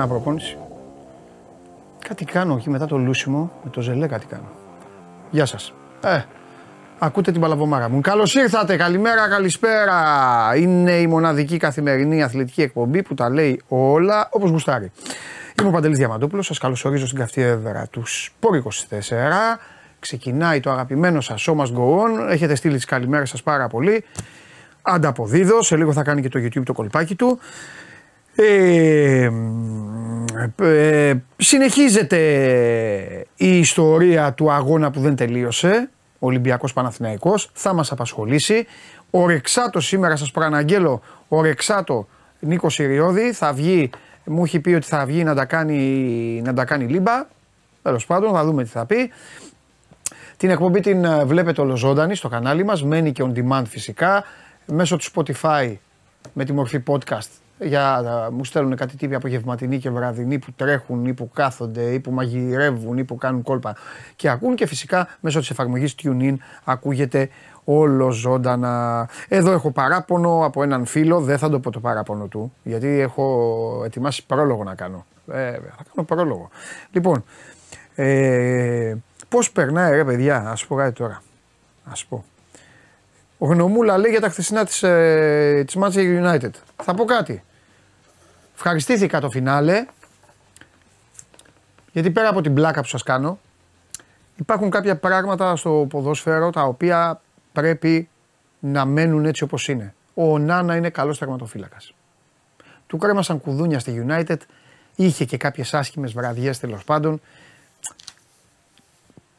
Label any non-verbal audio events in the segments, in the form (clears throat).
Κάνα προπόνηση. Κάτι κάνω εκεί μετά το λούσιμο, με το ζελέ κάτι κάνω. Γεια σας. Ε, ακούτε την παλαβομάρα μου. Καλώς ήρθατε, καλημέρα, καλησπέρα. Είναι η μοναδική καθημερινή αθλητική εκπομπή που τα λέει όλα όπως γουστάρει. Είμαι ο Παντελής Διαμαντόπουλος, σας καλωσορίζω στην καυτή έδρα του Σπορ 24. Ξεκινάει το αγαπημένο σας Show Must Go On. Έχετε στείλει τις καλημέρες σας πάρα πολύ. Ανταποδίδω, σε λίγο θα κάνει και το YouTube το κολπάκι του. Ε, ε, συνεχίζεται η ιστορία του αγώνα που δεν τελείωσε. Ολυμπιακός Παναθηναϊκός. Θα μας απασχολήσει. Ο Ρεξάτο σήμερα σας προαναγγέλω. Ο Ρεξάτο Νίκος Ιριώδη θα βγει. Μου έχει πει ότι θα βγει να τα κάνει, να τα κάνει λίμπα. Τέλος πάντων, θα δούμε τι θα πει. Την εκπομπή την ε, βλέπετε ολοζώντανη στο κανάλι μας, μένει και on demand φυσικά, μέσω του Spotify με τη μορφή podcast για, μου στέλνουν κάτι τύποι απογευματινοί και βραδινοί που τρέχουν ή που κάθονται ή που μαγειρεύουν ή που κάνουν κόλπα και ακούν και φυσικά μέσω της εφαρμογής TuneIn ακούγεται όλο ζωντανά. Εδώ έχω παράπονο από έναν φίλο, δεν θα το πω το παράπονο του, γιατί έχω ετοιμάσει πρόλογο να κάνω. Ε, θα κάνω πρόλογο. Λοιπόν, ε, πώς περνάει ρε παιδιά, ας πω κάτι τώρα. Ας πω. Ο Γνωμούλα λέει για τα χθεσινά της, ε, της Manchester United. Θα πω κάτι. Ευχαριστήθηκα το φινάλε. Γιατί πέρα από την πλάκα που σας κάνω, υπάρχουν κάποια πράγματα στο ποδόσφαιρο τα οποία πρέπει να μένουν έτσι όπως είναι. Ο Νάνα είναι καλός τερματοφύλακας. Του κρέμασαν κουδούνια στη United, είχε και κάποιες άσχημες βραδιές τέλος πάντων.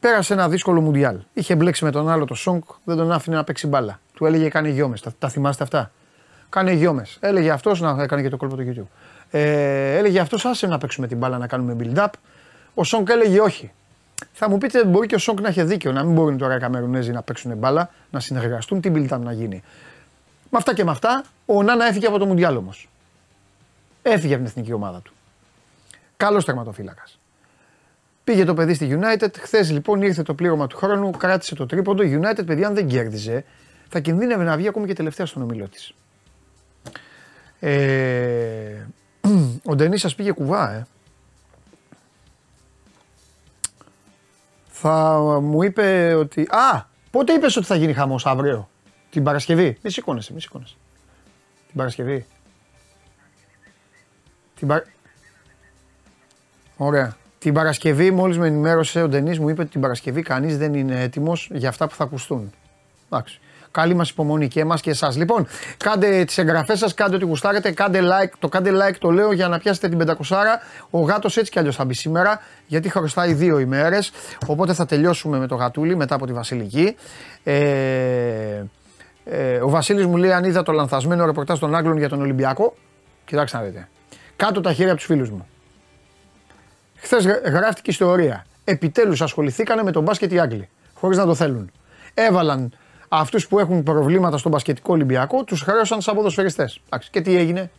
Πέρασε ένα δύσκολο μουντιάλ. Είχε μπλέξει με τον άλλο το Σονγκ, δεν τον άφηνε να παίξει μπάλα. Του έλεγε κάνε γιόμες. Τα, τα θυμάστε αυτά; Κάνε γιόμες. Έλεγε αυτός να έκανε και το κόλπο του YouTube. Ε, έλεγε αυτός, άσε να παίξουμε την μπάλα να κάνουμε build-up. Ο Σονγκ έλεγε όχι. Θα μου πείτε, μπορεί και ο Σονγκ να έχει δίκιο, να μην μπορούν τώρα οι Καμερουνέζοι να παίξουν μπάλα, να συνεργαστούν, τι build-up να γίνει. Με αυτά και με αυτά, ο Ονάνα έφυγε από το Μουντιάλ όμως. Έφυγε από την εθνική ομάδα του. Καλός τερματοφύλακας. Πήγε το παιδί στη United. Χθες λοιπόν ήρθε το πλήρωμα του χρόνου, κράτησε το τρίποντο. Η United, παιδιά, αν δεν κέρδιζε, θα κινδύνευε να βγει ακόμη και τελευταία στον ομιλό της. Ε, (clears throat) ο Ντενής σας πήγε κουβά, ε. Θα μου είπε ότι. Α! Πότε είπες ότι θα γίνει χαμός αύριο, την Παρασκευή. Μη σηκώνεσαι, μη σηκώνεσαι. Την Παρασκευή. Την Πα... Ωραία. Την Παρασκευή, μόλις με ενημέρωσε ο Ντενής, μου είπε ότι την Παρασκευή κανείς δεν είναι έτοιμος για αυτά που θα ακουστούν. Εντάξει. Καλή μας υπομονή και εμάς και εσάς. Λοιπόν, κάντε τις εγγραφές σας, κάντε ό,τι γουστάρετε. Κάντε like. Το κάντε like το λέω για να πιάσετε την 500. Ο γάτος έτσι κι αλλιώς θα μπει σήμερα, γιατί χρωστάει δύο ημέρες. Οπότε θα τελειώσουμε με το γατούλι μετά από τη Βασιλική. Ε, ε, ο Βασίλης μου λέει: Αν είδα το λανθασμένο ρεπορτάζ των Άγγλων για τον Ολυμπιακό. Κοιτάξτε να δείτε. Κάτω τα χέρια από τους φίλους μου. Χθες γράφτηκε ιστορία. Επιτέλους ασχοληθήκανε με τον μπάσκετ οι Άγγλοι. Χωρίς να το θέλουν. Έβαλαν αυτούς που έχουν προβλήματα στον μπασκετικό Ολυμπιακό, τους χρέωσαν σαν ποδοσφαιριστές. Και τι έγινε;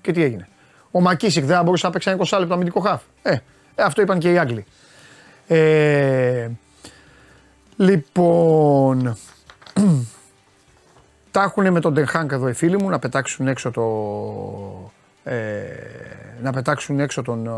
Και τι έγινε; Ο Μακίσικ δεν μπορούσε να παίξει ένα 20 λεπτό αμυντικό χάφ. Ε, ε, αυτό είπαν και οι Άγγλοι. Ε, λοιπόν, (clears throat) τα έχουν με τον Τενχάνκ εδώ οι φίλοι μου να πετάξουν έξω το. Ε, να πετάξουν έξω τον. Ε,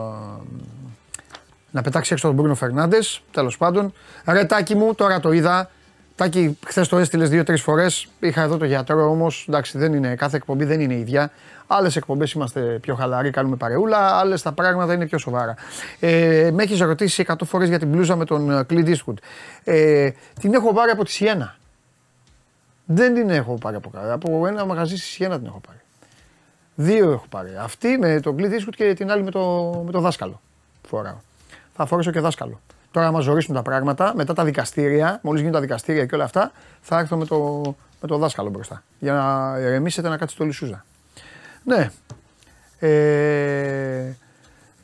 να πετάξει έξω τον Μπρούνο Φερνάντε. Τέλος πάντων. Ρετάκι μου, τώρα το είδα. Τάκη, χθες το έστειλες δύο-τρεις φορές. Είχα εδώ το γιατρό όμως. Εντάξει, δεν είναι, κάθε εκπομπή δεν είναι ίδια. Άλλες εκπομπές είμαστε πιο χαλαροί, κάνουμε παρεούλα. Άλλες τα πράγματα είναι πιο σοβαρά. Ε, με έχεις ρωτήσει 100 φορές για την μπλούζα με τον Clint Eastwood. Ε, την έχω πάρει από τη Σιένα. Δεν την έχω πάρει από κάτω. Από ένα μαγαζί στη Σιένα την έχω πάρει. Δύο έχω πάρει. Αυτή με τον Clint Eastwood και την άλλη με το, με το δάσκαλο. Φοράω. Θα φορέσω και δάσκαλο. Τώρα, άμα ζωρίσουν τα πράγματα, μετά τα δικαστήρια, μόλις γίνουν τα δικαστήρια και όλα αυτά, θα έρθω με το, με το δάσκαλο μπροστά. Για να ηρεμήσετε να κάτσετε όλοι σούζα. Ναι. Ε,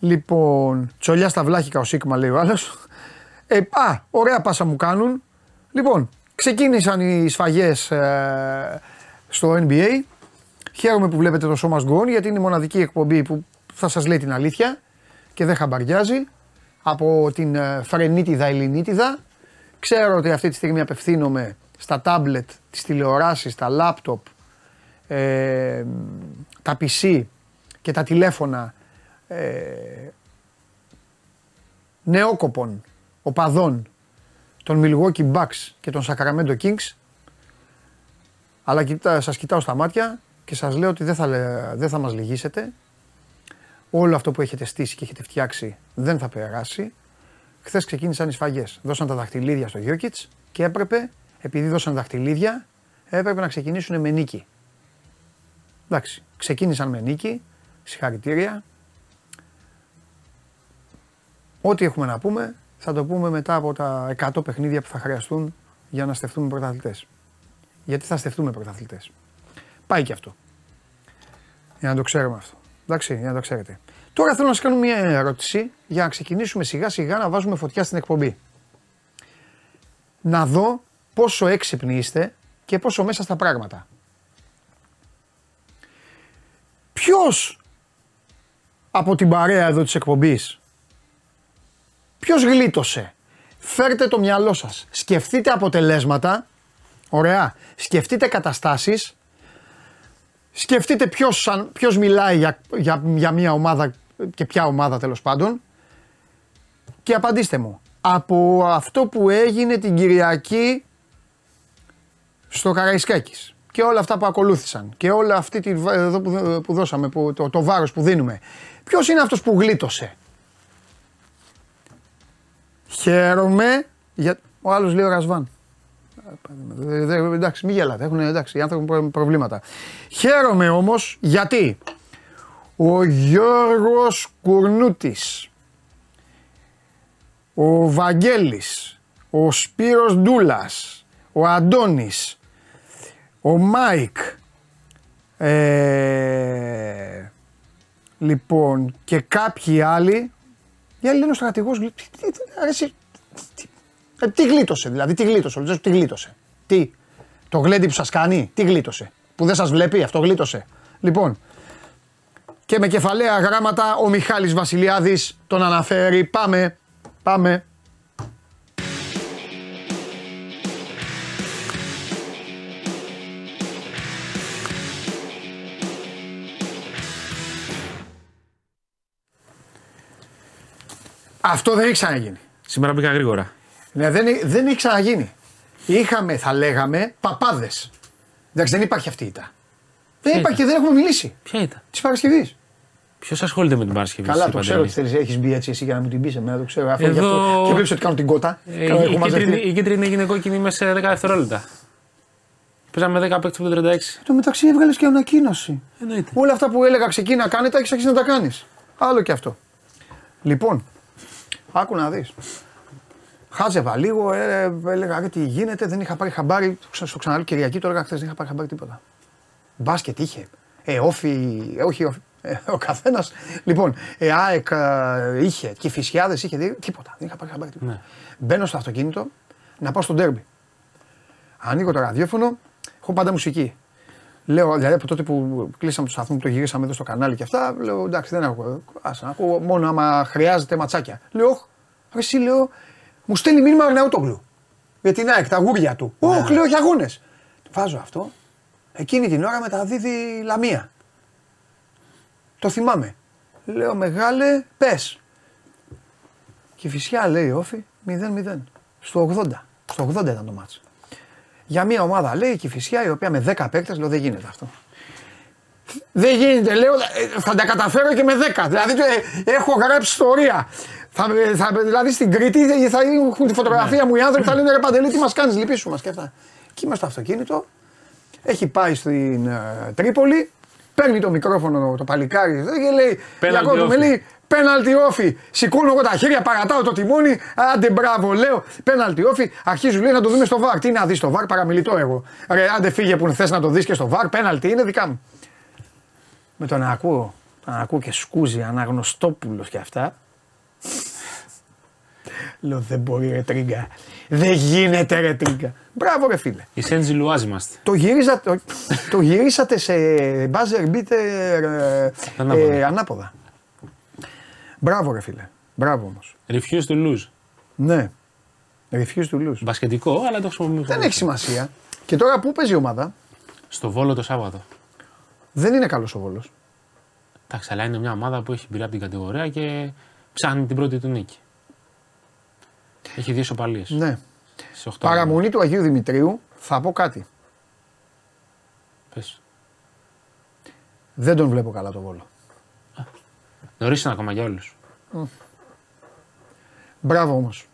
λοιπόν, τσολιά στα βλάχικα ο Σίγμα λέει ο άλλος. Ε, α, ωραία πάσα μου κάνουν. Λοιπόν, ξεκίνησαν οι σφαγές ε, στο NBA. Χαίρομαι που βλέπετε το σώμα Γκόν γιατί είναι η μοναδική εκπομπή που θα σας λέει την αλήθεια και δεν χαμπαριάζει από την ε, φρενίτιδα ελληνίτιδα. Ξέρω ότι αυτή τη στιγμή απευθύνομαι στα τάμπλετ, τις τηλεοράσεις, τα λάπτοπ, ε, τα PC και τα τηλέφωνα ε, νεόκοπων οπαδών των Milwaukee Bucks και των Sacramento Kings αλλά κοιτά, σας κοιτάω στα μάτια και σας λέω ότι δεν θα, δεν θα μας λυγίσετε. Όλο αυτό που έχετε στήσει και έχετε φτιάξει δεν θα περάσει. Χθες ξεκίνησαν οι σφαγές. Δώσαν τα δαχτυλίδια στο Γιώκητς και έπρεπε, επειδή δώσαν δαχτυλίδια, έπρεπε να ξεκινήσουν με νίκη. Εντάξει, ξεκίνησαν με νίκη. Συγχαρητήρια. Ό,τι έχουμε να πούμε θα το πούμε μετά από τα 100 παιχνίδια που θα χρειαστούν για να στεφτούμε πρωταθλητές. Γιατί θα στεφτούμε πρωταθλητές. Πάει και αυτό. Για να το ξέρουμε αυτό. Εντάξει, για να το ξέρετε. Τώρα θέλω να σας κάνω μια ερώτηση για να ξεκινήσουμε σιγά σιγά να βάζουμε φωτιά στην εκπομπή. Να δω πόσο έξυπνοι είστε και πόσο μέσα στα πράγματα. Ποιος από την παρέα εδώ της εκπομπής, ποιος γλίτωσε; Φέρτε το μυαλό σας. Σκεφτείτε αποτελέσματα, ωραία, σκεφτείτε καταστάσεις, σκεφτείτε ποιος, ποιος μιλάει για, για, για μια ομάδα και ποια ομάδα τέλος πάντων και απαντήστε μου. Από αυτό που έγινε την Κυριακή στο Καραϊσκάκης και όλα αυτά που ακολούθησαν και όλα αυτή τη, εδώ που, που δώσαμε, που, το, το βάρος που δίνουμε. Ποιος είναι αυτός που γλίτωσε; Χαίρομαι για... Ο άλλος λέει ο Ρασβάν. Εντάξει, μην γελάτε. Έχουν, εντάξει, οι άνθρωποι έχουν προβλήματα. Χαίρομαι όμως γιατί ο Γιώργος Κουρνούτης, ο Βαγγέλης, ο Σπύρος Ντούλας, ο Αντώνης, ο Μάικ, ε, λοιπόν και κάποιοι άλλοι, οι άλλοι λένε ο στρατηγός, τι, τι, τι, γλίτωσε δηλαδή, τι γλίτωσε, τι γλίτωσε, τι, το γλέντι που σας κάνει, τι γλίτωσε, που δεν σας βλέπει, αυτό γλίτωσε. Λοιπόν, και με κεφαλαία γράμματα ο Μιχάλης Βασιλιάδης τον αναφέρει. Πάμε, πάμε. Αυτό δεν έχει ξαναγίνει. Σήμερα μπήκα γρήγορα. Ναι, δεν, δεν έχει ξαναγίνει. Είχαμε, θα λέγαμε, παπάδες. Εντάξει, δεν υπάρχει αυτή η ήττα. Δεν υπάρχει και δεν έχουμε μιλήσει. Ποια ήταν. Της Παρασκευής. Ποιος ασχολείται με την Παρασκευή. Καλά, το ξέρω ότι θέλεις, έχεις μπει έτσι εσύ για να μου την πεις εμένα, το ξέρω. Αφού Εδώ... αυτό, και βλέπεις ότι κάνω την κότα. Ε, η, κίτρινη, η κίτρινη έγινε κόκκινη μέσα σε 10 δευτερόλεπτα. Παίζαμε 10 παίκτες από το 36. Εν τω μεταξύ έβγαλες και ανακοίνωση. Εννοείται. Όλα αυτά που έλεγα ξεκίνα κάνε τα έχει αρχίσει να τα κάνεις. Άλλο και αυτό. Λοιπόν, άκου να δεις. Χάζευα λίγο, ε, έλεγα τι γίνεται, δεν είχα πάρει χαμπάρι. Στο ξαναλέω Κυριακή, το έλεγα χθες, δεν είχα πάρει χαμπάρι τίποτα. Μπάσκετ είχε. Ε, όφι, ε, όχι όφι, ε, ο καθένας. Λοιπόν, ε, ΑΕΚ ε, είχε και φυσιάδες είχε δει. Τίποτα. Δεν είχα πάρει χαμπάρι τίποτα. Ναι. Μπαίνω στο αυτοκίνητο να πάω στο ντέρμπι. Ανοίγω το ραδιόφωνο, έχω πάντα μουσική. Λέω, δηλαδή από τότε που κλείσαμε το σταθμό που το γυρίσαμε εδώ στο κανάλι και αυτά, λέω εντάξει δεν έχω. Άσα, ακούω μόνο άμα χρειάζεται ματσάκια. Λέω, όχι, εσύ λέω, μου στέλνει μήνυμα Αρναούτογλου. Για την ΑΕΚ, τα γούρια του. Ναι. Όχι, λέω για αγώνε. Βάζω αυτό. Εκείνη την ώρα μεταδίδει Λαμία. Το θυμάμαι. Λέω μεγάλε, πες. Και φυσικά λέει όφη 0-0. Στο 80. Στο 80 ήταν το μάτσο. Για μια ομάδα λέει και φυσικά η οποία με 10 παίκτες λέω δεν γίνεται αυτό. Δεν γίνεται, λέω, ε, θα τα καταφέρω και με 10. Δηλαδή ε, έχω γράψει ιστορία. Θα, θα, δηλαδή στην Κρήτη θα έχουν τη φωτογραφία μου οι άνθρωποι θα λένε ρε Παντελή, τι μας κάνεις, λυπήσου μας και αυτά. Και είμαστε στο αυτοκίνητο, έχει πάει στην uh, Τρίπολη, παίρνει το μικρόφωνο το παλικάρι και λέει Ιακώ με λέει πέναλτι όφι. Σηκώνω εγώ τα χέρια, παρατάω το τιμόνι. Άντε μπράβο, λέω πέναλτι όφι. Αρχίζει λέει να το δούμε στο βαρ. Τι να δεις στο βαρ, παραμιλητό εγώ. Ρε, άντε φύγε που θες να το δεις και στο βαρ, πέναλτι είναι δικά μου. Με τον ακούω, τον ακούω και σκούζει αναγνωστόπουλος και αυτά. Λέω δεν μπορεί ρε τρίγκα. Δεν γίνεται ρε τρίγκα. Μπράβο ρε φίλε. Η Σέντζι Λουάζ είμαστε. Το, γυρίζα, το, το γυρίσατε σε buzzer beater ε, ε, ανάποδα. Μπράβο ρε φίλε. Μπράβο όμως. Refuse to lose. Ναι. Refuse to lose. Μπασκετικό, αλλά το χρησιμοποιούμε. Δεν έχει σημασία. Και τώρα πού παίζει η ομάδα; Στο Βόλο το Σάββατο. Δεν είναι καλός ο Βόλος. Εντάξει, αλλά είναι μια ομάδα που έχει εμπειρία από την κατηγορία και ψάχνει την πρώτη του νίκη. Έχει δύο σοπαλίες. Ναι. Σε 8 Παραμονή του Αγίου Δημητρίου θα πω κάτι. Πες. Δεν τον βλέπω καλά το βόλο. Νωρίς είναι ακόμα για όλους. Μπράβο όμως.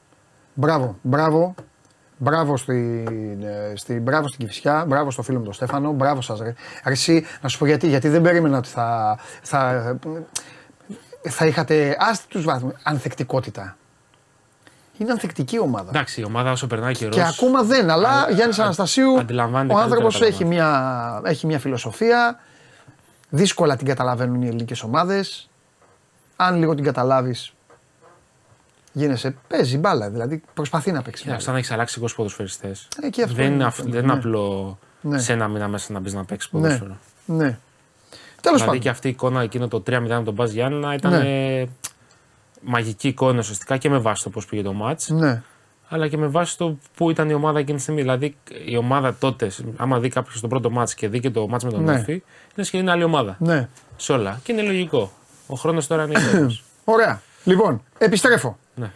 Μπράβο, μπράβο. Μπράβο στην, ε, στη, μπράβο στην Κυφσιά, μπράβο στο φίλο μου τον Στέφανο, μπράβο σας ρε. Ρε Εσύ, να σου πω γιατί, γιατί δεν περίμενα ότι θα, θα, θα είχατε άστιτους βαθμούς, ανθεκτικότητα. Είναι ανθεκτική ομάδα. Εντάξει, η ομάδα όσο περνάει καιρό. Και ακόμα δεν, αλλά Α- Γιάννης α- Αναστασίου, αντιλαμβάνεται ο καλύτερα άνθρωπος τα έχει πράγματα. μια, έχει μια φιλοσοφία. Δύσκολα την καταλαβαίνουν οι ελληνικές ομάδες. Αν λίγο την καταλάβεις, γίνεσαι. Παίζει μπάλα, δηλαδή προσπαθεί να παίξει. Κοίταξε, μπάλα. αν έχεις αλλάξει 20 ποδοσφαιριστές. Ε, και αυτό δεν είναι είναι, το αυ- θέμα, δεν είναι ναι. απλό Ναι. σε ένα μήνα μέσα να μπεις να παίξεις Ναι, ποδόσφαιρο. ναι. Τέλος Δηλαδή πάντων. και αυτή η εικόνα εκείνο το 3-0 με τον Μπαζ Γιάννενα ήταν Ναι. ε, μαγική εικόνα ουσιαστικά και με βάση το πώς πήγε το μάτς Ναι. αλλά και με βάση το που ήταν η ομάδα εκείνη τη στιγμή. Δηλαδή η ομάδα τότε, άμα δει κάποιος το πρώτο μάτς και δει και το μάτς με τον Ναι. Όφη, είναι σχεδόν είναι άλλη ομάδα. ναι. Σε όλα. Και είναι λογικό. Ο χρόνος τώρα είναι (clears throat) έτοιμος. Ωραία. Λοιπόν, επιστρέφω. ναι.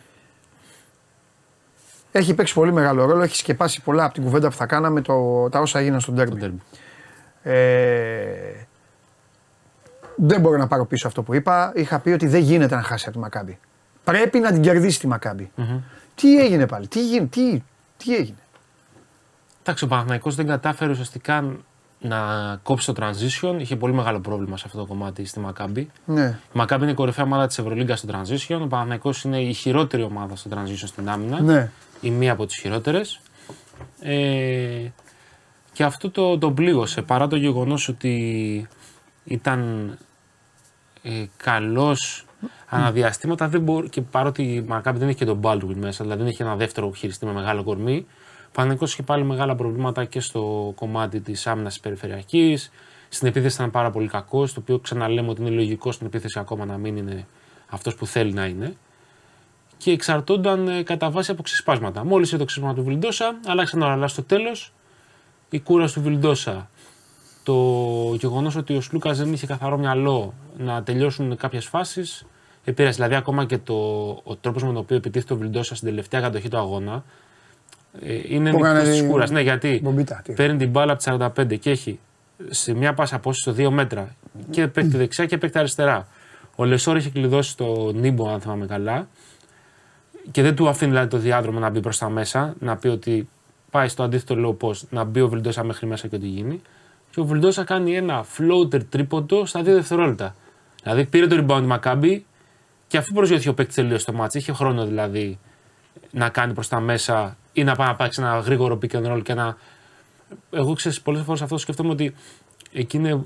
Έχει παίξει πολύ μεγάλο ρόλο, έχει σκεπάσει πολλά από την κουβέντα που θα κάναμε το, τα όσα έγιναν στον Το τέρμι. τέρμι. Ε, δεν μπορώ να πάρω πίσω αυτό που είπα. Είχα πει ότι δεν γίνεται να χάσει από τη Μακάμπη. Πρέπει να την κερδίσει τη μακαμπη Μμμ. Τι έγινε πάλι, τι, έγινε, τι, τι έγινε; Εντάξει, ο Παναθηναϊκός δεν κατάφερε ουσιαστικά να κόψει το transition. Είχε πολύ μεγάλο πρόβλημα σε αυτό το κομμάτι στη Maccabi. Ναι, Η Maccabi είναι η κορυφαία ομάδα της Ευρωλίγκας στο transition. Ο Παναθηναϊκός είναι η χειρότερη ομάδα στο transition στην άμυνα. ναι, Η μία από τις χειρότερες. Ε, και αυτό το, το πλήγωσε παρά το γεγονός ότι ήταν ε, καλό αναδιαστήματα δεν μπορεί, και παρότι η Maccabi δεν έχει και τον Baldwin μέσα, δηλαδή δεν έχει ένα δεύτερο χειριστή με μεγάλο κορμί, ο Παναθηναϊκός είχε πάλι μεγάλα προβλήματα και στο κομμάτι της άμυνας της περιφερειακής. Στην επίθεση ήταν πάρα πολύ κακός, το οποίο ξαναλέμε ότι είναι λογικό στην επίθεση ακόμα να μην είναι αυτός που θέλει να είναι. Και εξαρτώνταν ε, κατά βάση από ξεσπάσματα. Μόλις ήρθε το ξέσπασμα του Βιλντόσα, αλλάξαν όλα. Αλλά στο τέλος η κούραση του Βιλντόσα, το γεγονός ότι ο Σλούκας δεν είχε καθαρό μυαλό να τελειώσουν κάποιες φάσεις, επηρέασε. Δηλαδή, ακόμα και το, ο τρόπος με τον οποίο επιτίθεται ο Βιλντόσα στην τελευταία κατοχή του αγώνα ε, είναι Που έκανε νυχτό της η- κούρα. Ναι, γιατί Μπομπίτα, τι. παίρνει την μπάλα από τις 45 και έχει σε μια πάσα απόσταση στο 2 μέτρα και παίκτη δεξιά και παίκτη αριστερά. Ο Λεσόρ είχε κλειδώσει το Νίμπο, αν θυμάμαι καλά, και δεν του αφήνει δηλαδή, το διάδρομο να μπει προς τα μέσα, να πει ότι πάει στο αντίθετο λόγο πώ να μπει ο Βιλντόσα μέχρι μέσα και ό,τι γίνει. Και ο Βιλντόσα κάνει ένα floater τρίποντο στα 2 δευτερόλεπτα. Δηλαδή πήρε το rebound Μακάμπι και αφού προσγειώθηκε ο παίκτης τελείως στο μάτσο, είχε χρόνο δηλαδή να κάνει προς τα μέσα ή να πάει να παίξει ένα γρήγορο pick and roll και να. Εγώ ξέρω πολλές φορές αυτό σκέφτομαι ότι εκεί είναι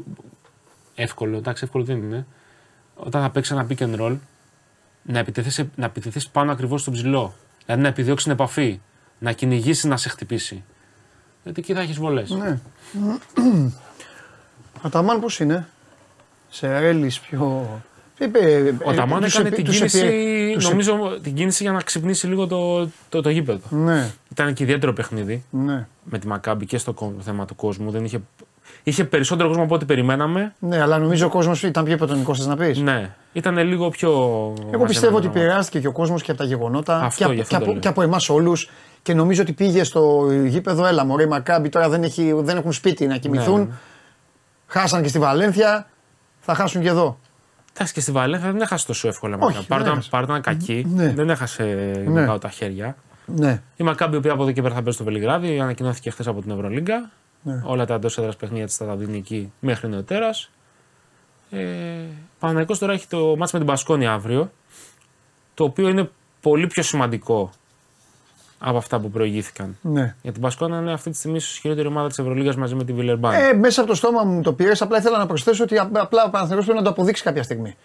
εύκολο. Εντάξει, εύκολο δεν είναι. Όταν θα παίξει ένα pick and roll, να επιτεθείς, να επιτεθείς πάνω ακριβώς στο ψηλό. Δηλαδή να επιδιώξει την επαφή. Να κυνηγήσει να σε χτυπήσει. Γιατί εκεί θα έχεις βολές. ναι. (clears throat) Ο Ταμάν πώς είναι, σε ρέλης πιο... Είπε, Ο Ταμάν τους έκανε επί- την τους κίνηση, επί- τους επί- νομίζω, την κίνηση για να ξυπνήσει λίγο το, το, το γήπεδο. Ναι, Ήταν και ιδιαίτερο παιχνίδι ναι. με τη Μακάμπη και στο κο- θέμα του κόσμου. Δεν είχε, είχε περισσότερο κόσμο από ό,τι περιμέναμε. Ναι, αλλά νομίζω ο κόσμος ήταν πιο υποτονικό, θες να πεις; Ναι, ήταν λίγο πιο. Εγώ πιστεύω ότι μαζεμένο. επηρεάστηκε και ο κόσμος και από τα γεγονότα Αυτό, και, από, γι' αυτό και, το από, λέω. και από εμάς όλους. Και νομίζω ότι πήγε στο γήπεδο, έλα μωρέ Μακάμπι, τώρα δεν, έχει, δεν έχουν σπίτι να κοιμηθούν. Ναι, ναι. Χάσαν και στη Βαλένθια, θα χάσουν και εδώ. Εντάξει και στη Βαλένθια δεν έχασε τόσο εύκολα. Όχι, Μακάμπη. Παρότι δεν ήταν- παρότι ήταν κακή, Ναι. δεν έχασε Ναι. γενικά τα χέρια. Ναι, Η Μακάμπη, η οποία από εδώ και πέρα θα παίζει στο Βελιγράδι, ανακοινώθηκε χθες από την Ευρωλίγκα. Ναι. Όλα τα εντός έδρας παιχνίδια της θα τα δίνει εκεί μέχρι νεοτέρας. Ε, Παναγικός τώρα έχει το μάτς με την Πασκόνη αύριο. Το οποίο είναι πολύ πιο σημαντικό από αυτά που προηγήθηκαν. ναι. Για την Πασκόνα είναι αυτή τη στιγμή ίσως η χειρότερη ομάδα της Ευρωλίγας μαζί με τη Βιλερμπάν. Ε, μέσα από το στόμα μου το πήρε, απλά ήθελα να προσθέσω ότι απ- απλά ο Παναθηναϊκός πρέπει να το αποδείξει κάποια στιγμή.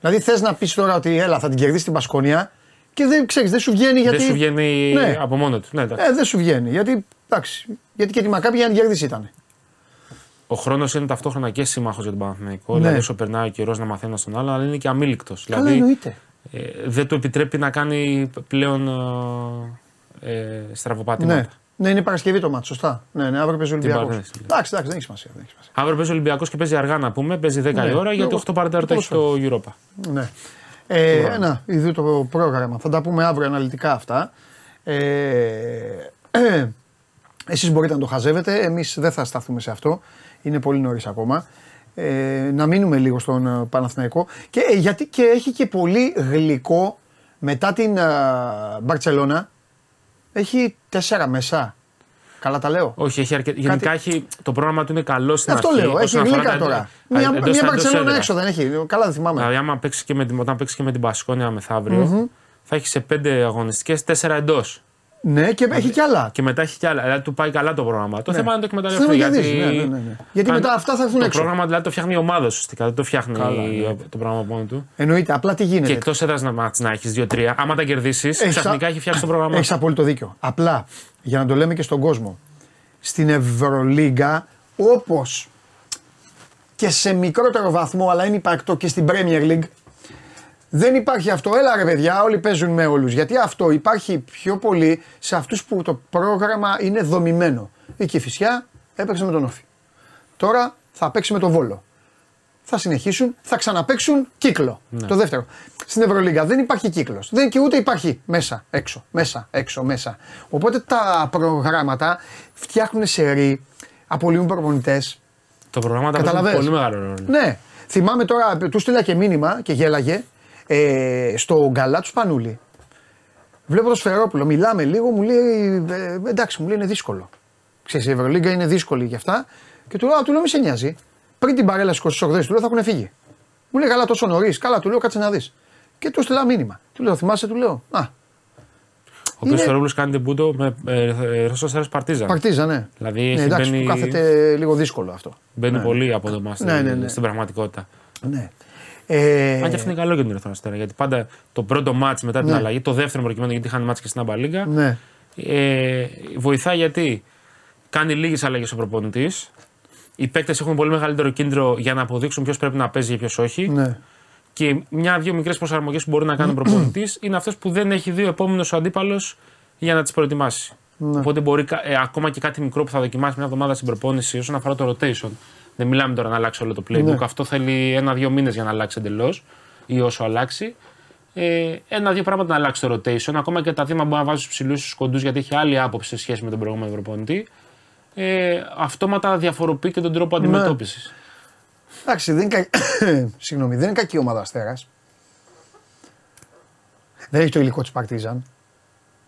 Δηλαδή θες να πεις τώρα ότι έλα θα την κερδίσει την Πασκόνια και δεν ξέρεις, δεν σου βγαίνει γιατί. Δεν σου βγαίνει Ναι. από μόνο του. Ναι, εντάξει. Ε, δεν σου βγαίνει. Γιατί, εντάξει, γιατί και τη Μακάμπη για να την κερδίσει ήταν. Ο χρόνος είναι ταυτόχρονα και σύμμαχο για τον Παναθηναϊκό. Ναι. Δηλαδή, όσο περνάει ο καιρός να μαθαίνει ένα τον άλλο, αλλά είναι και αμήλικτος. Καλά Δηλαδή, εννοείται. ε, δεν του επιτρέπει να κάνει πλέον ε, ε, στραβοπατήματα. Ναι, Ναι, είναι Παρασκευή το μάτι, σωστά. Ναι, ναι, αύριο παίζει ο Ολυμπιακός. Παρθένη. Εντάξει, εντάξει, δεν έχει σημασία. Δεν έχει σημασία. Αύριο παίζει ο Ολυμπιακός και παίζει αργά να πούμε, παίζει 10 Ναι. η ώρα, γιατί Εγώ- 8 παρατέταρτο έχει το Europa. Ναι. Ε, ένα, είδου το πρόγραμμα. Θα τα πούμε αύριο αναλυτικά αυτά. Ε, ε, (clears throat) εσείς μπορείτε να το χαζεύετε, εμείς δεν θα σταθούμε σε αυτό. Είναι πολύ νωρίς ακόμα. Ε, να μείνουμε λίγο στον ε, Παναθηναϊκό. Και, ε, γιατί και έχει και πολύ γλυκό μετά την ε, Μπαρτσελώνα. Έχει τέσσερα μέσα. Καλά τα λέω. Όχι, έχει αρκε... γενικά έχει... το πρόγραμμα του είναι καλό στην Αυτό αρχή. λέω, έχει όσον αφορά γλύκα τα- τώρα. α, Μια, εντός- μια εντός Μπαρτσελώνα έδρα. έξω δεν έχει. Καλά δεν θυμάμαι. Δηλαδή, άμα παίξει και με, την- όταν παίξει και με την Πασχόνια μεθαύριο, θα έχει σε 5 αγωνιστικές 4 εντός. Ναι, και έχει κι άλλα. Και μετά έχει κι άλλα. Δηλαδή του πάει καλά το πρόγραμμα. Το Ναι. θέμα είναι να το εκμεταλλευτεί. Θέλω να Γιατί, κερδίσει, ναι, ναι, ναι, ναι. Γιατί αν- μετά αυτά θα έρθουν το έξω. πρόγραμμα δηλαδή το φτιάχνει η ομάδα ουσιαστικά. Δεν το φτιάχνει Καλά, ναι. το πρόγραμμα μόνο του. Εννοείται, απλά τι γίνεται. Και εκτός έδρας να, μάτς να έχεις 2-3, άμα τα κερδίσεις, Έχεις ξαφνικά α- έχει φτιάξει το πρόγραμμα. Έχεις απόλυτο δίκιο. Απλά για να το λέμε και στον κόσμο. Στην Ευρωλίγκα, όπως και σε μικρότερο βαθμό, αλλά είναι υπαρκτό και στην Premier League, δεν υπάρχει αυτό. Έλα ρε παιδιά, όλοι παίζουν με όλους. Γιατί αυτό υπάρχει πιο πολύ σε αυτούς που το πρόγραμμα είναι δομημένο. Η Κηφισιά έπαιξε με τον Όφη. Τώρα θα παίξει με τον Βόλο. Θα συνεχίσουν, θα ξαναπαίξουν κύκλο. Το δεύτερο. Στην Ευρωλίγα δεν υπάρχει κύκλος. Δεν και ούτε υπάρχει μέσα, έξω, μέσα, έξω, μέσα. Οπότε τα προγράμματα φτιάχνουν σερή, απολύουν προπονητές. Το πρόγραμμα τα παίζουν Καταλαβες; πολύ μεγάλο ρόλο. Ναι. Θυμάμαι τώρα, του στείλα και μήνυμα και γέλαγε ε, στο γκαλά του Σπανούλη. Βλέπω το Σφερόπουλο, μιλάμε λίγο, μου λέει ε, εντάξει, μου λέει είναι δύσκολο. Ξέρεις, η Ευρωλίγκα είναι δύσκολη και αυτά. Και του λέω, «Α, του λέω, μη σε νοιάζει. Πριν την παρέλαση 28 του λέω, θα έχουν φύγει. Μου λέει, καλά, τόσο νωρίς. Καλά, του λέω, κάτσε να δεις. Και του στείλα μήνυμα. Του λέω, θυμάσαι, του λέω. Α, Ο κ. Φερόπουλο κάνει τεμπούτο με ε, Ρώσος Αστέρας Παρτίζαν. παρτίζα, ναι. Δηλαδή ναι, έχει εντάξει, μπαίνει- που κάθεται λίγο δύσκολο αυτό. Μπαίνει Ναι. πολύ από το μας Ναι, ναι, ναι. στην πραγματικότητα. Ναι. Ε, Αν και αυτό είναι καλό για την Ερυθρό Αστέρα. Γιατί πάντα το πρώτο μάτς μετά την Ναι. αλλαγή, το δεύτερο προκειμένου γιατί είχαν μάτς και στην Αμπαλίγκα, ναι. ε, βοηθάει γιατί κάνει λίγες αλλαγές ο προπονητής. Οι παίκτες έχουν πολύ μεγαλύτερο κίνδυνο για να αποδείξουν ποιος πρέπει να παίζει και ποιος όχι. ναι. Και μια-δύο μικρές προσαρμογές που μπορεί να κάνει ο προπονητής είναι αυτό που δεν έχει δει ο επόμενος αντίπαλος για να τις προετοιμάσει. Ναι. Οπότε μπορεί κα- ε, ακόμα και κάτι μικρό που θα δοκιμάσει μια εβδομάδα στην προπόνηση όσον αφορά το rotation. Δεν μιλάμε τώρα να αλλάξει όλο το playbook. Ναι. Αυτό θέλει ένα-δύο μήνες για να αλλάξει εντελώς ή όσο αλλάξει. Ε, ένα-δύο πράγματα να αλλάξει το rotation. Ακόμα και τα θύματα μπορεί να βάζεις του ψηλούς στους κοντούς γιατί έχει άλλη άποψη σε σχέση με τον προηγούμενο προπονητή. Ε, αυτόματα διαφοροποιεί και τον τρόπο Ναι. αντιμετώπισης. Εντάξει, δεν είναι, κα... (coughs) Συγγνώμη, δεν είναι κακή ομάδα Αστέρας. Δεν έχει το υλικό της Παρτίζαν.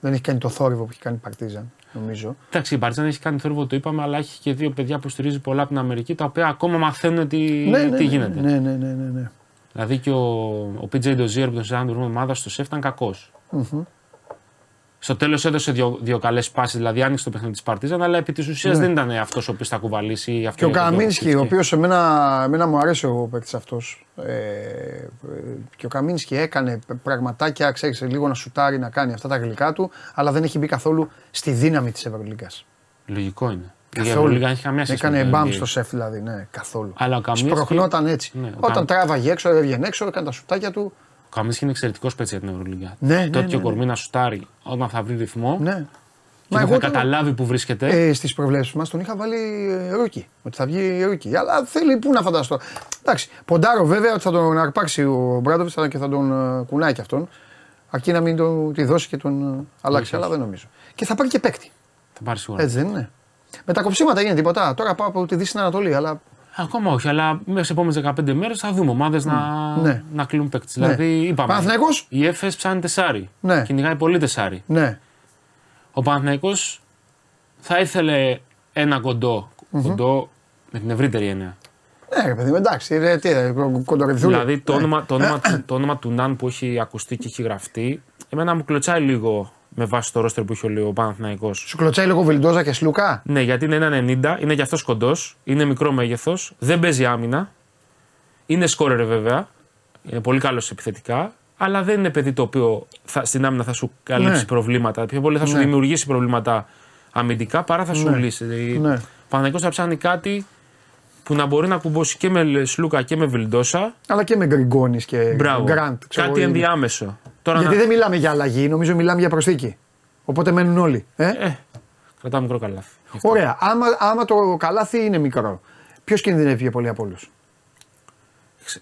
Δεν έχει κάνει το θόρυβο που έχει κάνει η Παρτίζαν, νομίζω. Εντάξει, η Παρτίζαν έχει κάνει θόρυβο, το είπαμε, αλλά έχει και δύο παιδιά που στηρίζει πολλά από την Αμερική, τα οποία ακόμα μαθαίνουν τι, τι γίνεται. Ναι, ναι, ναι, ναι, ναι. Δηλαδή και ο, ο PJ Dozier που τον συζητάμε την ομάδα στο σεφ ήταν κακός. Στο τέλος έδωσε δύο, δύο καλές πάσει, δηλαδή άνοιξε το παιχνίδι της Παρτίζαν, αλλά επί της ουσίας δεν ήταν αυτός ο οποίος θα κουβαλήσει. Ναι. Και ο Καμίνσκι, ο οποίος εμένα, εμένα μου αρέσει ο παίκτης αυτός. Ε, ε, και ο Καμίνσκι έκανε πραγματάκια, ξέρεις, λίγο να σουτάρει, να κάνει αυτά τα γλυκά του, αλλά δεν έχει μπει καθόλου στη δύναμη της Ευρωλίγκας. Λογικό είναι. Η Καθόλου. Ευρωλίγα έχει καμία σχέση. Έκανε με το μπαμ NBA. στο σεφ δηλαδή, ναι, καθόλου. Αλλά ο Καμίνσκι- Σπρωχνόταν έτσι. Ναι, ο Όταν Καμ- τράβαγε έξω, έβγαινε έξω, έκανε τα σουτάκια του. Ο Καμίνσκι είναι εξαιρετικός παίκτης για την Ευρωλίγα. Ναι, ναι, Τέτοιο ναι, κορμί να σουτάρει όταν θα βρει ρυθμό Ναι. και θα καταλάβει που βρίσκεται. Ε, Στις προβλέψεις μας τον είχα βάλει ε, rookie. Ότι θα βγει rookie. Αλλά θέλει πού να φανταστώ. Εντάξει. Ποντάρω βέβαια ότι θα τον αρπάξει ο Ομπράντοβιτς και θα τον ε, κουνάει και αυτόν. Αρκεί να μην τον τη δώσει και τον ε, αλλάξει. Όχι, Αλλά δεν νομίζω. Και θα πάρει και παίκτη. Θα πάρει σίγουρα. Έτσι δεν είναι. Με τα κοψίματα γίνεται τίποτα. Τώρα πάω από τη Δύση στην Ανατολή. Αλλά Ακόμα όχι, αλλά μέσα στις επόμενες 15 μέρες θα δούμε ομάδες να, Ναι. να κλείνουν παίκτες. Δηλαδή, είπαμε. Παναθηναϊκός; Η Έφε ψάχνει τεσάρι. Ναι. Κυνηγάει πολύ τεσάρι. ναι. Ο Παναθηναϊκός θα ήθελε ένα κοντό. Κοντό με την ευρύτερη έννοια. Ναι, ρε παιδί μου, εντάξει. Ρε, τι, ρε, κοντοριδούλη. Δηλαδή το όνομα, το, όνομα, (clears throat) του- το όνομα του Ναν που έχει ακουστεί και έχει γραφτεί, εμένα μου κλωτσάει λίγο με βάση το ρόστερ που έχει ο ο Παναθηναϊκός. Σου κλωτσάει λίγο Βελντόζα και Σλούκα; Ναι, γιατί είναι ένα 90, είναι και αυτός κοντός, είναι μικρό μέγεθος, δεν παίζει άμυνα. Είναι σκόρερ βέβαια, είναι πολύ καλός επιθετικά, αλλά δεν είναι παιδί το οποίο θα, στην άμυνα θα σου καλύψει Ναι. προβλήματα. Πιο πολύ θα σου Ναι. δημιουργήσει προβλήματα αμυντικά παρά θα σου Ναι. λύσει. Δηλαδή, Ναι. Ο Παναγιώτης θα ψάχνει κάτι που να μπορεί να κουμπώσει και με Σλούκα και με Βιλντόσα. Αλλά και με Γκριγκόνης και Μπράβο. Γκραντ. ξέρω κάτι εγώ, είναι. ενδιάμεσο. Τώρα Γιατί να... δεν μιλάμε για αλλαγή, νομίζω μιλάμε για προσθήκη. Οπότε μένουν όλοι. Ε; Ε, Κρατάω μικρό καλάθι. Γι' αυτό. Ωραία. Άμα, άμα το καλάθι είναι μικρό, ποιος κινδυνεύει πιο πολύ από όλους;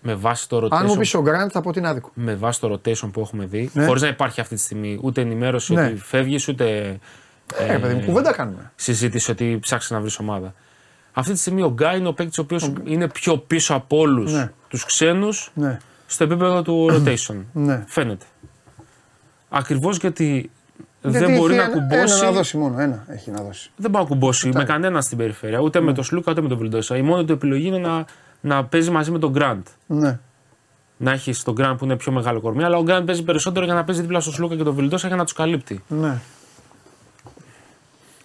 Με βάση το Αν μου rotation, πεις ο Γκραντ, θα πω την άδικο. με βάση το rotation που έχουμε δει, Ναι. χωρίς να υπάρχει αυτή τη στιγμή ούτε ενημέρωση Ναι. ότι φεύγεις, ούτε Ε, παιδί μου, κουβέντα κάνουμε. συζήτηση ότι ψάξεις να βρεις ομάδα. Αυτή τη στιγμή ο Γκάι είναι ο παίκτης ο οποίος είναι πιο πίσω από όλους Ναι. τους ξένους Ναι. στο επίπεδο του rotation. Ναι. Φαίνεται. Ακριβώς γιατί, Γιατί δεν μπορεί έχει να ένα- κουμπώσει. Ένα να δώσει μόνο, ένα έχει να δώσει. Δεν μπορεί να κουμπώσει με κανένα στην περιφέρεια. Ούτε Ναι. με τον Σλούκα ούτε με τον Βιλντόσα. Η μόνη του επιλογή είναι να, να παίζει μαζί με τον Γκραντ. Ναι. Να έχεις τον Γκραντ που είναι πιο μεγάλο κορμί, αλλά ο Γκραντ παίζει περισσότερο για να παίζει δίπλα στο Σλούκα και τον Βιλντόσα για να τους καλύπτει. Ναι.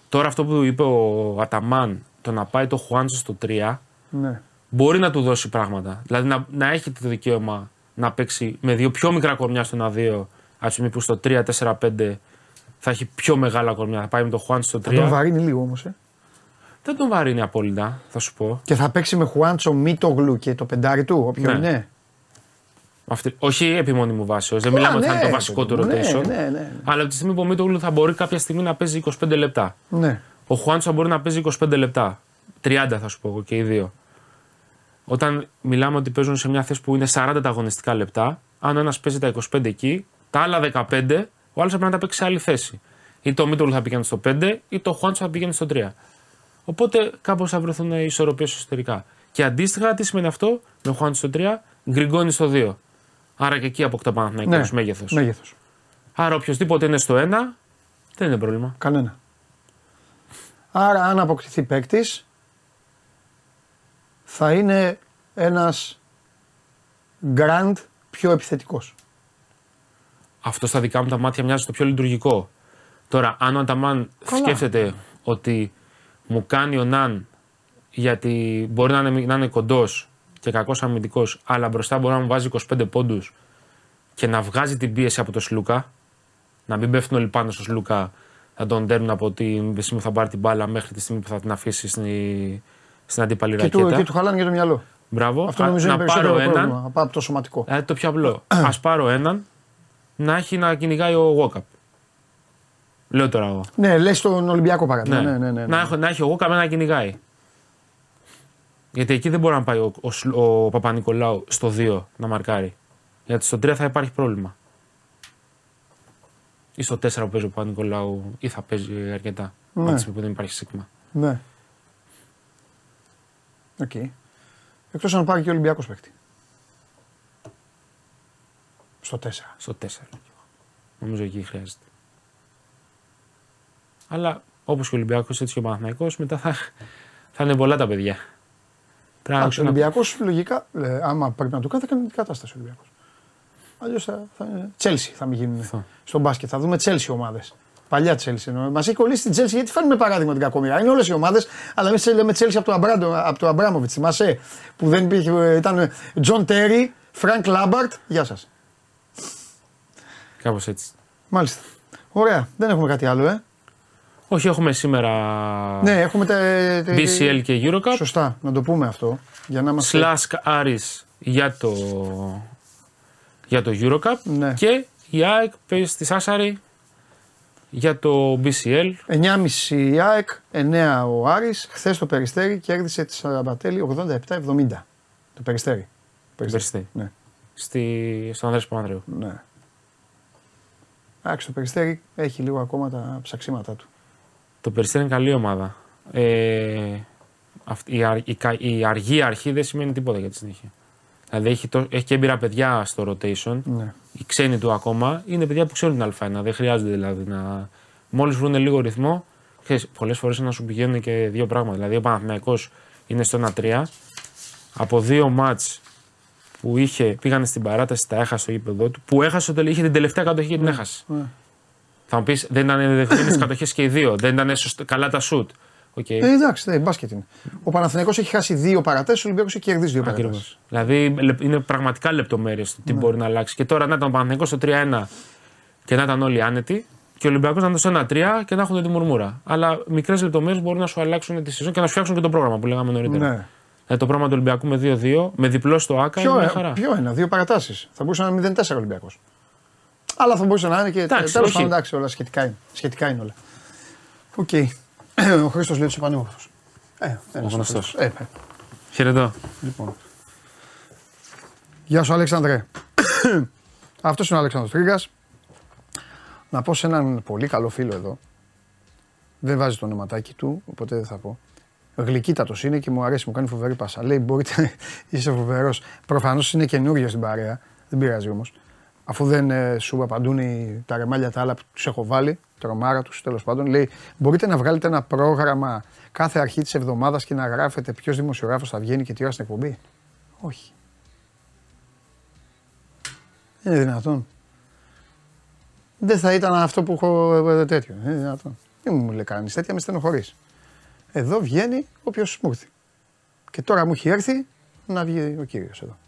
Τώρα αυτό που είπε ο Αταμάν, το να πάει το Χουάντσο στο 3, ναι. μπορεί να του δώσει πράγματα. Δηλαδή να, να έχει το δικαίωμα να παίξει με δύο πιο μικρά κορμιά στο 1-2, ας πούμε που στο 3-4-5 θα έχει πιο μεγάλα κορμιά. Θα πάει με το Χουάντσο στο 3. Θα τον βαρύνει λίγο όμως. Ε. Δεν τον βαρύνει απόλυτα, θα σου πω. Και θα παίξει με Χουάντσο Μίτογλου και το πεντάρι του, όποιο Ναι. είναι. Αυτή, όχι επιμόνη μου βάσεως. Δεν μιλάμε ότι θα είναι το ναι, βασικό του παιδί μου, rotation. Ναι, ναι, ναι. Αλλά από τη στιγμή που ο Μίτογλου θα μπορεί κάποια στιγμή να παίζει 25 λεπτά. ναι. Ο Χουάντσο θα μπορεί να παίζει 25 λεπτά. 30 θα σου πω εγώ και οι δύο. Όταν μιλάμε ότι παίζουν σε μια θέση που είναι 40 τα αγωνιστικά λεπτά, αν ο ένας παίζει τα 25 εκεί, τα άλλα 15, ο άλλος θα πρέπει να τα παίξει σε άλλη θέση. Ή το Μίτογλου θα πηγαίνει στο 5, ή το Χουάντσο θα πηγαίνει στο 3. Οπότε κάπως θα βρεθούν οι ισορροπίες εσωτερικά. Και αντίστοιχα, τι σημαίνει αυτό, με Χουάντσο στο 3, Γκριγκόνη στο 2. Άρα και εκεί αποκτά Παναθηναϊκός ναι. μέγεθος. Μέγεθος. Άρα οποιοδήποτε είναι στο 1, δεν είναι πρόβλημα. Κανένα. Άρα αν αποκτηθεί παίκτης, θα είναι ένας grand πιο επιθετικός. Αυτό στα δικά μου τα μάτια μοιάζει το πιο λειτουργικό. Τώρα, αν ο Ανταμάν Καλά. σκέφτεται ότι μου κάνει ο Ναν γιατί μπορεί να είναι, να είναι κοντός και κακός αμυντικός, αλλά μπροστά μπορεί να μου βάζει 25 πόντους και να βγάζει την πίεση από το Σλούκα, να μην πέφτουν όλοι πάνω στο Σλούκα, να τον δέρνουν από τη στιγμή που θα πάρει την μπάλα μέχρι τη στιγμή που θα την αφήσει στην, στην αντίπαλη Και του, ρακέτα. και του χαλάνε και το μυαλό. Μπράβο. Αυτό Α, νομίζω να είναι πάρω περισσότερο έναν, πρόβλημα από το σωματικό. Δηλαδή το πιο απλό. (clears throat) Α πάρω έναν να έχει να κυνηγάει ο Walkup. Λέω τώρα εγώ. Ναι, λες τον Ολυμπιακό παράδειγμα. Ναι, ναι, ναι. ναι. Να, έχω, να έχει ο Walkup να κυνηγάει. Γιατί εκεί δεν μπορεί να πάει ο, ο, Σλ- ο Παπα-Νικολάου στο 2 να μαρκάρει. Γιατί στο 3 θα υπάρχει πρόβλημα. Ή στο 4 που παίζει ο Παπα-Νικολάου ή θα παίζει αρκετά. Ναι. Από τη στιγμή που δεν υπάρχει Σίκμα. Ναι. Οκ. Εκτός αν πάρει και ο Ολυμπιακός παίκτη. Στο 4. Στο 4. Νομίζω εκεί χρειάζεται. Αλλά όπως και ο Ολυμπιακός, έτσι και ο Παναθηναϊκός μετά θα, θα είναι πολλά τα παιδιά. Πρέπει να Εντάξει, ο να- Ολυμπιακός λογικά, ε, άμα πρέπει να το κάνει, θα κάνει την κατάσταση ο Ολυμπιακός. Αλλιώς θα, θα είναι. Τσέλσι θα μην γίνουν Αυτό. στον μπάσκετ. Θα δούμε Τσέλσι ομάδες. Παλιά Τσέλσι. Μας έχει κολλήσει την Τσέλσι γιατί φέρνουμε παράδειγμα την κακομοίρα. Είναι όλες οι ομάδες, αλλά εμείς λέμε Τσέλσι από το, Αμπράντο, από το Αμπράμοβιτς. Θυμάσαι που δεν υπήρχε. ε, Ήταν Τζον Τέρι, Φρανκ Λάμπαρντ. Γεια σας. Κάπως έτσι. Μάλιστα. Ωραία. Δεν έχουμε κάτι άλλο, ε. Όχι, έχουμε σήμερα Ναι, έχουμε τα. τα- BCL και Eurocup. Σωστά, να το πούμε αυτό. Για να είμαστε. Slash Aris για το, για το Eurocup. Ναι. Και η ΑΕΚ παίζει στη Σάσαρη για το BCL. 9,5 η ΑΕΚ, 9 ο Άρης. Χθες το Περιστέρι κέρδισε τη Σαραμπατέλη 87-70. Το Περιστέρι. Περιστέρι. Ναι, Στη, στον Ανδρέας Παπανδρέου. ναι. Εντάξει, το Περιστέρι έχει λίγο ακόμα τα ψαξίματά του. Το Περιστέρι είναι καλή ομάδα. Ε, αυτή, η, αρ- η, κα- η αργή αρχή δεν σημαίνει τίποτα για τη συνέχεια. Δηλαδή έχει, το, έχει και έμπειρα παιδιά στο rotation. Ναι. Οι ξένοι του ακόμα είναι παιδιά που ξέρουν την Α1. Δεν χρειάζεται δηλαδή να. Μόλις βρουν λίγο ρυθμό, πολλές φορές να σου πηγαίνουν και δύο πράγματα. Δηλαδή ο Παναθηναϊκός είναι στο 1-3. Από δύο μάτς που είχε, πήγανε στην παράταση, τα έχασε στο γήπεδο του. Που έχασε, το- είχε την τελευταία κατοχή και την έχασε. ναι. Θα μου πεις, δεν ήταν δεδομένες (coughs) κατοχές και οι δύο. Δεν ήταν σωστά- καλά τα σουτ. Οκ. Ε, εντάξει, ναι, μπάσκετ είναι. Ο Παναθηναϊκός έχει χάσει δύο παρατάσεις, ο Ολυμπιακός έχει κερδίσει δύο Ακριβώς. παρατάσεις. Δηλαδή λε- είναι πραγματικά λεπτομέρειες το τι μπορεί να αλλάξει. Και τώρα να ήταν ο Παναθηναϊκός στο 3-1 και να ήταν όλοι άνετοι. Και ο Ολυμπιακός να ήταν στο 1-3 και να έχουν τη μουρμούρα. Αλλά μικρές λεπτομέρειες μπορούν να σου αλλάξουν τη σεζόν και να σου φτιάξουν και το πρόγραμμα που λέγαμε νωρίτερα. Ναι. Δηλαδή το πρόγραμμα του Ολυμπιακού με 2-2, με διπλό στο ΟΑΚΑ είναι Ποιο, μια ε, χαρά. ποιο ένα, δύο παρατάσεις. Θα μπορούσε να είναι 0-4 ο Ολυμπιακός. Αλλά θα μπορούσε να είναι και. Εντάξει, Τέλος όχι. πάντων, εντάξει, όλα σχετικά είναι. Σχετικά είναι όλα. Οκ. (clears throat) Ο Χρήστος λέει του πανέμορφου. Ε, ένας Ο γνωστός. Χρήστος. Ε, ε, Χαιρετώ. λοιπόν. Γεια σου, Αλέξανδρε. (clears throat) Αυτός είναι ο Αλέξανδρος Τρίγκας. Να πω σε έναν πολύ καλό φίλο εδώ. Δεν βάζει το ονοματάκι του, οπότε δεν θα πω. Γλυκύτατος είναι και μου αρέσει, μου κάνει φοβερή πάσα. Λέει: Μπορείτε, είσαι φοβερός. Προφανώς είναι καινούριο στην παρέα. Δεν πειράζει όμως. Αφού δεν ε, σου απαντούν οι- τα ρεμάλια τα άλλα που τους έχω βάλει, τρομάρα τους τέλος πάντων, λέει: Μπορείτε να βγάλετε ένα πρόγραμμα κάθε αρχή της εβδομάδας και να γράφετε ποιος δημοσιογράφος θα βγαίνει και τι ώρα στην εκπομπή. Όχι. Δεν είναι δυνατόν. Δεν θα ήταν αυτό που έχω ε, τέτοιο. Δεν είναι δυνατόν. Δεν μου λέει κανείς τέτοια, με στενοχωρείς. Εδώ βγαίνει όποιο μου έρθει. Και τώρα μου έχει έρθει να βγει ο κύριος εδώ.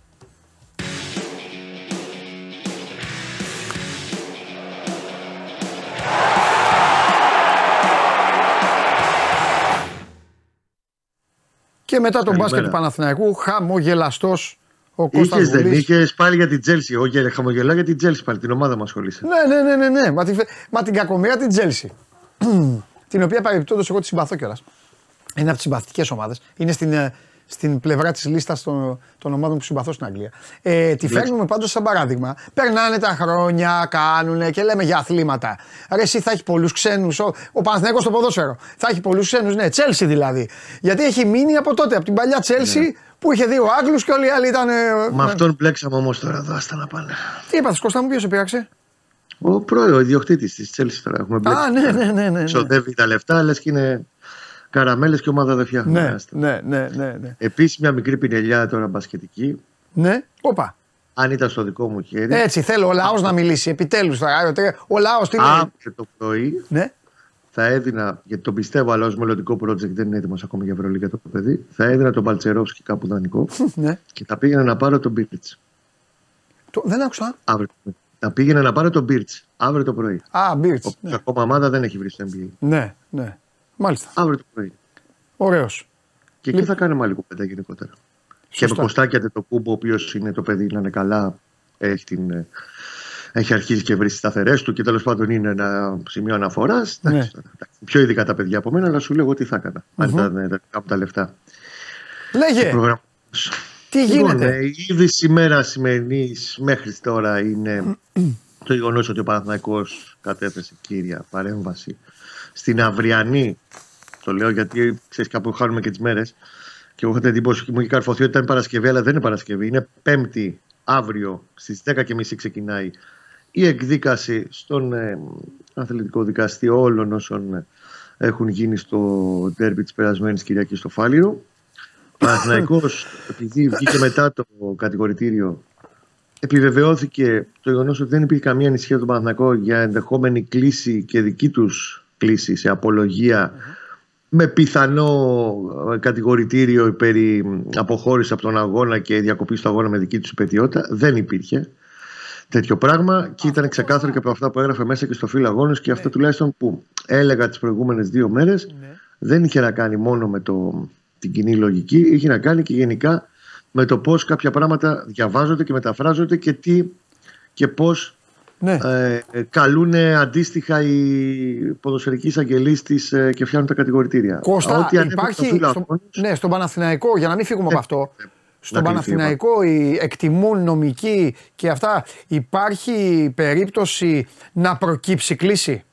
Και μετά τον Καλημέρα. μπάσκετ του Παναθηναϊκού, χαμογελαστός ο Κώστας Είχε δεν Βουλής. είχε πάλι για την Τσέλσι. Εγώ και χαμογελάω για την Τσέλσι πάλι, την ομάδα μα ασχολείσαι. Ναι, ναι, ναι, ναι, ναι. Μα, τη, φε- μα την κακομοίρα την Τσέλσι. (clears throat) την οποία παρεμπιπτόντως εγώ τη συμπαθώ κιόλας. Είναι από τις συμπαθητικές ομάδες. Είναι στην, ε, στην πλευρά της λίστας των, των ομάδων που συμπαθώ στην Αγγλία. Ε, τη φέρνουμε πάντως σαν παράδειγμα. Περνάνε τα χρόνια, κάνουν και λέμε για αθλήματα. Ρε, εσύ θα έχει πολλούς ξένους. Ο, ο Παναθηναϊκός στο ποδόσφαιρο. Θα έχει πολλούς ξένους, ναι, Τσέλσι δηλαδή. Γιατί έχει μείνει από τότε, από την παλιά Τσέλσι που είχε δύο Άγγλους και όλοι οι άλλοι ήταν. ε, Με ναι. αυτόν μπλέξαμε όμως τώρα εδώ, άστα να πάνε. Τι είπατε, Κώστα μου, ποιος σε πείραξε; Ο πρόεδρο, ο ιδιοκτήτης της Τσέλση τώρα έχουμε μπλέξει. Α, ναι, ναι, ναι. ναι, ναι. Ξοδεύει τα λεφτά, λες και είναι καραμέλες και ομάδα δεν φτιάχνουμε. Ναι, Άστα. ναι, ναι, ναι, ναι. Επίσης μια μικρή πινελιά τώρα μπασκετική. Ναι, όπα. Αν ήταν στο δικό μου χέρι, Έτσι θέλω ο λαός να μιλήσει. Επιτέλους τώρα. Ο λαός τι λέει; αύριο το πρωί Ναι, θα έδινα, γιατί τον πιστεύω, αλλά ως μελλοντικό project δεν είναι έτοιμος ακόμα για Ευρωλίγα το παιδί, θα έδινα τον Παλτσερόφσκι κάπου δανεικό (laughs) ναι. και θα πήγαινα να πάρω τον Μπίρτς. Το, δεν άκουσα. Αύριο. το πρωί. Θα πήγαινα να πάρω τον Μπίρτς αύριο το πρωί. Α, Μπίρτς. Όπως Ναι. ακόμα ομάδα δεν έχει βρει στο NBA. ναι, ναι. Μάλιστα. Αύριο το πρωί. Ωραίος. Και εκεί θα κάνουμε άλλη κουβέντα γενικότερα. Και με Σωστά. Κωστάκια το κούμπο, ο οποίος είναι το παιδί να είναι καλά, έχει, την, ε, έχει αρχίσει και βρει τι σταθερές του και τέλος πάντων είναι ένα σημείο αναφοράς. Ναι. Πιο ειδικά τα παιδιά από μένα, αλλά σου λέω εγώ τι θα έκανα. Αν ήταν ε, τα, από τα λεφτά. Λέγε, Προγραμμα- τι Λοιπόν, γίνεται. ε, η είδηση σήμερα σημερινής μέχρι τώρα είναι το γεγονός ότι ο Παναθηναϊκός κατέθεσε κύρια παρέμβαση στην αυριανή. Το λέω γιατί ξέρεις κάπου χάνουμε και τις μέρες. Και εγώ είχα την εντύπωση και μου είχε καρφωθεί ότι ήταν Παρασκευή, αλλά δεν είναι Παρασκευή. Είναι Πέμπτη, αύριο στις 10.30 ξεκινάει η εκδίκαση στον ε, αθλητικό δικαστή όλων όσων ε, έχουν γίνει στο ντέρμπι της περασμένης Κυριακής στο Φάληρο. Ο Παναθηναϊκός, επειδή βγήκε μετά το κατηγορητήριο, επιβεβαιώθηκε το γεγονός ότι δεν υπήρχε καμία ανησυχία από τον Παναθηναϊκό για ενδεχόμενη κλίση και δική τους κλίση σε απολογία με πιθανό ε, κατηγορητήριο περί αποχώρησης από τον αγώνα και διακοπή του αγώνα με δική τους υπετιότητα. Δεν υπήρχε τέτοιο πράγμα και ήταν ξεκάθαρο και από αυτά που έγραφε μέσα και στο φύλλο αγώνες και αυτό τουλάχιστον που έλεγα τις προηγούμενες δύο μέρες δεν είχε να κάνει μόνο με το, την κοινή λογική, είχε να κάνει και γενικά με το πώς κάποια πράγματα διαβάζονται και μεταφράζονται και τι και πώς Ναι. ε, ε, καλούν αντίστοιχα οι ποδοσφαιρικοί εισαγγελείς ε, και φτιάχνουν τα κατηγορητήρια. Κώστα, Ό,τι ανέβηκε στο υπάρχει. φύλλο στο- αγώνες, ναι, στον Παναθηναϊκό, για να μην φύγουμε από αυτό. Στον κληθεί, Παναθηναϊκό οι εκτιμούν νομικοί και αυτά. Υπάρχει περίπτωση να προκύψει κλίση;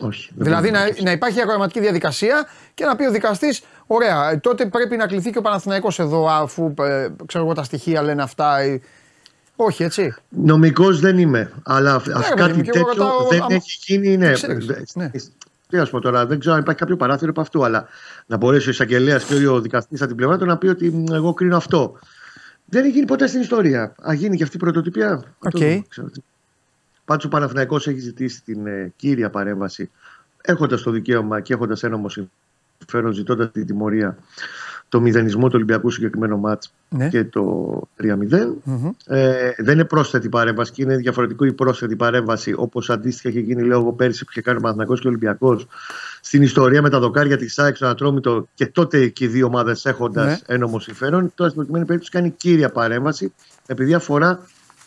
όχι, δεν Δηλαδή μπορεί να, να να υπάρχει ακροαματική διαδικασία και να πει ο δικαστής: Ωραία, ε, τότε πρέπει να κληθεί και ο Παναθηναϊκός εδώ, αφού ε, ξέρω εγώ τα στοιχεία λένε αυτά. Ε. Όχι, έτσι. Νομικός δεν είμαι. Αλλά αυ- ρε παιδί κάτι μου, και εγώ τέτοιο ρωτάω, δεν άμα- έχει γίνει. Ναι, ξέρεις, Δε- ναι. Τι να σου πω τώρα, δεν ξέρω αν υπάρχει κάποιο παράθυρο από αυτού, αλλά να μπορέσει ο εισαγγελέας και ο δικαστής από την πλευρά του να πει ότι μ, εγώ κρίνω αυτό. Δεν έχει γίνει ποτέ στην ιστορία. Ας γίνει και αυτή η πρωτοτυπία. να το Οκ. δούμε, ξέρω τι. Πάντως ο Παναθηναϊκός έχει ζητήσει την ε, κύρια παρέμβαση, έχοντας το δικαίωμα και έχοντας έννομο συμφέρον, ζητώντας την τιμωρία, το μηδενισμό του Ολυμπιακού συγκεκριμένο ματς Ναι. και το 3-0. Ε, δεν είναι πρόσθετη παρέμβαση και είναι διαφορετικό η πρόσθετη παρέμβαση όπως αντίστοιχα είχε γίνει λέω εγώ πέρσι που είχε κάνει ο Παναθηναϊκός και ο Ολυμπιακός στην ιστορία με τα δοκάρια της ΑΕΚ στον Ατρόμητο και τότε και οι δύο ομάδες έχοντας Ναι. ένομο συμφέρον. Τώρα στην προκειμένη περίπτωση κάνει κύρια παρέμβαση επειδή αφορά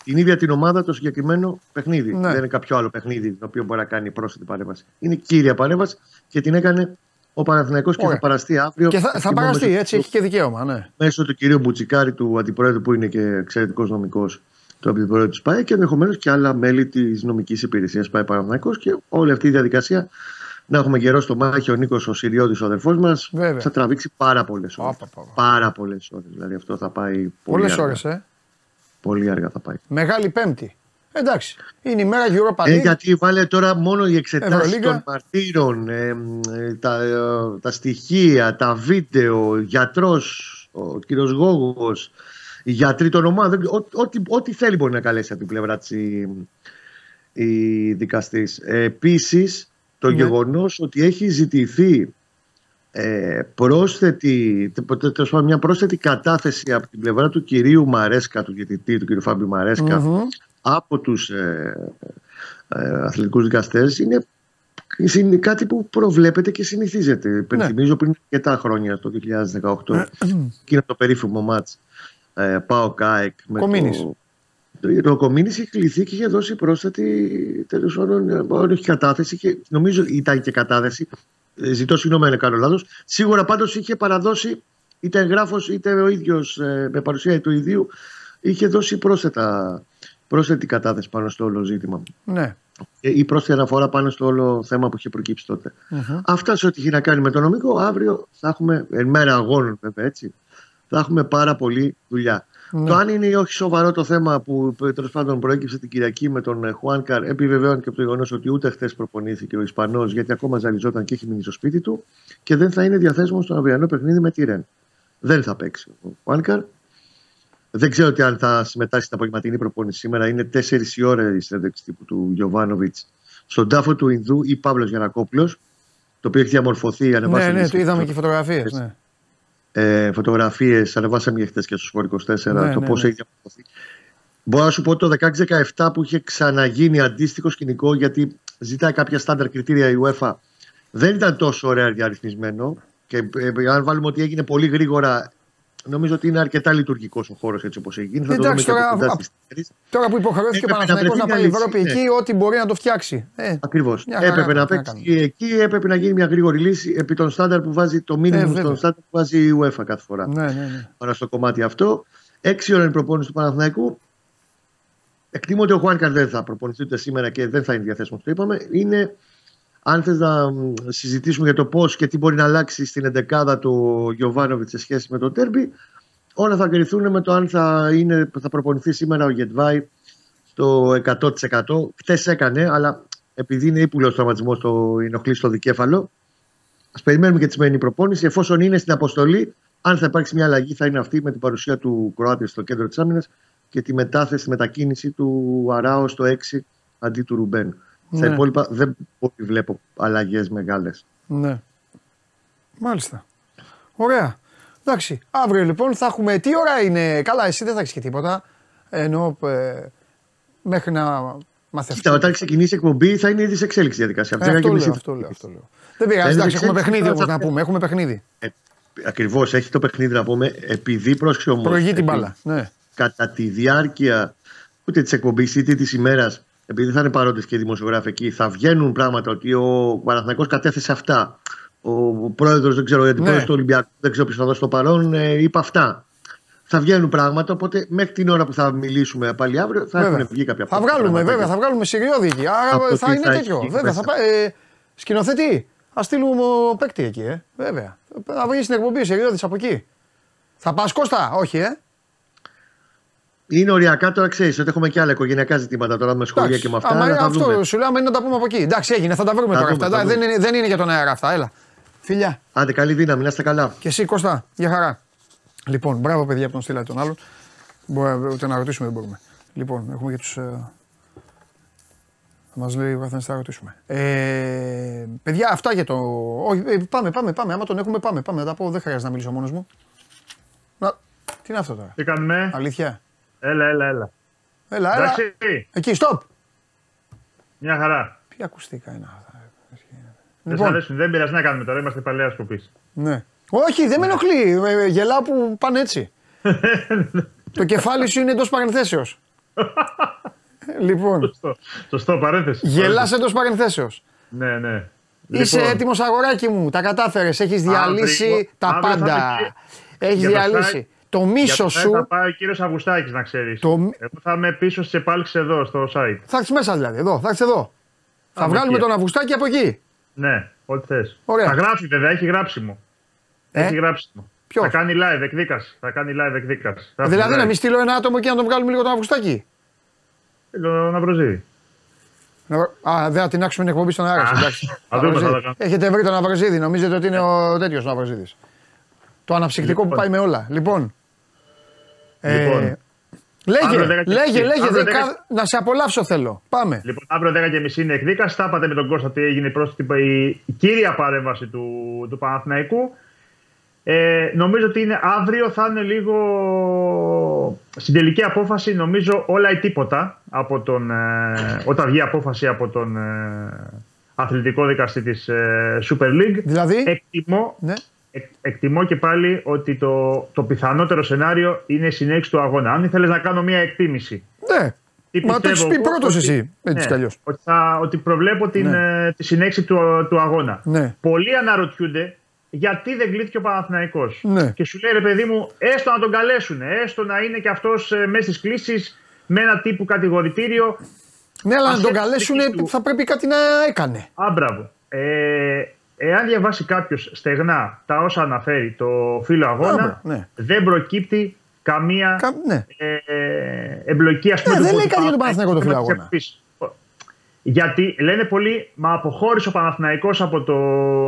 την ίδια την ομάδα το συγκεκριμένο παιχνίδι. Ναι. Δεν είναι κάποιο άλλο παιχνίδι το οποίο μπορεί να κάνει πρόσθετη παρέμβαση. Είναι κύρια παρέμβαση και την έκανε ο Παναθηναϊκός και Ωραία. θα παραστεί αύριο. Και θα, θα εκτιμώ παραστεί, μέσω έτσι, του- έχει και δικαίωμα, ναι. Μέσω του κυρίου Μπουτσικάρη, του αντιπρόεδρου που είναι και εξαιρετικός νομικός του αντιπρόεδρου της ΠΑΕ και ενδεχομένως και άλλα μέλη της νομικής υπηρεσίας ΠΑΕ Παναθηναϊκός και όλη αυτή η διαδικασία να έχουμε καιρό στο μάχη ο Νίκος ο Συριώτης, ο αδερφός μας, Βέβαια. θα τραβήξει πάρα πολλές ώρες. Άπα, πα, πα. Πάρα πολλές ώρες. Δηλαδή αυτό θα πάει πολύ Πολλές αργά. ώρες, ε. Πολύ αργά θα πάει. Μεγάλη Πέμπτη. Εντάξει. Είναι η μέρα Europa Ε, League. γιατί βάλε τώρα μόνο οι εξετάσεις Ευρωλίγκα. των μαρτύρων, ε, ε, τα, ε, τα στοιχεία, τα βίντεο, γιατρός, ο κύριος Γόγος, οι γιατροί των ομάδων, ό- ό,τι, ό,τι θέλει μπορεί να καλέσει από την πλευρά της η, η δικαστής. Επίσης, το Ναι. γεγονός ότι έχει ζητηθεί ε, πρόσθετη, τε- τε- τέλος πάντων, μια πρόσθετη κατάθεση από την πλευρά του κυρίου Μαρέσκα, του διαιτητή, του κυρίου Φάμπιου Μαρέσκα, Μμμ. Από τους ε, ε, αθλητικούς δικαστές είναι, είναι κάτι που προβλέπεται και συνηθίζεται. Ναι. Υπενθυμίζω πριν αρκετά χρόνια, το 2018, εκείνο το περίφημο μάτς ε, Πάο Κάεκ με Κομίνης. το... Το Κομίνης είχε κληθεί και είχε δώσει πρόσθετη τέλος πάντων, ε, όχι κατάθεση και νομίζω ήταν και κατάθεση Ε, ζητώ συγγνώμη αν κάνω λάθος σίγουρα πάντως είχε παραδώσει είτε εγγράφος είτε ο ίδιος ε, με παρουσία του ιδίου είχε δώσει πρόσθετα, πρόσθετη κατάθεση πάνω στο όλο ζήτημα Ναι. Ε, ή πρόσθετη αναφορά πάνω στο όλο θέμα που είχε προκύψει τότε. Μμμ. Αυτά σε ό,τι έχει να κάνει με το νομικό. Αύριο θα έχουμε, εν μέρα αγώνων βέβαια έτσι, θα έχουμε πάρα πολλή δουλειά. Ναι. Το αν είναι ή όχι σοβαρό το θέμα που τέλος πάντων προέκυψε την Κυριακή με τον ε, Χουάνκαρ, επιβεβαιώνει και από το γεγονός ότι ούτε χθες προπονήθηκε ο Ισπανός γιατί ακόμα ζαλιζόταν και έχει μείνει στο σπίτι του και δεν θα είναι διαθέσιμο στο αυριανό παιχνίδι με τη Ρεν. Δεν θα παίξει ο Χουάνκαρ. Δεν ξέρω τι αν θα συμμετάσχει στην απογευματινή προπόνηση σήμερα. Είναι 4 η ώρα η συνέντευξη τύπου του Γιωβάνοβιτς στον τάφο του Ινδού ή Παύλος Γιανακόπουλος, το οποίο έχει διαμορφωθεί. Ναι, ανεβάσαμε ναι, τις το είδαμε και φωτογραφίες. Ναι. ε, φωτογραφίες, ανεβάσαμε και χθε και στο Σπορ 24 Ναι, το ναι, πώς ναι. έχει διαμορφωθεί. Μπορώ να σου πω το 16-17 που είχε ξαναγίνει αντίστοιχο σκηνικό γιατί ζητάει κάποια στάνταρ κριτήρια η UEFA. Δεν ήταν τόσο ωραία διαρρυθμισμένο και ε, αν βάλουμε ότι έγινε πολύ γρήγορα, νομίζω ότι είναι αρκετά λειτουργικός ο χώρος έτσι όπως έχει γίνει. Θα το Εντάξει, δούμε και τώρα, από κοντά α- στις τέσσερις. Τώρα που υποχρεώθηκε ο Έπρεπε να Παναθηναϊκός να βρεθεί πάει η μια Ευρώπη λύση, εκεί, ό,τι μπορεί να το φτιάξει. Ε, Ακριβώς. Μια χαρά Έπρεπε θα- να θα παίξει εκεί, έπρεπε να γίνει μια γρήγορη λύση επί των στάνταρ που βάζει το μήνυμα Ε, βέβαια. στον στάνταρ που βάζει η UEFA κάθε φορά. ναι, ναι, ναι. πάνω στο κομμάτι αυτό. Έξι ώρα είναι η προπόνηση του Παναθηναϊκού. Εκτιμώ ότι ο Χουάνκαρ δεν θα προπονηθεί ούτε σήμερα και δεν θα είναι διαθέσιμος, το είπαμε. Είναι, αν θες να μ, συζητήσουμε για το πώς και τι μπορεί να αλλάξει στην εντεκάδα του Γιωβάνοβιτς σε σχέση με το τέρμπι, όλα θα κρυθούν με το αν θα, είναι, θα προπονηθεί σήμερα ο Γετβάη στο 100%. Χθε έκανε, αλλά επειδή είναι ύπουλος τραυματισμός, το ενοχλεί στο δικέφαλο. Α περιμένουμε και τη σημερινή προπόνηση. Εφόσον είναι στην αποστολή, αν θα υπάρξει μια αλλαγή, θα είναι αυτή με την παρουσία του Κροάτη στο κέντρο της άμυνας και τη μετάθεση, τη μετακίνηση του Αράο στο 6 αντί του Ρουμπέν. Στα Ναι. υπόλοιπα δεν πολύ βλέπω αλλαγές μεγάλες. Ναι. Μάλιστα. Ωραία. Εντάξει. Αύριο λοιπόν θα έχουμε. Τι ώρα είναι; Καλά, εσύ δεν θα έχεις και τίποτα. Ενώ ε, μέχρι να μάθει Κοίτα, όταν ξεκινήσει η εκπομπή θα είναι ήδη σε εξέλιξη η διαδικασία. Ε, αυτό, και λέω, μισή αυτό λέω, αυτό λέω. Δεν πειράζει, είναι εντάξει, έχουμε εξέλιξη, παιχνίδι τώρα όμως θα- να πούμε. Έχουμε παιχνίδι. Ακριβώς, έχει το παιχνίδι να πούμε. Επειδή πρόσεξε όμως. Προηγεί την μπάλα. Ναι. κατά τη διάρκεια ούτε της εκπομπής είτε της ημέρας, επειδή θα είναι παρόντες και οι δημοσιογράφοι εκεί, θα βγαίνουν πράγματα ότι ο Παναθηναϊκός κατέθεσε αυτά. Ο, ο πρόεδρος, δεν ξέρω, ο αντιπρόεδρος Ναι. του Ολυμπιακού, δεν ξέρω ποιος θα δώσει το παρόν, ε, είπε αυτά. Θα βγαίνουν πράγματα, οπότε μέχρι την ώρα που θα μιλήσουμε πάλι αύριο θα Βέβαια. έχουν βγει κάποια Θα βγάλουμε, πράγματα. βέβαια, θα βγάλουμε σιριώδη εκεί. Άρα Από θα τι είναι θα τέτοιο. έχει Βέβαια, μέσα. θα πάει. Ε, σκηνοθετή. Α στείλουμε ο παίκτη εκεί, ε. Βέβαια. Θα βγει στην εκπομπή ο Σιριώδης από εκεί. Θα πας Κώστα, όχι, ε. Είναι οριακά τώρα, ξέρεις ότι έχουμε και άλλα οικογενειακά ζητήματα τώρα με σχολεία Εντάξει. και με αυτά. Άμα αλλά είναι θα αυτό δούμε. σου λέω, άμα είναι να τα πούμε από εκεί. Εντάξει, έγινε, θα τα βρούμε Θα τώρα δούμε, αυτά. θα Δεν δούμε. είναι, δεν είναι για τον αέρα αυτά, έλα. Φιλιά. Άντε, καλή δύναμη, να είστε καλά. Και εσύ Κώστα, για χαρά. Λοιπόν, μπράβο παιδιά που τον στείλατε τον άλλον. Μπορεί, ούτε να ρωτήσουμε δεν μπορούμε. Λοιπόν, έχουμε και τους. Ε, θα μας λέει ο καθένας θα ρωτήσουμε. Ε, παιδιά, αυτά για το. Όχι, ε, πάμε, πάμε, πάμε. Άμα τον έχουμε, πάμε. πάμε. Θα τα πω, δεν χρειάζεται να μιλήσω μόνος μου. Να, τι είναι αυτό τώρα; Τι κάνουμε; Αλήθεια. Έλα, έλα, έλα. Έλα, έλα. Εντάξει. Εκεί, stop. Μια χαρά. Τι ακουστικά είναι αυτά. Δεν Λοιπόν. σ' αρέσουν. Δεν πειράζει να κάνουμε τώρα. Είμαστε παλαιά σκοπή. Ναι. Όχι, δεν με ενοχλεί. Ε, Γελάω που πάνε έτσι. (laughs) το κεφάλι σου είναι εντός παρενθέσεως. (laughs) λοιπόν, Σωστό. Σωστό, παρένθεση. γελάς εντός παρενθέσεως. Ναι, ναι. Είσαι Λοιπόν. έτοιμος αγοράκι μου. Τα κατάφερες. Έχεις διαλύσει Αύριο- τα αύριο θα πάντα. είμαι εκεί. Έχεις Για το διαλύσει. Site- Το Για μίσο το site σου Θα πάει ο κύριος Αυγουστάκη, να ξέρεις. Το- Εγώ θα είμαι πίσω στι επάλξει εδώ, στο site. θα έρθεις μέσα δηλαδή. Εδώ, θα έρθεις εδώ. Θα Άμα βγάλουμε εκεί. τον Αυγουστάκη από εκεί. Ναι, ό,τι θες. Ωραία. Θα γράψει βέβαια, έχει γράψιμο. Ε; Έχει γράψιμο. Ποιος; Θα κάνει live εκδίκαση. Θα κάνει live εκδίκαση. Θα Δηλαδή έρθει να live. μην στείλω ένα άτομο και να τον βγάλουμε λίγο τον Αυγουστάκη. Τον Αυροζίδη. Να- Α, δεν θα την άξουμε την εκπομπή στον αέρα. Α, εντάξει. θα δούμε, Αβραζίδη. θα τα κάνουμε. Έχετε βρει τον Αβραζίδη, νομίζετε ότι είναι ο τέτοιος ο Αβραζίδη. Το αναψυκτικό Λοιπόν. που πάει με όλα. Λοιπόν. Ε, Λοιπόν. λέγε, Αύριο δέκα και λέγε, μισή. λέγε. Αύριο δεν δέκα- κα- Να σε απολαύσω θέλω. Πάμε. Λοιπόν, αύριο 10.30 είναι εκδίκαση. Τα είπατε με τον Κώστα ότι έγινε η, πρόσθετη, η, η κύρια παρέμβαση του, του Παναθηναϊκού. Ε, νομίζω ότι είναι αύριο θα είναι λίγο στην τελική απόφαση νομίζω όλα ή τίποτα από τον, ε, όταν βγει απόφαση από τον ε, αθλητικό δικαστή της ε, Super League. Δηλαδή; Εκτιμώ, Ναι. Εκ- εκτιμώ και πάλι ότι το, το πιθανότερο σενάριο είναι η συνέχιση του αγώνα. Αν ήθελες να κάνω μια εκτίμηση Ναι. τι Μα το πιστεύω έχει πει εγώ, πρώτος ότι- εσύ. Έτσι ναι, κι αλλιώς. Ότι, θα, ότι προβλέπω την, Ναι. ε, τη συνέχιση του, του αγώνα. Ναι. Πολλοί αναρωτιούνται γιατί δεν κλείθηκε ο Παναθηναϊκός. Ναι. Και σου λέει ρε παιδί μου, έστω να τον καλέσουν, έστω να είναι και αυτός ε, μέσα στις κλήσεις με ένα τύπου κατηγορητήριο. Ναι, αλλά να Ας τον έρθει καλέσουν δική του. θα πρέπει κάτι να έκανε. Άμπραβο. Ε, εάν διαβάσει κάποιος στεγνά τα όσα αναφέρει το φίλο αγώνα, Άμπρα, ναι. δεν προκύπτει καμία Κα- Ναι. ε, εμπλοκή ας πούμε. Ναι, του δεν πού λέει του κάτι για τον Παναθηναϊκού Παναθηναϊκό το και φίλο με αγώνα. τις εκπίσεις. Γιατί λένε πολλοί, μα αποχώρησε ο Παναθηναϊκός από το,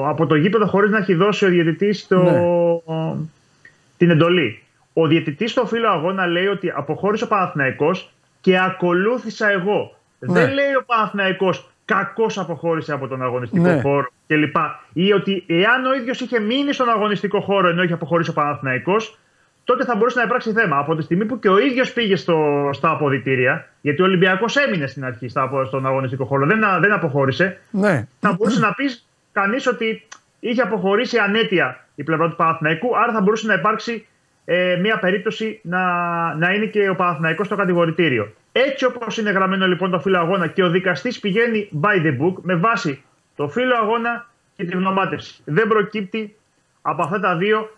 από το γήπεδο χωρίς να έχει δώσει ο διαιτητής το, Ναι. την εντολή. Ο διαιτητής στο φίλο αγώνα λέει ότι αποχώρησε ο Παναθηναϊκός και ακολούθησα εγώ. Ναι. Δεν λέει ο Παναθηναϊκός κακώς αποχώρησε από τον αγωνιστικό Ναι. χώρο κλπ. Ή ότι εάν ο ίδιος είχε μείνει στον αγωνιστικό χώρο ενώ είχε αποχωρήσει ο Παναθηναϊκός, τότε θα μπορούσε να υπάρξει θέμα. Από τη στιγμή που και ο ίδιος πήγε στο, στα αποδητήρια, γιατί ο Ολυμπιακός έμεινε στην αρχή στα, απο- στον αγωνιστικό χώρο, δεν, α- δεν αποχώρησε, Ναι. θα μπορούσε να πεις κανείς ότι είχε αποχωρήσει ανέτεια η πλευρά του Παναθηναϊκού, άρα θα μπορούσε να υπάρξει ε, μια περίπτωση να, να είναι και ο Παναθηναϊκός στο κατηγορητήριο. Έτσι όπως είναι γραμμένο λοιπόν το φύλλο αγώνα και ο δικαστής πηγαίνει by the book με βάση το φύλλο αγώνα και τη γνωμάτευση. Δεν προκύπτει από αυτά τα δύο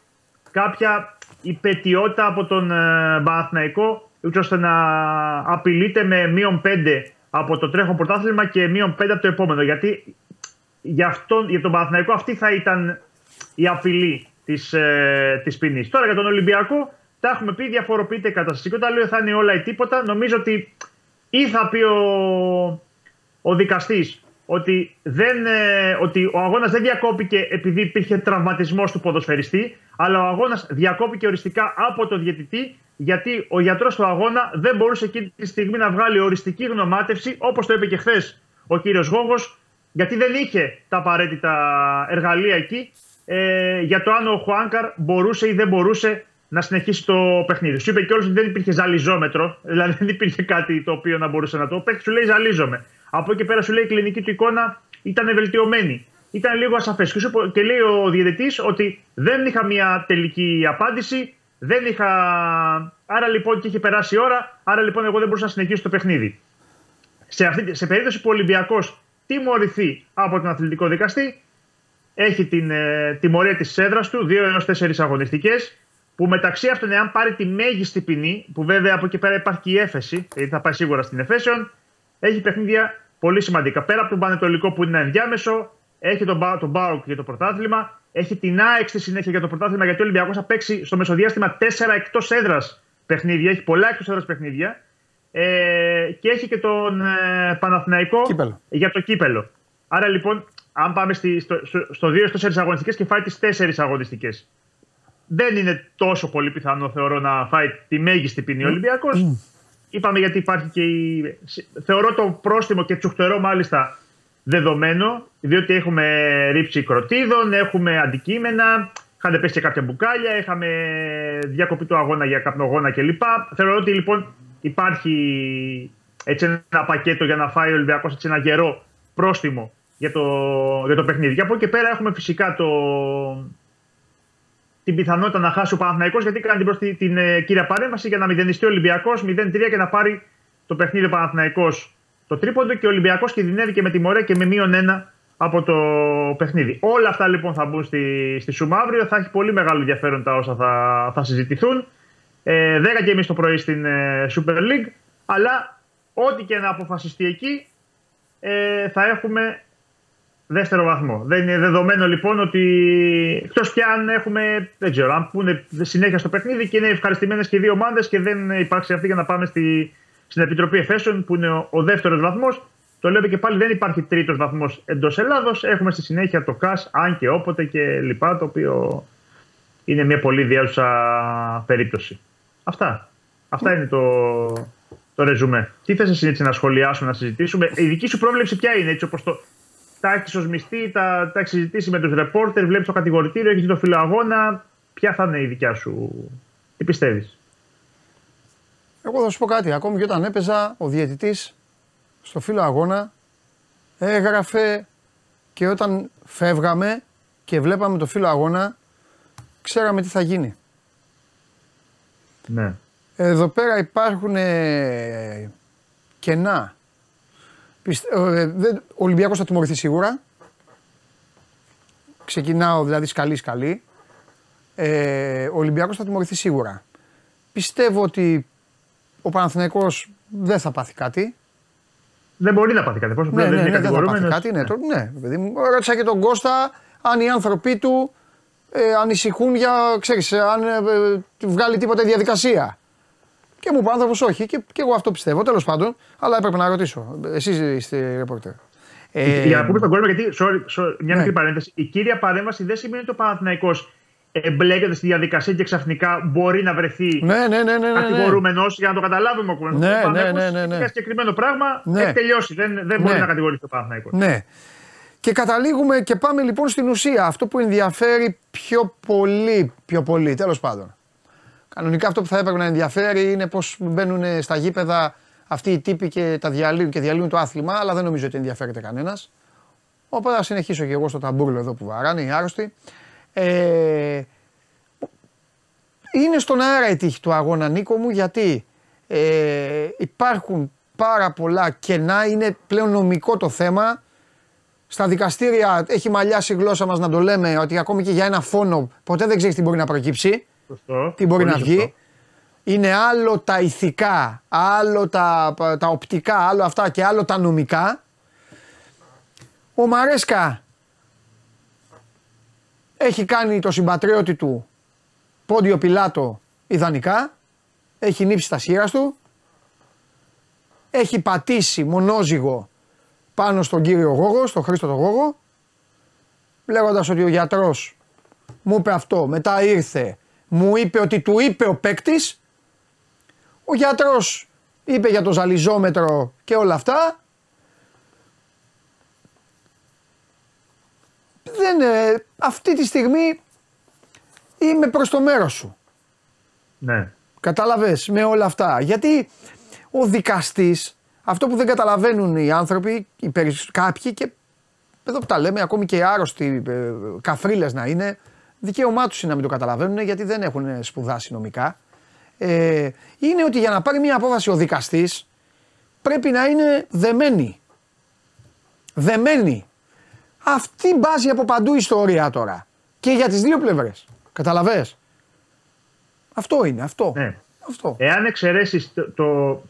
κάποια υπετιότητα από τον ε, Παναθηναϊκό ούτως ώστε να απειλείται με μείον 5 από το τρέχον πρωτάθλημα και μείον 5 από το επόμενο. Γιατί για, αυτόν, για τον Παναθηναϊκό αυτή θα ήταν η απειλή της, ε, της ποινής. Τώρα για τον Ολυμπιακό τα έχουμε πει, διαφοροποιείται η κατάσταση. Και όταν λέω θα είναι όλα ή τίποτα, νομίζω ότι ή θα πει ο, ο δικαστής ότι, δεν, ε, ότι ο αγώνας δεν διακόπηκε επειδή υπήρχε τραυματισμός του ποδοσφαιριστή, αλλά ο αγώνας διακόπηκε οριστικά από τον διαιτητή, γιατί ο γιατρός του αγώνα δεν μπορούσε εκείνη τη στιγμή να βγάλει οριστική γνωμάτευση, όπως το είπε και χθες ο κύριος Γόγος, γιατί δεν είχε τα απαραίτητα εργαλεία εκεί ε, για το αν ο Χουάνκαρ μπορούσε ή δεν μπορούσε να συνεχίσει το παιχνίδι. Σου είπε κιόλας ότι δεν υπήρχε ζαλιζόμετρο, δηλαδή δεν υπήρχε κάτι το οποίο να μπορούσε να το. Ο παίκτης σου λέει ζαλίζομαι. Από εκεί και πέρα σου λέει η κλινική του εικόνα ήταν βελτιωμένη. Ήταν λίγο ασαφές. Και, σου είπε- και λέει ο διαιτητής ότι δεν είχα μια τελική απάντηση, δεν είχα. Άρα λοιπόν και είχε περάσει η ώρα, άρα λοιπόν εγώ δεν μπορούσα να συνεχίσω το παιχνίδι. Σε, αυτή, σε περίπτωση που ο Ολυμπιακός τιμωρηθεί από τον αθλητικό δικαστή, έχει την ε, τιμωρία της έδρας του, 2 έως 4 αγωνιστικές, που μεταξύ αυτών, εάν πάρει τη μέγιστη ποινή, που βέβαια από εκεί πέρα υπάρχει και η έφεση, γιατί θα πάει σίγουρα στην εφέσεων, έχει παιχνίδια πολύ σημαντικά. Πέρα από τον Πανετολικό που είναι ένα ενδιάμεσο, έχει τον, Μπα- τον Μπάουκ για το πρωτάθλημα, έχει την ΑΕΚ στη συνέχεια για το πρωτάθλημα, γιατί ο Ολυμπιακός θα παίξει στο μεσοδιάστημα 4 εκτός έδρας παιχνίδια, έχει πολλά εκτός έδρας παιχνίδια. Ε, και έχει και τον ε, Παναθηναϊκό Κύπελο. για το κύπελο. Άρα λοιπόν, αν πάμε στη, στο, στο, στο 2-4 αγωνιστικές και φάει τις 4 αγωνιστικές, δεν είναι τόσο πολύ πιθανό θεωρώ να φάει τη μέγιστη ποινή ο Ολυμπιακός. Είπαμε γιατί υπάρχει και η. Θεωρώ το πρόστιμο και τσουχτερό μάλιστα δεδομένο, διότι έχουμε ρήψη κροτίδων, έχουμε αντικείμενα, είχαν πέσει και κάποια μπουκάλια, είχαμε διακοπή του αγώνα για καπνογόνα κλπ. Θεωρώ ότι λοιπόν υπάρχει έτσι ένα πακέτο για να φάει ο Ολυμπιακός έτσι ένα γερό πρόστιμο για το, για το παιχνίδι. Και από εκεί και πέρα έχουμε φυσικά το, την πιθανότητα να χάσει ο Παναθηναϊκός γιατί έκανε την, προσθή, την ε, κύρια παρέμβαση για να μηδενιστεί ο Ολυμπιακός 0-3 και να πάρει το παιχνίδι ο Παναθηναϊκός το τρίποντο και ο Ολυμπιακός κινδυνεύει και με τιμωρία και με μείον ένα από το παιχνίδι. Όλα αυτά λοιπόν θα μπουν στη, στη Σούμα αύριο. Θα έχει πολύ μεγάλο ενδιαφέρον τα όσα θα, θα συζητηθούν. Ε, 10 και εμείς το πρωί στην ε, Super League. Αλλά ό,τι και να αποφασιστεί εκεί ε, θα έχουμε δεύτερο βαθμό. Δεν είναι δεδομένο λοιπόν ότι εκτός πια αν έχουμε, δεν ξέρω, αν πούνε συνέχεια στο παιχνίδι και είναι ευχαριστημένες και οι δύο ομάδες και δεν υπάρξει αυτή για να πάμε στη, στην Επιτροπή Εφέσεων που είναι ο, ο δεύτερος βαθμός. Το λέω και πάλι δεν υπάρχει τρίτος βαθμός εντός Ελλάδος. Έχουμε στη συνέχεια το ΚΑΣ, αν και όποτε και λοιπά, το οποίο είναι μια πολύ διάζουσα περίπτωση. Αυτά. Αυτά είναι το, το ρεζουμέ. Τι θες εσύ έτσι να σχολιάσουμε, να συζητήσουμε; Η δική σου πρόβλεψη ποια είναι, έτσι όπως το. Τα έχει ω τα, τα έχει συζητήσει με τους ρεπόρτερ, βλέπεις το κατηγορητήριο, έχεις το φιλοαγώνα. Ποια θα είναι η δικιά σου, τι πιστεύεις; Εγώ θα σου πω κάτι. Ακόμη και όταν έπαιζα, ο διαιτητής στο φίλο αγώνα έγραφε και όταν φεύγαμε και βλέπαμε το φίλο αγώνα, ξέραμε τι θα γίνει. Ναι. Εδώ πέρα υπάρχουν ε, κενά. Πιστε, ε, ο Ολυμπιακός θα τιμωρηθεί σίγουρα. Ξεκινάω δηλαδή σκαλή σκαλή. Ε, ο Ολυμπιακός θα τιμωρηθεί σίγουρα. Πιστεύω ότι ο Παναθηναϊκός δεν θα πάθει κάτι. Δεν μπορεί να πάθει κάτι. Πώς ναι, ναι, ναι, δεν θα πάθει κάτι. Ναι, το, ναι, παιδί μου. Ρώτησα και τον Κώστα αν οι άνθρωποι του ε, ανησυχούν για, ξέρεις, αν ε, ε, βγάλει τίποτα διαδικασία. Και μου είπε άνθρωπος όχι. Και, και εγώ αυτό πιστεύω, τέλος πάντων. Αλλά έπρεπε να ρωτήσω. Εσείς είστε ρεπόρτερ. Ε, για να πούμε στον κόσμο, γιατί. Sorry, sorry, μια ναι. μικρή παρένθεση. Η κύρια παρέμβαση δεν σημαίνει ότι ο Παναθυναϊκό εμπλέκεται στη διαδικασία και ξαφνικά μπορεί να βρεθεί ναι, ναι, ναι, ναι, ναι, κατηγορούμενος για να το καταλάβουμε ο κόσμο. Ναι, ναι, ναι, ναι, ναι. Ένα συγκεκριμένο πράγμα ναι. έχει τελειώσει. Δεν, δεν μπορεί να κατηγορήσει ο Παναθυναϊκό. Ναι. Και καταλήγουμε και πάμε λοιπόν στην ουσία. Αυτό που ενδιαφέρει πιο πολύ, πιο πολύ, τέλος πάντων. Κανονικά αυτό που θα έπρεπε να ενδιαφέρει είναι πώ μπαίνουν στα γήπεδα αυτοί οι τύποι και τα διαλύουν και διαλύουν το άθλημα, αλλά δεν νομίζω ότι ενδιαφέρεται κανένας. Οπότε θα συνεχίσω και εγώ στο ταμπούρλο εδώ που βαράνε οι άρρωστοι. Ε, είναι στον αέρα η τύχη του αγώνα Νίκο μου γιατί ε, υπάρχουν πάρα πολλά κενά, είναι πλέον νομικό το θέμα. Στα δικαστήρια έχει μαλλιάσει η γλώσσα μας να το λέμε ότι ακόμη και για ένα φόνο ποτέ δεν ξέρεις τι μπορεί να προκύψει. Τι μπορεί να βγει. Είναι άλλο τα ηθικά, άλλο τα, τα οπτικά, άλλο αυτά και άλλο τα νομικά. Ο Μαρέσκα έχει κάνει το συμπατριώτη του πόντιο πιλάτο ιδανικά. Έχει νύψει τα σχήρα του. Έχει πατήσει μονόζυγο πάνω στον κύριο Γόγο, στον Χρήστο τον Γόγο. Λέγοντας ότι ο γιατρός μου είπε αυτό, μετά ήρθε μου είπε ότι του είπε ο παίκτης. Ο γιατρός είπε για το ζαλιζόμετρο και όλα αυτά. Δεν, ε, αυτή τη στιγμή είμαι προς το μέρος σου. Ναι. Κατάλαβες με όλα αυτά. Γιατί ο δικαστής, αυτό που δεν καταλαβαίνουν οι άνθρωποι, οι κάποιοι και εδώ που τα λέμε, ακόμη και οι άρρωστοι ε, καφρίλες να είναι, δικαίωμά τους είναι να μην το καταλαβαίνουν γιατί δεν έχουν σπουδάσει νομικά. Ε, είναι ότι για να πάρει μια απόφαση ο δικαστής πρέπει να είναι δεμένη. Δεμένη. Αυτή μπάζει από παντού ιστορία τώρα. Και για τις δύο πλευρές. Καταλαβες; Αυτό είναι, αυτό. Ναι. αυτό. Εάν εξαιρέσεις το, το,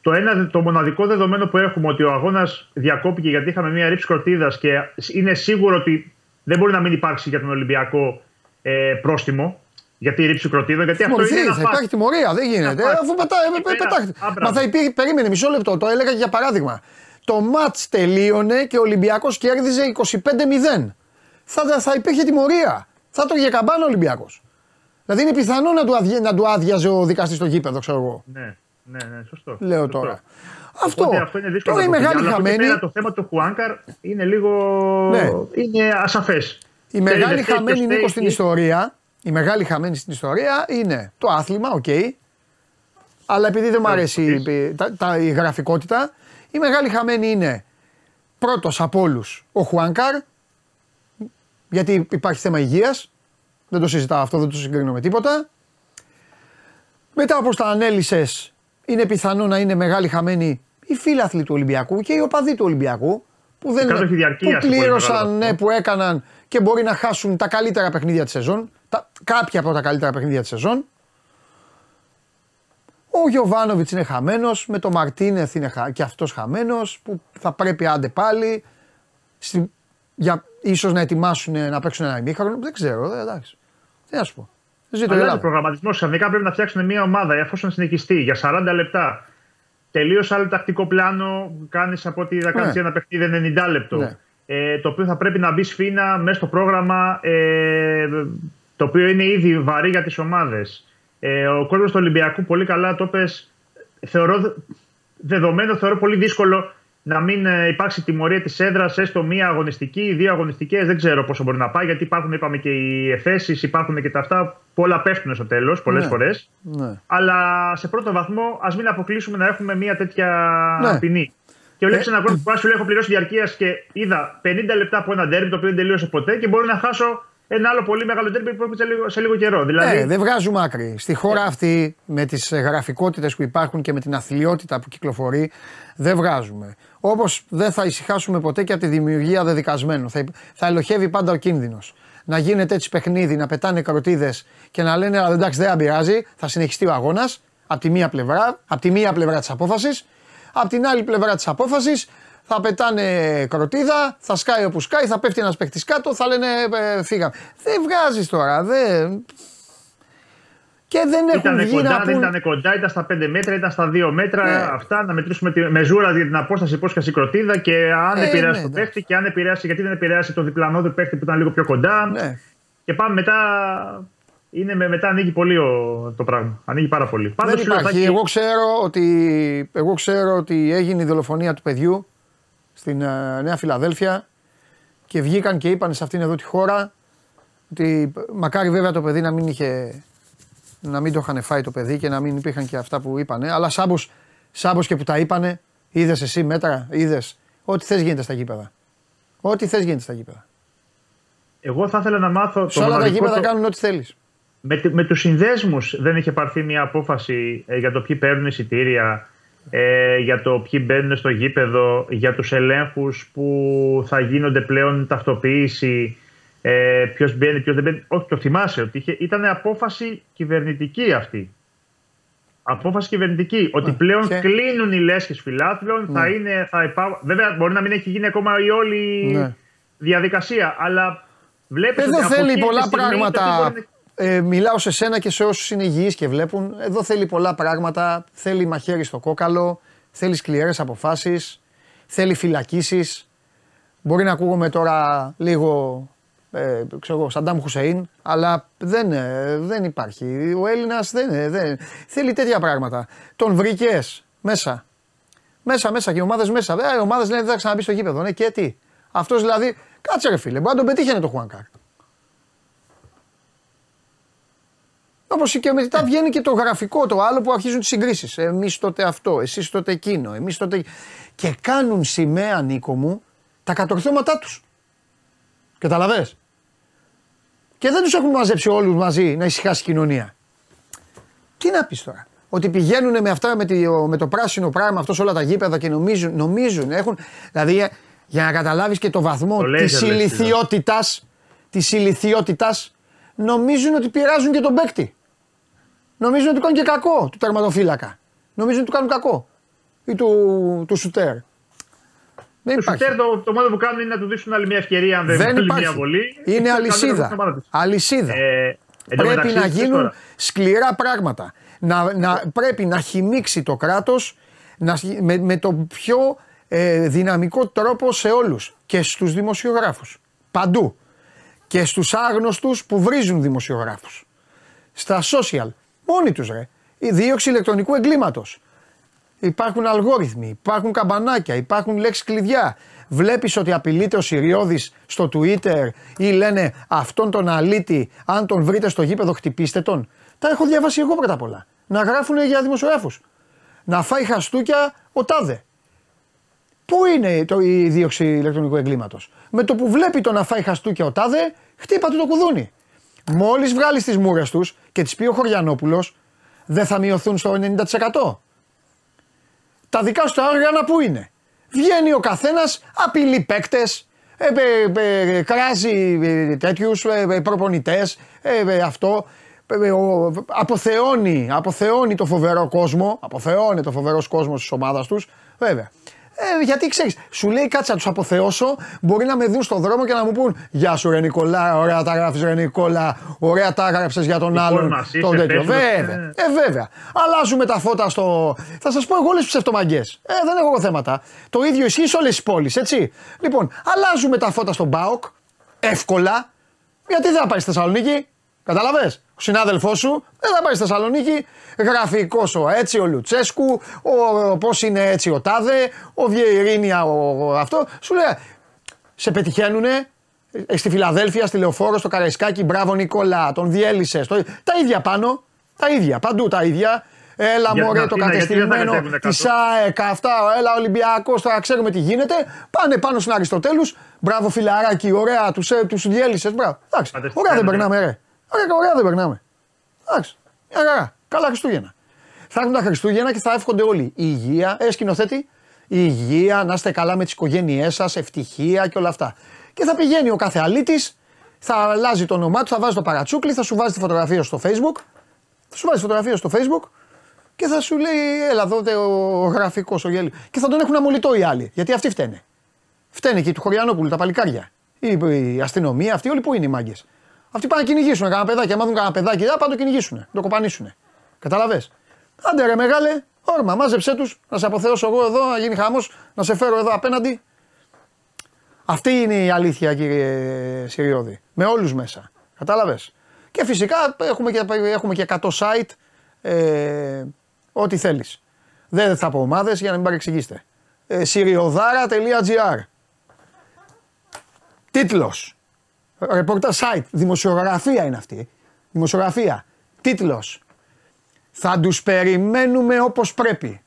το, ένα, το μοναδικό δεδομένο που έχουμε ότι ο αγώνας διακόπηκε γιατί είχαμε μια ρήψη κορτίδας και είναι σίγουρο ότι δεν μπορεί να μην υπάρξει για τον Ολυμπιακό ε, πρόστιμο για τη ρήψη κροτίδων. Γιατί αυτό είναι θα υπάρχει τιμωρία, δεν γίνεται. Αφού πετάχεται. Μα θα υπήρχε, περίμενε μισό λεπτό, το έλεγα για παράδειγμα. Το ματ τελείωνε και ο Ολυμπιακός κέρδιζε 25-0. Θα, θα υπήρχε τιμωρία. Θα το είχε καμπάνω ο Ολυμπιακός. Δηλαδή είναι πιθανό να του, αδει, να του άδειαζε ο δικαστής στο γήπεδο, ξέρω εγώ. Ναι, ναι, ναι, σωστό. Λέω σωστό. τώρα. Αυτό. Οπότε αυτό είναι δύσκολο. Τώρα η μεγάλη χαμένη. Το θέμα του Χουάνκαρ είναι λίγο. Ναι. είναι ασαφές. Η μεγάλη χαμένη Νίκο στην ιστορία. Η μεγάλη χαμένη στην ιστορία είναι το άθλημα, OK. Okay, αλλά επειδή δεν μου αρέσει η, τα, τα, η γραφικότητα, η μεγάλη χαμένη είναι πρώτος από όλους ο Χουάνκαρ. Γιατί υπάρχει θέμα υγείας. Δεν το συζητάω αυτό, δεν το συγκρίνω με τίποτα. Μετά όπως τα ανέλησες, είναι πιθανό να είναι μεγάλη χαμένη οι φίλαθλοι του Ολυμπιακού και οι οπαδοί του Ολυμπιακού που, δεν, κάτοχοι που διαρκείας σε πολύ πλήρωσαν, μεγάλο ναι, βαθμό. που έκαναν και μπορεί να χάσουν τα καλύτερα παιχνίδια της σεζόν. Τα, κάποια από τα καλύτερα παιχνίδια της σεζόν. Ο Γιωβάνοβιτς είναι χαμένος, με το Μαρτίνεθ είναι χα... και αυτός χαμένος, που θα πρέπει άντε πάλι. Στη... Για ίσως να ετοιμάσουν να παίξουν ένα ημίχρονο. Δεν ξέρω, ε, εντάξει. Τι να σου πω. Ζήτω η Αλλάζει ο Ελλάδα. προγραμματισμός. Ξαφνικά πρέπει να φτιάξουν μια ομάδα εφόσον συνεχιστεί για 40 λεπτά. Τελείως άλλο τακτικό πλάνο. Κάνεις από ότι θα κάνεις Ναι. ένα παιχνίδι 90 λεπτό. Ναι. Ε, το οποίο θα πρέπει να μπει σφίνα μέσα στο πρόγραμμα. Ε, το οποίο είναι ήδη βαρύ για τις ομάδες. Ε, ο κόσμος του Ολυμπιακού πολύ καλά το πες, Θεωρώ δεδομένο, θεωρώ πολύ δύσκολο να μην ε, υπάρξει τιμωρία της έδρας έστω μία αγωνιστική ή δύο αγωνιστικές. Δεν ξέρω πόσο μπορεί να πάει, γιατί υπάρχουν, είπαμε, και οι εφέσεις, υπάρχουν και τα αυτά που όλα πέφτουν στο τέλος πολλές Ναι. φορές. Ναι. Αλλά σε πρώτο βαθμό, ας μην αποκλείσουμε να έχουμε μία τέτοια Ναι. ποινή. Και βλέπεις Ε, ένα κόσμο που σου λέει: Έχω πληρώσει διαρκείας και είδα 50 λεπτά από ένα ντέρμπι το οποίο δεν τελείωσε ποτέ και μπορεί να χάσω ένα άλλο πολύ μεγάλο ντέρμπι που έρχεται σε λίγο, σε λίγο καιρό. Δηλαδή, Ε, δεν βγάζουμε άκρη. Στη χώρα αυτή, με τις γραφικότητες που υπάρχουν και με την αθλειότητα που κυκλοφορεί, δεν βγάζουμε. Όπως δεν θα ησυχάσουμε ποτέ και από τη δημιουργία δεδικασμένου. Θα, θα ελοχεύει πάντα ο κίνδυνος. Να γίνεται έτσι παιχνίδι, να πετάνε καροτίδες και να λένε «Αλλά εντάξει δεν πειράζει, θα συνεχιστεί ο αγώνας. Από τη μία πλευρά, από τη μία πλευρά της απόφασης. Από την άλλη πλευρά της απόφασης θα πετάνε κροτίδα, θα σκάει όπου σκάει, θα πέφτει ένας παίχτη κάτω, θα λένε ε, φύγαμε. Δεν βγάζεις τώρα, δεν. Και δεν έχουν Ήταν βγει κοντά, να δεν πούν. ήταν κοντά, ήταν στα 5 μέτρα, ήταν στα 2 μέτρα. Ναι. Αυτά να μετρήσουμε τη μεζούρα για την απόσταση υπόσχεση κροτίδα και αν Ε, επηρέασε ναι, τον ναι. παίχτη και αν επηρέασε, γιατί δεν επηρέασε τον διπλανό του παίχτη που ήταν λίγο πιο κοντά. Ναι. Και πάμε μετά. Είναι με, μετά ανοίγει πολύ ο, το πράγμα. Ανοίγει πάρα πολύ. Πάντως, Δεν σου λέω, υπάρχει. θα έχει- Εγώ ξέρω, ότι, εγώ ξέρω ότι έγινε η δολοφονία του παιδιού στην ε, Νέα Φιλαδέλφια και βγήκαν και είπαν σε αυτήν εδώ τη χώρα ότι μακάρι βέβαια το παιδί να μην είχε να μην το είχαν φάει το παιδί και να μην υπήρχαν και αυτά που είπανε. Αλλά σάμπος, σάμπος και που τα είπανε είδες εσύ μέτρα, είδες ό,τι θες γίνεται στα γήπεδα. Ό,τι θες γίνεται στα γήπεδα. Εγώ θα ήθελα να μάθω. σε το όλα τα μοναδικό γήπεδα το- κάνουν ό,τι θέλεις. Με, τη- με τους συνδέσμους δεν είχε πάρθει μια απόφαση ε, για το ποιοι παίρνουν εισιτήρια, ε, για το ποιοι μπαίνουν στο γήπεδο, για τους ελέγχους που θα γίνονται πλέον ταυτοποίηση, ε, ποιος μπαίνει, ποιος δεν μπαίνει. Όχι, το θυμάσαι ότι είχε, ήταν απόφαση κυβερνητική αυτή. Απόφαση κυβερνητική. Ότι Ναι, πλέον και- κλείνουν οι λέσχες φιλάθλων, θα Ναι. είναι, θα υπά... Βέβαια μπορεί να μην έχει γίνει ακόμα η όλη Ναι. διαδικασία, αλλά βλέπεις Εδώ ότι από θέλει εκείνη τη πολλά στιγμή το τι πράγματα. μπορεί να- Ε, μιλάω σε σένα και σε όσους είναι υγιείς και βλέπουν. Εδώ θέλει πολλά πράγματα. Θέλει μαχαίρι στο κόκαλο. Θέλει σκληρές αποφάσεις. Θέλει φυλακίσεις. Μπορεί να ακούγομαι τώρα λίγο ε, ξέρω εγώ, Σαντάμ Χουσέιν, αλλά δεν, ε, δεν υπάρχει. Ο Έλληνας δεν, ε, δεν θέλει τέτοια πράγματα. Τον βρήκες μέσα. Μέσα, μέσα και οι ομάδες μέσα. Ε, οι ομάδες λένε δεν θα ξαναμπεί στο γήπεδο. Ναι, και τι. Αυτός δηλαδή, κάτσε ρε φίλε, μπορεί να τον πετύχαινε το Χουάνκαρ. Όπως και μετά βγαίνει και το γραφικό, το άλλο που αρχίζουν τις συγκρίσεις. Εμείς τότε αυτό, εσείς τότε εκείνο, εμείς τότε. Και κάνουν σημαία, Νίκο μου, τα κατορθώματά τους. Καταλαβέ. Και δεν τους έχουν μαζέψει όλους μαζί να ησυχάσει η κοινωνία. Τι να πεις τώρα; Ότι πηγαίνουν με αυτά, με, τη, με το πράσινο πράγμα αυτός σε όλα τα γήπεδα και νομίζουν, νομίζουν έχουν. Δηλαδή ε, για να καταλάβεις και το βαθμό Το της laser λες, ηλικιότητας, της ηλικιότητας, νομίζουν ότι πειράζουν και τον παίκτη. Νομίζουν ότι του κάνουν και κακό του τερματοφύλακα. Νομίζουν ότι του κάνουν κακό. Ή του, του σουτέρ. Δεν Το υπάρχει. σουτέρ το, το μόνο που κάνουν είναι να του δώσουν άλλη μια ευκαιρία αν δεν, Δεν βάλει υπάρχει. μια βολή. Είναι Και αλυσίδα. κάνουν το Αλυσίδα. Ε, εν τω πρέπει μεταξύ, να ξέρεις γίνουν τώρα, σκληρά πράγματα. Να, να, πρέπει να χυμίξει το κράτος να, σχ- με, με το πιο ε, δυναμικό τρόπο σε όλους. Και στους δημοσιογράφους. Παντού. Και στους άγνωστους που βρίζουν δημοσιογράφους. Στα social. Μόνοι τους ρε. Η δίωξη ηλεκτρονικού εγκλήματος. Υπάρχουν αλγόριθμοι, υπάρχουν καμπανάκια, υπάρχουν λέξεις κλειδιά. Βλέπεις ότι απειλείται ο Συριώδης στο Twitter ή λένε αυτόν τον αλήτη, αν τον βρείτε στο γήπεδο χτυπήστε τον. Τα έχω διαβάσει εγώ πρώτα απ' όλα. Να γράφουν για δημοσιογράφους. Να φάει χαστούκια ο τάδε. Πού είναι το, η δίωξη ηλεκτρονικού εγκλήματος; Με το που βλέπει το να φάει χαστούκια ο τάδε, χτύπα του το κουδούνι. Μόλις βγάλει τις μούρες τους και τις πει ο Χωριανόπουλος, δεν θα μειωθούν στο 90%. Τα δικά σου τα όργανα πού είναι; Βγαίνει ο καθένας, απειλεί παίκτες, ε, ε, ε, κράζει τέτοιους προπονητές, αυτό. Ε, ο- αποθεώνει, αποθεώνει το φοβερό κόσμο, αποθεώνει το φοβερός κόσμος της ομάδας τους, βέβαια. Ε, γιατί ξέρεις, σου λέει κάτσε να τους αποθεώσω. Μπορεί να με δουν στον δρόμο και να μου πούν Γεια σου, Ρε Νικολά, ωραία τα γράφεις, Ρε Νικόλα, ωραία τα έγραψε για τον Λοιπόν, άλλον. μας είσαι, Τον τέτοιο. πες μας, Βέβαια. ε. Ε, βέβαια. Αλλάζουμε τα φώτα στο. Θα σας πω εγώ όλες τις ψευτομαγκέ. Ε, δεν έχω εγώ θέματα. Το ίδιο ισχύει σε όλες τις πόλεις, έτσι. Λοιπόν, αλλάζουμε τα φώτα στον Μπάοκ. Εύκολα. Γιατί δεν θα πάει στη Θεσσαλονίκη. Κατάλαβε. Ο συνάδελφός σου δεν θα πάει στη Θεσσαλονίκη. Γραφικός ο έτσι, ο Λουτσέσκου, ο, πώς είναι έτσι ο Τάδε, ο Βιερίνια, ο, ο αυτό. Σου λέει, σε πετυχαίνουνε ε, στη Φιλαδέλφια, στη Λεωφόρο, στο Καραϊσκάκι. Μπράβο Νικόλα, τον διέλυσες. Τα ίδια πάνω. Τα ίδια, παντού τα ίδια. Έλα Για μωρέ την το Αθήνα, γιατί δεν θα κατεστημένο κατέβουνε της κάτω. ΑΕΚ, αυτά, έλα Ολυμπιακός, τώρα ξέρουμε τι γίνεται. Πάνε πάνω στην Αριστοτέλους. Μπράβο φιλαράκι, ωραία, τους τους διέλυσες. Μπράβο. Εντάξει, ωραία δεν Κατεστημένο, περνάμε, ρε. Ωραία, ωραία δεν περνάμε. Εντάξει, μια χαρά. Καλά Χριστούγεννα. Θα έρθουν τα Χριστούγεννα και θα εύχονται όλοι. Η υγεία, ε, σκηνοθέτη, η υγεία, να είστε καλά με τις οικογένειές σας, ευτυχία και όλα αυτά. Και θα πηγαίνει ο κάθε αλήτης, θα αλλάζει το όνομά του, θα βάζει το παρατσούκλι, θα σου βάζει τη φωτογραφία στο Facebook. Θα σου βάζει φωτογραφία στο Facebook και θα σου λέει, έλα εδώ ο γραφικός, ο γέλιο. Και θα τον έχουν αμολυτό οι άλλοι. Γιατί αυτοί φταίνε. Φταίνε και του Χωριανόπουλου, τα παλικάρια. Η, η αστυνομία, αυτοί όλοι που είναι οι μάγκες. Αυτοί πάνε να κυνηγήσουν κανένα παιδάκι. Αν δουν κανένα παιδάκι, δεν πάνε να το κυνηγήσουν. Να το κοπανίσουν. Καταλαβέ. Άντε ρε μεγάλε, όρμα, μάζεψέ τους, να σε αποθεώσω εγώ εδώ, να γίνει χαμός, να σε φέρω εδώ απέναντι. Αυτή είναι η αλήθεια, κύριε Συριώδη. Με όλους μέσα. Κατάλαβε. Και φυσικά έχουμε και, έχουμε και 100 site. Ε, ό,τι θέλεις. Δεν θα πω ομάδες για να μην παρεξηγήσετε. Ε, Syriodara.gr Τίτλος. Ρεπορτάζ site. Δημοσιογραφία είναι αυτή. Δημοσιογραφία. Τίτλος. Θα τους περιμένουμε όπως πρέπει.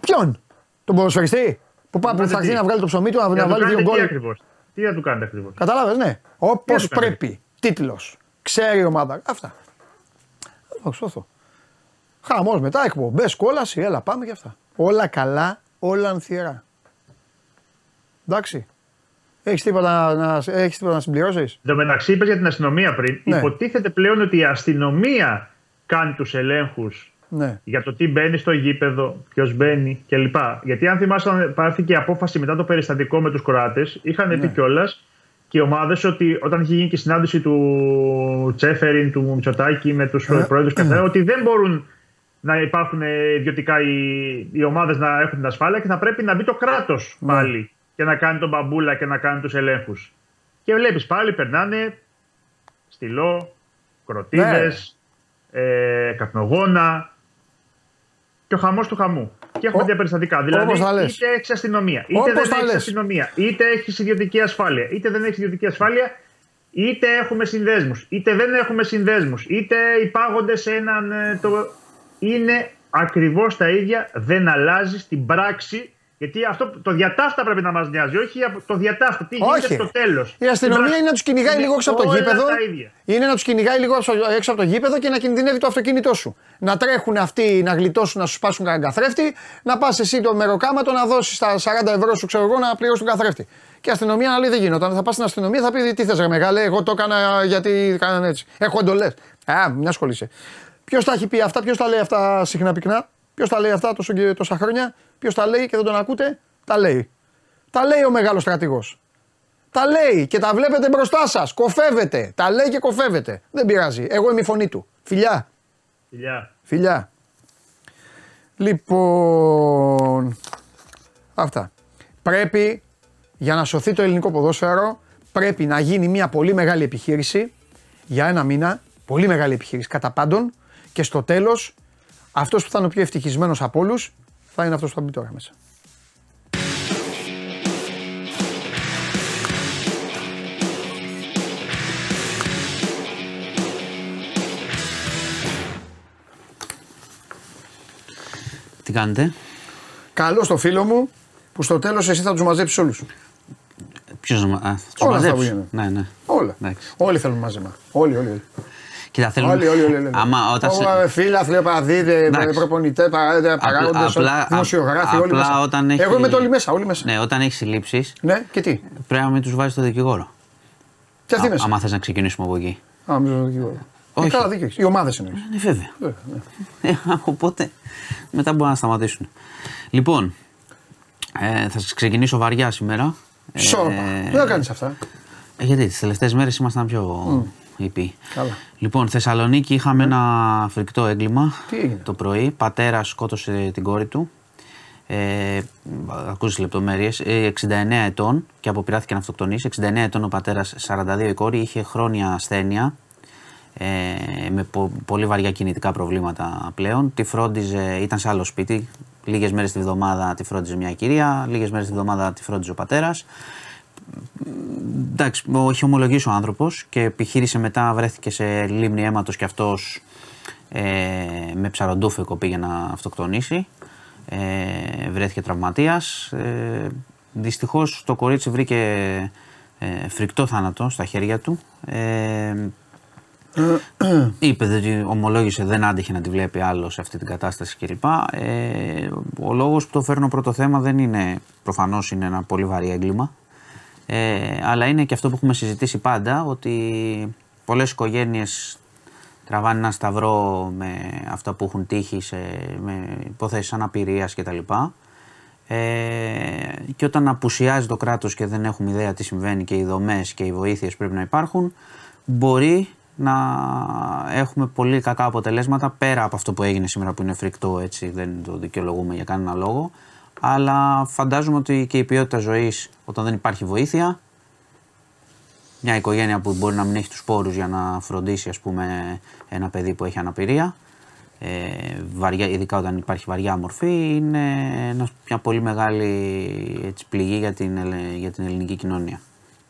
Ποιον; Τον ποδοσφαιριστή; Που, πάει, που Κάντε θα έρθει τι. να βγάλει το ψωμί του, να, Για να να βάλει του δύο κάνετε τι γκολ. ακριβώς. Τι θα του κάνετε ακριβώς. Κατάλαβες, ναι. Όπως Τι έκανε. πρέπει. Τίτλος. Ξέρει η ομάδα. Αυτά. Θα σώθω. Χαμός μετά, εκπομπές, κόλαση, έλα πάμε και αυτά. Όλα καλά, όλα ανθιερά. Εντάξει. Έχεις τίποτα να, έχεις τίποτα να συμπληρώσεις; Εν τω μεταξύ, είπες για την αστυνομία πριν. Ναι. Υποτίθεται πλέον ότι η αστυνομία κάνει τους ελέγχους Ναι. για το τι μπαίνει στο γήπεδο, ποιος μπαίνει κλπ. Γιατί αν θυμάσαι, πάρθηκε η απόφαση μετά το περιστατικό με τους Κροάτες, είχαν Ναι. πει κιόλας και οι ομάδες ότι όταν είχε γίνει και η συνάντηση του Τσέφεριν, του Μητσοτάκη με τους Ε, πρόεδρους και αυτά, ότι δεν μπορούν να υπάρχουν ιδιωτικά οι, οι ομάδες να έχουν την ασφάλεια και θα πρέπει να μπει το κράτος Ναι. πάλι και να κάνει τον μπαμπούλα και να κάνει τους ελέγχους. Και βλέπεις πάλι περνάνε στυλό, κροτίδε, ε, καπνογόνα και ο χαμός του χαμού. Και έχουμε Ο- τέτοια περιστατικά. Δηλαδή, όπως τα λες. είτε έχεις αστυνομία, είτε Όπως δεν τα έχεις λες. αστυνομία, είτε έχεις ιδιωτική ασφάλεια, είτε δεν έχεις ιδιωτική ασφάλεια, είτε έχουμε συνδέσμους, είτε δεν έχουμε συνδέσμους, είτε υπάγονται σε έναν. ε, Το... Είναι ακριβώς τα ίδια, δεν αλλάζει στην πράξη. Γιατί αυτό το διατάφτα πρέπει να μας νοιάζει, όχι από- το διατάφτα. Τι γίνεται Όχι. στο τέλος. Η αστυνομία είναι να τους κυνηγάει λίγο έξω από το γήπεδο. Είναι να τους κυνηγάει λίγο έξω- έξω από το γήπεδο και να κινδυνεύει το αυτοκίνητό σου. Να τρέχουν αυτοί να γλιτώσουν, να σου σπάσουν κανένα καθρέφτη, να πας εσύ το μεροκάματο να δώσεις τα 40 ευρώ σου, ξέρω εγώ, να πληρώσει τον καθρέφτη. Και η αστυνομία να λέει δεν γίνονταν. Θα πας στην αστυνομία, θα πει τι θες, ρε μεγάλε, εγώ το έκανα γιατί κάνανε έτσι. Έχω εντολές. Α, μια ασχολείσαι. Ποιος τα έχει πει αυτά, ποιος τα λέει αυτά συχνά πυκνά, ποιος τα λέει αυτά τόσο, και- τόσα χρόνια, ποιος τα λέει και δεν τον ακούτε, τα λέει. Τα λέει ο μεγάλος στρατηγός. Τα λέει και τα βλέπετε μπροστά σας. Κοφεύετε. Τα λέει και κοφεύετε. Δεν πειράζει. Εγώ είμαι η φωνή του. Φιλιά. Φιλιά. Φιλιά. Λοιπόν. Αυτά. Πρέπει για να σωθεί το ελληνικό ποδόσφαιρο πρέπει να γίνει μια πολύ μεγάλη επιχείρηση για ένα μήνα. Πολύ μεγάλη επιχείρηση κατά πάντων και στο τέλος αυτός που θα είναι ο πιο ευτυχισμένος από όλους θα είναι αυτός που θα μπει τώρα μέσα. Τι κάνετε, Καλό στο φίλο μου που στο τέλος εσύ θα τους μαζέψεις όλους. Ποιος να. Α, θα τους Όλα αυτά που μαζέψει. γίνονται. Ναι, ναι. Όλα. Εντάξει. Όλοι θέλουν μάζεμα. Όλοι, όλοι. όλοι. Κοίτα, θέλουν. Όλοι, όλοι, όλοι. όλοι. Άμα όταν σε- Ω, Φίλαθλοι, παραδίδε, Εντάξει. προπονητέ, παράγοντες, απλά- δημοσιογράφοι, όλοι απλά μέσα. όταν έχει- Εγώ είμαι το όλοι μέσα, όλοι μέσα. Ναι, όταν έχεις συλλήψεις, Ναι, και τι; πρέπει να μην τους βάζεις το δικηγόρο. Και αυτή Α- μέσα. Άμα θες να ξεκινήσουμε από εκεί. Α, μην το δικηγόρο. Όχι. Ε, καλά, δίκιο έχεις. Οι ομάδες εννοεί. Ναι, βέβαια. Ε, Οπότε μετά μπορούν να σταματήσουν. Λοιπόν, ε, θα σας ξεκινήσω βαριά σήμερα. Ε, Σόρπα. Δεν τα κάνεις αυτά. ε, γιατί τις τελευταίες μέρες ήμασταν πιο ήπιοι. Καλά. Λοιπόν, Θεσσαλονίκη είχαμε ένα φρικτό έγκλημα Τι έγινε; το πρωί. Πατέρα σκότωσε την κόρη του. Ε, ακούσεις λεπτομέρειες, ε, 69 ετών και αποπειράθηκε να αυτοκτονήσει. 69 ετών ο πατέρας, 42 η κόρη, είχε χρόνια ασθένεια ε, με πο- πολύ βαριά κινητικά προβλήματα πλέον. Τη φρόντιζε, ήταν σε άλλο σπίτι, λίγες μέρες τη βδομάδα τη φρόντιζε μια κυρία, λίγες μέρες τη βδομάδα τη φρόντιζε ο πατέρας. Εντάξει, ο- είχε ομολογήσει ο άνθρωπος και επιχείρησε μετά, βρέθηκε σε λίμνη αίματος κι αυτός ε, με ψαροντούφεκο πήγε να αυτοκτονήσει. Ε, βρέθηκε τραυματίας. Ε, Δυστυχώς το κορίτσι βρήκε ε, φρικτό θάνατο στα χέρια του. Ε, είπε ότι ομολόγησε δεν άντεχε να τη βλέπει άλλος σε αυτή την κατάσταση κλπ. Ε, ο λόγος που το φέρνω πρώτο θέμα δεν είναι, προφανώς είναι ένα πολύ βαρύ έγκλημα. Ε, αλλά είναι και αυτό που έχουμε συζητήσει πάντα, ότι πολλές οικογένειες τραβάνε ένα σταυρό με αυτά που έχουν τύχει σε, με υποθέσεις αναπηρίας κτλ. Ε, και όταν απουσιάζει το κράτος και δεν έχουμε ιδέα τι συμβαίνει και οι δομές και οι βοήθειες πρέπει να υπάρχουν, μπορεί να έχουμε πολύ κακά αποτελέσματα πέρα από αυτό που έγινε σήμερα που είναι φρικτό έτσι, δεν το δικαιολογούμε για κανένα λόγο. Αλλά φαντάζομαι ότι και η ποιότητα ζωής όταν δεν υπάρχει βοήθεια μια οικογένεια που μπορεί να μην έχει τους πόρους για να φροντίσει ας πούμε ένα παιδί που έχει αναπηρία ε, βαριά, ειδικά όταν υπάρχει βαριά μορφή είναι ένας- μια πολύ μεγάλη έτσι, πληγή για την, ελε- για την ελληνική κοινωνία.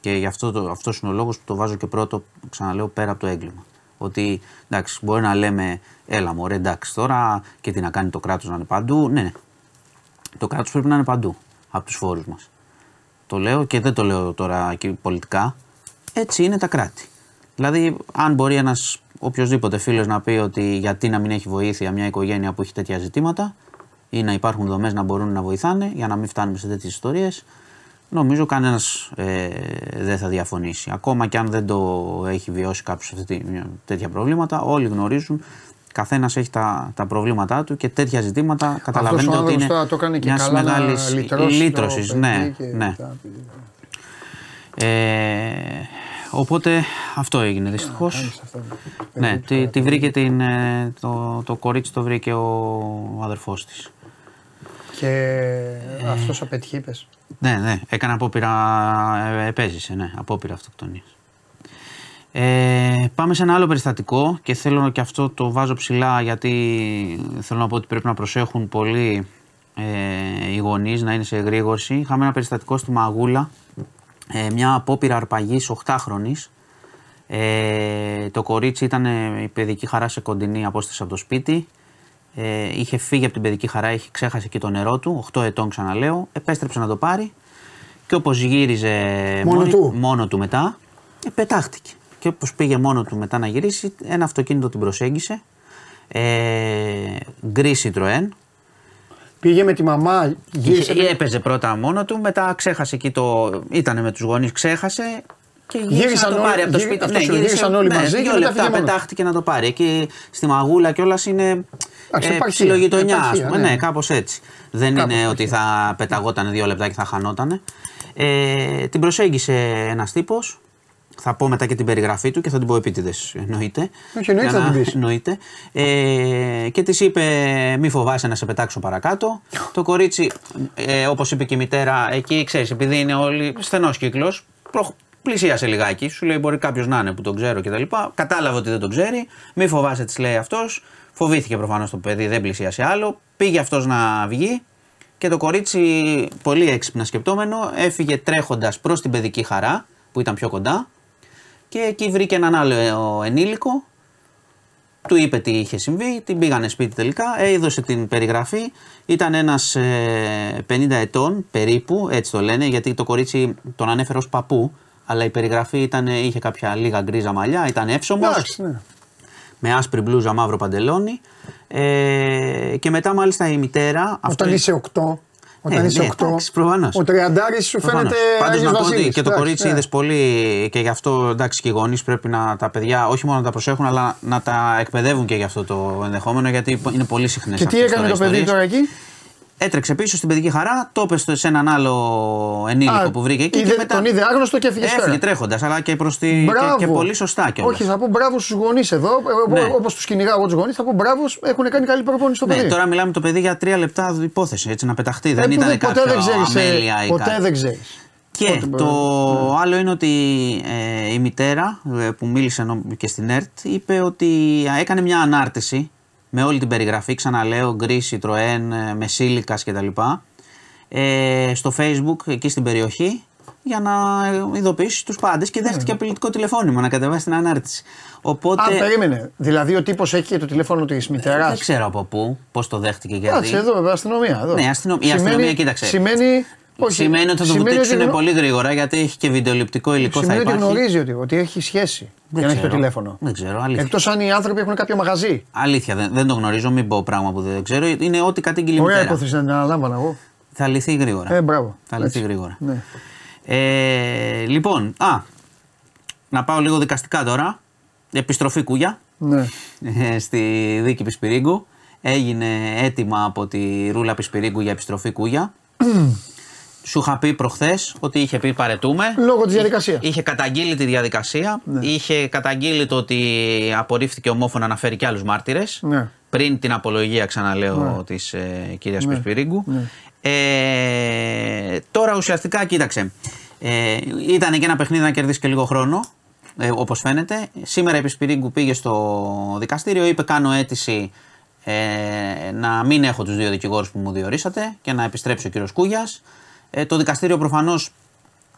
Και γι' αυτό το, αυτός είναι ο λόγος που το βάζω και πρώτο, ξαναλέω, πέρα από το έγκλημα. Ότι εντάξει, μπορεί να λέμε, έλα μωρέ, εντάξει τώρα και τι να κάνει το κράτος να είναι παντού. Ναι, ναι. Το κράτος πρέπει να είναι παντού από τους φόρους μας. Το λέω και δεν το λέω τώρα και πολιτικά. Έτσι είναι τα κράτη. Δηλαδή, αν μπορεί ένας οποιοδήποτε φίλος να πει ότι γιατί να μην έχει βοήθεια μια οικογένεια που έχει τέτοια ζητήματα ή να υπάρχουν δομές να μπορούν να βοηθάνε για να μην φτάνουμε σε τέτοιες ιστορίες, νομίζω κανένας ε, δεν θα διαφωνήσει. Ακόμα και αν δεν το έχει βιώσει κάποιος τέτοια προβλήματα, όλοι γνωρίζουν. Καθένας έχει τα, τα προβλήματά του και τέτοια ζητήματα καταλαβαίνετε Αυτός ο ότι είναι άνθρωπος τώρα το έκανε και μιας καλά να μεγάλης λυτρώσει το λύτρωσης. παιδί Ναι, και ναι. μετά. Ε, οπότε αυτό έγινε δυστυχώς. Κάνεις αυτά. Ναι, τη, τη βρήκε την, ε, το, το κορίτσι το βρήκε ο αδερφός της. Και αυτός απέτυχε, είπε. Ναι, ναι, έκανε απόπειρα, ε, επέζησε, ναι, απόπειρα αυτοκτονίας. Ε, πάμε σε ένα άλλο περιστατικό και θέλω και αυτό το βάζω ψηλά γιατί θέλω να πω ότι πρέπει να προσέχουν πολύ ε, οι γονείς να είναι σε εγρήγορση. Είχαμε ένα περιστατικό στη Μαγούλα, ε, μια απόπειρα αρπαγής 8χρονης. Ε, το κορίτσι ήταν ε, η παιδική χαρά σε κοντινή απόσταση από το σπίτι. Ε, είχε φύγει από την παιδική χαρά, είχε ξέχασε και το νερό του, 8 ετών ξαναλέω. Επέστρεψε να το πάρει και όπως γύριζε Μόνο του; μόνο του μετά, ε, πετάχτηκε. Και όπως πήγε μόνο του μετά να γυρίσει, ένα αυτοκίνητο την προσέγγισε. Ε, γκρι Citroën. Πήγε με τη μαμά, γύρισε. Είχε- έπαιζε πρώτα μόνο του, μετά ξέχασε εκεί το. ήταν με τους γονείς, ξέχασε. Και γύρισε Γύρισαν να το όλοι- πάρει από το γύρι- σπίτι. αυτός σου λέω, γύρισαν όλοι μαζί και δύο μετά λεπτά φύγε μόνος. πετάχτηκε να το πάρει. Εκεί στη μαγούλα κιόλας είναι. Εντάξει, Ε, επαρχία, ψιλογειτονιά, ας επαρχία, πούμε. ναι. Ναι, κάπως έτσι. Δεν Κάπως είναι επαρχία. ότι θα πεταγόταν δύο λεπτά και θα χανότανε. Ε, την προσέγγισε ένας τύπος. Θα πω μετά και την περιγραφή του και θα την πω επίτηδες. Εννοείται. Όχι, εννοείται Για θα να- την πεις. εννοείται. Ε, και της είπε: Μη φοβάσαι να σε πετάξω παρακάτω. το κορίτσι, ε, όπως είπε και η μητέρα, εκεί ξέρεις, επειδή είναι όλοι στενός κύκλος, πλησίασε λιγάκι. Σου λέει: Μπορεί κάποιος να είναι που τον ξέρω κτλ. Κατάλαβε ότι δεν τον ξέρει. Μη φοβάσαι, της λέει αυτός. Φοβήθηκε προφανώς το παιδί, δεν πλησίασε άλλο. Πήγε αυτός να βγει. Και το κορίτσι, πολύ έξυπνα σκεπτόμενο, έφυγε τρέχοντας προς την παιδική χαρά, που ήταν πιο κοντά. Και εκεί βρήκε έναν άλλο ε, ενήλικο, του είπε τι είχε συμβεί, την πήγανε σπίτι τελικά, έδωσε την περιγραφή. Ήταν ένας ε, 50 ετών περίπου, έτσι το λένε, γιατί το κορίτσι τον ανέφερε ως παππού, αλλά η περιγραφή ήταν, είχε κάποια λίγα γκρίζα μαλλιά, ήταν εύσωμος. Εντάξει, ναι. με άσπρη μπλούζα, μαύρο παντελόνι. Ε, και μετά μάλιστα η μητέρα. αυτό- Όταν είσαι 8. Όταν Ε, είσαι ναι, 8. εντάξει, προφανώς. Ο τριαντάρης σου φαίνεται. Πάντως Άγιος να πω ότι Βασίλης. και το Εντάξει, κορίτσι ναι. είδες πολύ και γι' αυτό εντάξει και οι γονείς πρέπει να τα παιδιά όχι μόνο να τα προσέχουν αλλά να τα εκπαιδεύουν και γι' αυτό το ενδεχόμενο γιατί είναι πολύ συχνές Και τι έκανε το παιδί τώρα εκεί; Έτρεξε πίσω στην παιδική χαρά, το έπεσε σε έναν άλλο ενήλικο Α, που βρήκε εκεί. είδε- και μετά... τον είδε άγνωστο και έφυγε Έφυγε πέρα. τρέχοντας, αλλά και, προς τη... και, Μπράβο. και πολύ σωστά κιόλας. Όχι, θα πω μπράβο στους γονείς εδώ. Ναι. Όπως τους κυνηγάω εγώ τους γονείς, θα πω μπράβο. Έχουν κάνει καλή προπόνηση στο Ναι, παιδί. τώρα μιλάμε το παιδί για τρία λεπτά υπόθεση, έτσι να πεταχτεί. Ε, δεν που ήταν δεν- κάποιο ποτέ δεν ξέρεις, ε, αμέλεια ή Ποτέ κάτι. δεν ξέρεις. Και Πότε το μπορεί, άλλο είναι ότι ε, η μητέρα ε, που μίλησε νο- και στην ΕΡΤ είπε ότι έκανε μια ανάρτηση με όλη την περιγραφή, ξαναλέω, γκρι, Citroën, ε, με σύλικα κτλ. Ε, στο facebook εκεί στην περιοχή για να ειδοποιήσεις τους πάντες και δέχτηκε απειλητικό τηλεφώνημα να κατεβάσει την ανάρτηση. Οπότε Α, περίμενε. Δηλαδή ο τύπος έχει και το τηλέφωνο της μητέρας; δεν ξέρω από πού, πώς το δέχτηκε γιατί. Κάτσε εδώ, βέβαια, αστυνομία. Εδώ. Ναι, αστυνο- η αστυνομία, κοίταξε. Σημαίνει. Όχι, Σημαίνει ότι θα το σημαίνει βουτήξουν γνω- πολύ γρήγορα γιατί έχει και βιντεοληπτικό υλικό θα Σημαίνει ότι υπάρχει. γνωρίζει ότι, ότι έχει σχέση Δεν για να έχει το ξέρω. τηλέφωνο. Δεν ξέρω, αλήθεια. Εκτός αν οι άνθρωποι έχουν κάποιο μαγαζί. Αλήθεια, δεν, δεν το γνωρίζω, μην πω πράγμα που δεν ξέρω. Είναι ό,τι κατήγγειλε η Ωραία μητέρα. υπόθεση να την αναλάμβανα εγώ. Θα λυθεί γρήγορα. Ε, μπράβο. Θα λυθεί Έτσι. γρήγορα. Ναι. Ε, λοιπόν, α, να πάω λίγο δικαστικά τώρα. Επιστροφή Κούγια Ναι. ε, στη δίκη Πισπυρίγκου. Έγινε έτοιμα από τη Ρούλα Πισπυρίγκου για επιστροφή Κούγια. Σου είχα πει προχθές ότι είχε πει παρετούμε. Λόγω της διαδικασίας. Είχε καταγγείλει τη διαδικασία. Ναι. Είχε καταγγείλει το ότι απορρίφθηκε ομόφωνα να φέρει και άλλους μάρτυρες. Ναι. Πριν την απολογία, ξαναλέω, τη της ε, κυρίας Ναι. Πισπυρίγκου. Ναι. Ε, τώρα ουσιαστικά, κοίταξε. Ε, ήταν και ένα παιχνίδι να κερδίσει και λίγο χρόνο. Ε, Όπως φαίνεται. Σήμερα η Πισπυρίγκου πήγε στο δικαστήριο, είπε: Κάνω αίτηση ε, να μην έχω τους δύο δικηγόρους που μου διορίσατε και να επιστρέψει ο κύριος Κούγιας. Ε, το δικαστήριο προφανώς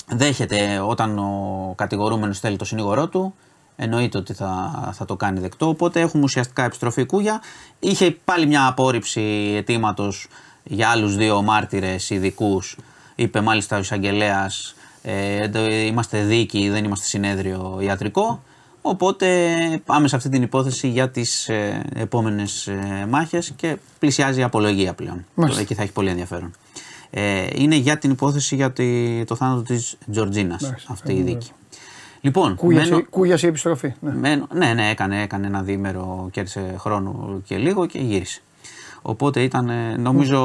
δέχεται όταν ο κατηγορούμενος θέλει το συνήγορό του. Εννοείται ότι θα, θα το κάνει δεκτό. Οπότε έχουμε ουσιαστικά επιστροφή κούγια. Είχε πάλι μια απόρριψη αιτήματος για άλλους δύο μάρτυρες ειδικούς. Είπε μάλιστα ο εισαγγελέας: ε, το- Είμαστε δίκη, δεν είμαστε συνέδριο ιατρικό. Οπότε πάμε σε αυτή την υπόθεση για τις ε, επόμενες ε, μάχες και πλησιάζει η απολογία πλέον. Μάλιστα. Εκεί θα έχει πολύ ενδιαφέρον. Ε, είναι για την υπόθεση για τη- το θάνατο της Τζορτζίνας Μάλιστα, αυτή η ε, δίκη. Λοιπόν, Κούγιασε, μένω- κούγιασε η επιστροφή. Ναι. μένω- ναι, ναι, έκανε, έκανε ένα διήμερο, κέρδισε χρόνο και λίγο και γύρισε. Οπότε ήταν, ε, νομίζω,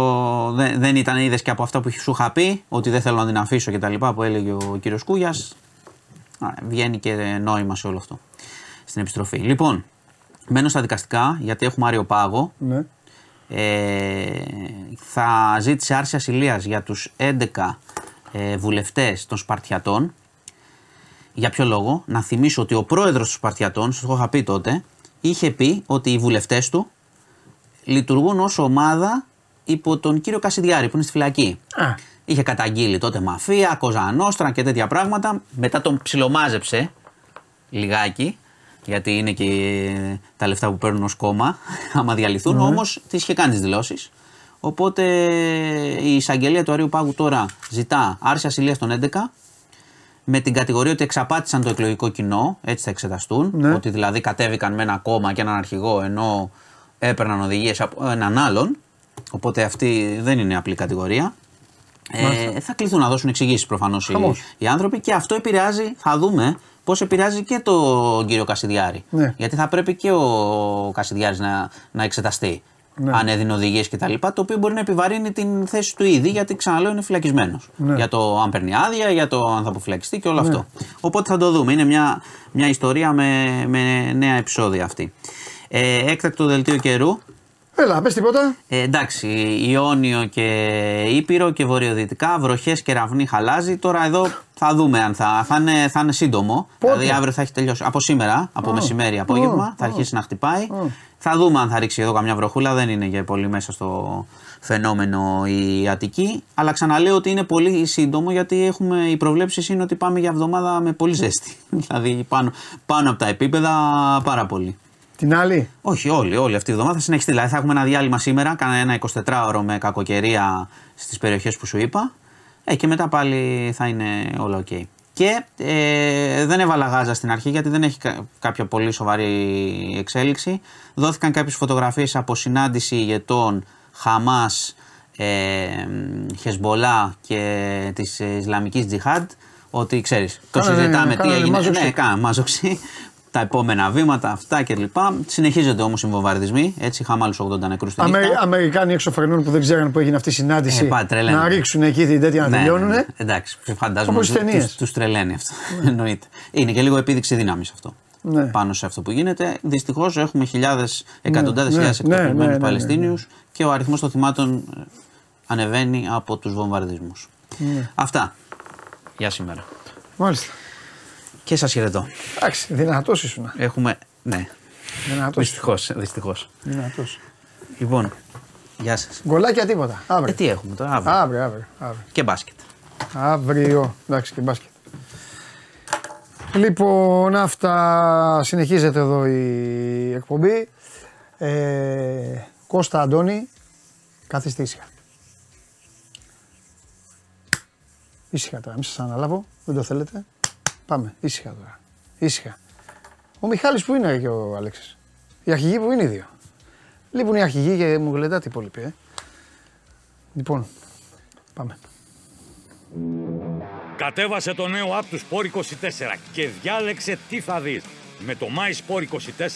δεν, δεν ήταν, είδες και από αυτά που σου είχα πει, ότι δεν θέλω να την αφήσω και τα λοιπά που έλεγε ο κύριος Κούγιας. Α, Βγαίνει και νόημα σε όλο αυτό. Στην επιστροφή. Λοιπόν, μένω στα δικαστικά γιατί έχουμε Άριο Πάγο. Ναι. Ε, θα ζήτησε άρση ασυλίας για τους 11 ε, βουλευτές των Σπαρτιατών. Για ποιο λόγο, να θυμίσω ότι ο πρόεδρος των Σπαρτιατών, σας το είχα πει τότε, είχε πει ότι οι βουλευτές του λειτουργούν ως ομάδα υπό τον κύριο Κασιδιάρη που είναι στη φυλακή. Α, Είχε καταγγείλει τότε μαφία, κοζανόστρα και τέτοια πράγματα. Μετά τον ψιλομάζεψε λιγάκι, γιατί είναι και τα λεφτά που παίρνουν ως κόμμα, (laughs) άμα διαλυθούν. Ναι. Όμως τις είχε κάνει τις δηλώσεις. Οπότε η εισαγγελία του Αρίου Πάγου τώρα ζητά άρση ασυλίας των 11 με την κατηγορία ότι εξαπάτησαν το εκλογικό κοινό, έτσι θα εξεταστούν. Ναι. Ότι δηλαδή κατέβηκαν με ένα κόμμα και έναν αρχηγό ενώ έπαιρναν οδηγίες από έναν άλλον. Οπότε αυτή δεν είναι απλή κατηγορία. Ε, θα κληθούν να δώσουν εξηγήσεις προφανώς οι, Χαμός. οι άνθρωποι και αυτό επηρεάζει, θα δούμε πώ επηρεάζει και τον κύριο Κασιδιάρη. Ναι. Γιατί θα πρέπει και ο Κασιδιάρης να, να εξεταστεί. Ναι. Αν έδινε οδηγίες κτλ. Το οποίο μπορεί να επιβαρύνει την θέση του ήδη, γιατί ξαναλέω είναι φυλακισμένος. Ναι. Για το αν παίρνει άδεια, για το αν θα αποφυλακιστεί και όλο αυτό. Οπότε θα το δούμε. Είναι μια, μια ιστορία με, με νέα επεισόδια αυτή. Ε, έκτακτο δελτίο καιρού. Έλα, πες τίποτα. Ε, εντάξει, Ιόνιο και Ήπειρο και βορειοδυτικά, βροχές και ραυνή χαλάζει. Τώρα εδώ θα δούμε αν θα, θα, είναι, θα είναι σύντομο. Πότε; Δηλαδή αύριο θα έχει τελειώσει. Από σήμερα, από Α, μεσημέρι, απόγευμα, α, θα α. αρχίσει να χτυπάει. Α. Θα δούμε αν θα ρίξει εδώ καμιά βροχούλα. Δεν είναι για πολύ μέσα στο φαινόμενο η Αττική. Αλλά ξαναλέω ότι είναι πολύ σύντομο γιατί έχουμε, οι προβλέψεις είναι ότι πάμε για εβδομάδα με πολύ ζέστη. (laughs) δηλαδή πάνω, πάνω από τα επίπεδα πάρα πολύ. Την άλλη; Όχι, όλη, όλη αυτή η εβδομάδα θα συνεχιστεί. Δηλαδή θα έχουμε ένα διάλειμμα σήμερα, κάνα ένα 24ωρο με κακοκαιρία στις περιοχές που σου είπα. Ε, και μετά πάλι θα είναι όλα οκ. Και ε, δεν έβαλα Γάζα στην αρχή γιατί δεν έχει κα- κάποια πολύ σοβαρή εξέλιξη. Δόθηκαν κάποιες φωτογραφίες από συνάντηση ηγετών Χαμάς, ε, Χεζμπολά και της ε, Ισλαμικής Τζιχάντ ότι ξέρεις, το Κάνανε- συζητάμε τι κάνανε έγινε. μάζοξη. Ναι, κάναμε μάζοξη. Τα επόμενα βήματα, αυτά κλπ. Συνεχίζονται όμως οι βομβαρδισμοί. Έτσι, είχαμε άλλους 80 νεκρούς στην Αμερι... νύχτα. Αμερικάνοι έξω φρενών που δεν ξέραν που έγινε αυτή η συνάντηση. Ε, πά, τρελαίνουν. να ρίξουν εκεί την τέτοια να Ναι, τελειώνουν. ναι, ναι. Εντάξει, φαντάζομαι Όπως ότι στις ταινίες. τους, τους τρελαίνει αυτό. (laughs) Εννοείται. Είναι και λίγο επίδειξη δύναμης αυτό. Ναι. Πάνω σε αυτό που γίνεται. Δυστυχώς έχουμε χιλιάδες, εκατοντάδες ναι, χιλιάδες ναι, εκτοπισμένους ναι, ναι, ναι, Παλαιστίνιους και ο αριθμός των θυμάτων ε, ανεβαίνει από τους βομβαρδισμούς. Ναι. Αυτά για σήμερα. Μάλιστα. Και σας χαιρετώ. Εντάξει, δυνατός ήσουν. Έχουμε. Ναι, Δυνατός. δυστυχώς. Δυστυχώς. Δυνατός. Λοιπόν, γεια σας. Γκολάκια τίποτα. Ε, Αύριο. τι έχουμε τώρα, αύριο. Αύριο, αύριο. αύριο. Και μπάσκετ. Αύριο. Εντάξει και μπάσκετ. Λοιπόν, αυτά. Συνεχίζεται εδώ η εκπομπή. Ε, Κώστα Αντώνη, καθίστε ήσυχα. Ήσυχα τώρα, μην σας αναλάβω, δεν το θέλετε. Πάμε, ήσυχα τώρα. Ήσυχα. Ο Μιχάλης που είναι και ο Αλέξης. Οι αρχηγοί που είναι οι δύο. Λείπουν οι αρχηγοί και μου γλεντάτε οι υπόλοιποι. Ε. Λοιπόν, πάμε. Κατέβασε το νέο app του Sport 24 και διάλεξε τι θα δεις. Με το My Sport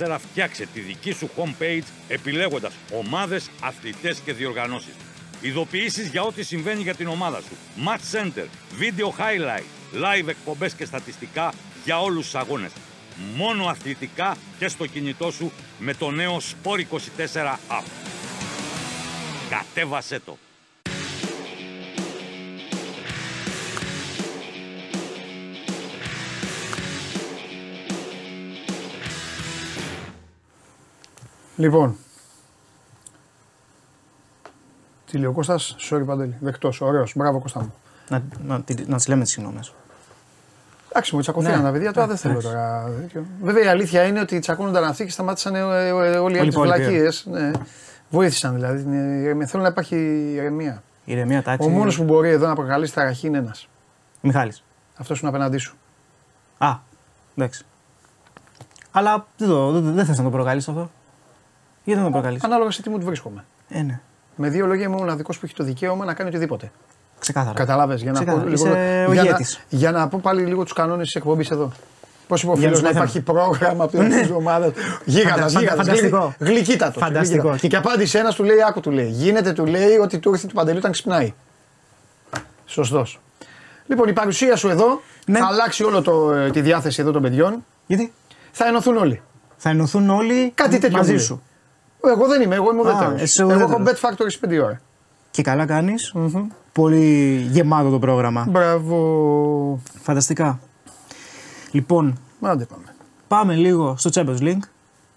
24 φτιάξε τη δική σου homepage επιλέγοντας ομάδες, αθλητές και διοργανώσεις. Ειδοποιήσεις για ό,τι συμβαίνει για την ομάδα σου. Match Center, Video Highlight, Live εκπομπές και στατιστικά για όλους τους αγώνες. Μόνο αθλητικά και στο κινητό σου με το νέο Sport 24 app. Κατέβασέ το! Λοιπόν. Τι λέει ο Κώστας, sorry Παντελή, δεκτός, ωραίος, μπράβο Κώστα μου. Να, να, τη- να τις λέμε τις συγγνώμες. Εντάξει, μου τσακωθήκαν Ναι. τα παιδιά, τώρα δεν θέλω τώρα. τέτοιο. Βέβαια η αλήθεια είναι ότι τσακώνονταν αυτοί και σταμάτησαν ε, ε, ε, όλοι οι άλλοι Όλοι οι υπόλοιποι. βλακίες. Ναι. Βοήθησαν δηλαδή. την ηρεμία. Θέλω να υπάρχει ηρεμία. Ηρεμία, τάξη. Ο μόνος που μπορεί εδώ να προκαλέσει ταραχή είναι ένας. Μιχάλης. Αυτός είναι απέναντί σου. Α, εντάξει. Αλλά δεν, το, δεν, δεν θες να το προκαλείς αυτό. Γιατί να το προκαλείς; Ανάλογα σε τι μου βρίσκομαι. Ε, ναι. Με δύο λόγια είμαι ο μοναδικός που έχει το δικαίωμα να κάνει οτιδήποτε. Ξεκάθαρα. Κατάλαβες για, να πω Ξεκάθαρα. λίγο- Είσαι ο για, να, ηγέτης. για να πω πάλι λίγο τους κανόνες της εκπομπής εδώ. Πώς είπε ο Για φίλος τους να μαθαίνουμε. υπάρχει πρόγραμμα από την ομάδα. Γίγαντα, Φαντα- γίγαντα. φανταστικό. Γλυκύτατο. Φανταστικό. γλυκύτατο. Και απάντησε ένας, του λέει: Άκου, του λέει. Γίνεται, του λέει, ότι του ήρθε του παντελού όταν ξυπνάει. Σωστός. Λοιπόν, η παρουσία σου εδώ Ναι. θα αλλάξει όλο το, ε, τη διάθεση εδώ των παιδιών. Γιατί; Θα ενωθούν όλοι. θα ενωθούν όλοι Κάτι τέτοιο μαζί μου λέει. σου. Εγώ δεν είμαι, εγώ είμαι Α, ουδέτερο. εσύ ο Εγώ έχω ουδέτερος. bet factory 5 ώρα. Και καλά κάνεις. Πολύ γεμάτο το πρόγραμμα. Μπράβο. Φανταστικά. Λοιπόν, Άντε πάμε. πάμε λίγο στο Champions League.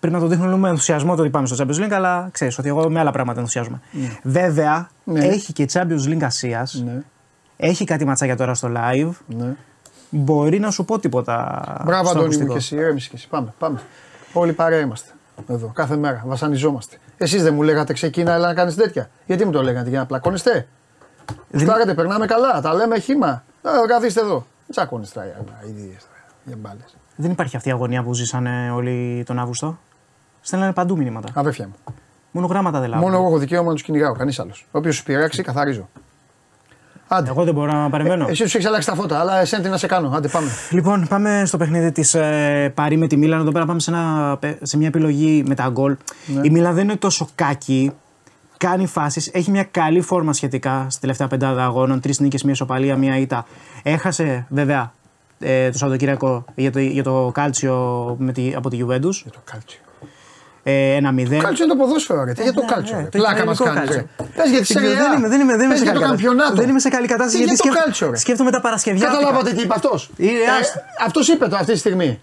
Πρέπει να το δείχνουμε με ενθουσιασμό το ότι πάμε στο Champions League, αλλά ξέρεις ότι εγώ με άλλα πράγματα ενθουσιάζομαι. Βέβαια, Ναι. έχει και Champions League Ασία. Ναι, Έχει κάτι ματσάκια τώρα στο live. ναι. Μπορεί να σου πω τίποτα. Μπράβο, στο Αντώνη μου ακουστικό. και εσύ. Ηρέμησε και εσύ. Πάμε, πάμε. Όλοι παρέα είμαστε. Εδώ, κάθε μέρα. Βασανιζόμαστε. Εσείς δεν μου λέγατε ξεκίνα, αλλά να κάνεις τέτοια. Γιατί μου το λέγατε, για να πλακώνεστε; Δεν- Φτάρετε, περνάμε καλά. Τα λέμε χήμα. Ε, καθίστε εδώ. Μην τσακώνεστε τώρα για ίδιες τώρα, για μπάλες. Δεν υπάρχει αυτή η αγωνία που ζήσανε όλοι τον Αύγουστο; Στέλνανε παντού μηνύματα. Αδέρφια μου. Μόνο γράμματα δεν λάβουν. Μόνο εγώ έχω δικαίωμα να τους κυνηγάω. Κανείς άλλος. Όποιο σου πειράξει, καθαρίζω. Άντε. Εγώ δεν μπορώ να παρεμβαίνω. Εσύ του έχει αλλάξει τα φώτα, αλλά εσένα τι να σε κάνω. Άντε πάμε. Λοιπόν, πάμε στο παιχνίδι της ε, Παρή με τη Μίλαν. Εδώ πέρα πάμε σε, ένα, σε μια επιλογή με τα γκολ. Ναι. Η Μίλαν δεν είναι τόσο κάκη. Κάνει φάσεις. Έχει μια καλή φόρμα σχετικά στη τελευταία πεντάδα αγώνων. Τρεις νίκες, μία σοπαλία, μία ήττα. Έχασε βέβαια ε, το Σαββατοκύριακο για το, για το κάλτσιο με τη, από τη Juventus. Για το κάλτσιο. Ε, ένα 0. Κάλτσιο είναι το ποδόσφαιρο, ρε. Τι για το ναι, κάλτσιο. ναι, ρε. το Πλάκα μας ιταλικό κάνει. κάλτσιο. Πες για τη Δεν Σεριά. δεν είμαι, δεν είμαι, δεν είμαι Πες σε για καλή το κατάσταση. καμπιονάτο. Δεν είμαι σε καλή κατάσταση Τι γιατί για το σκέφ- κάλτσιο, ρε. σκέφτομαι τα Παρασκευιά. Καταλάβατε τι είπε αυτό. Είναι άστα. Αυτός είπε το αυτή τη στιγμή.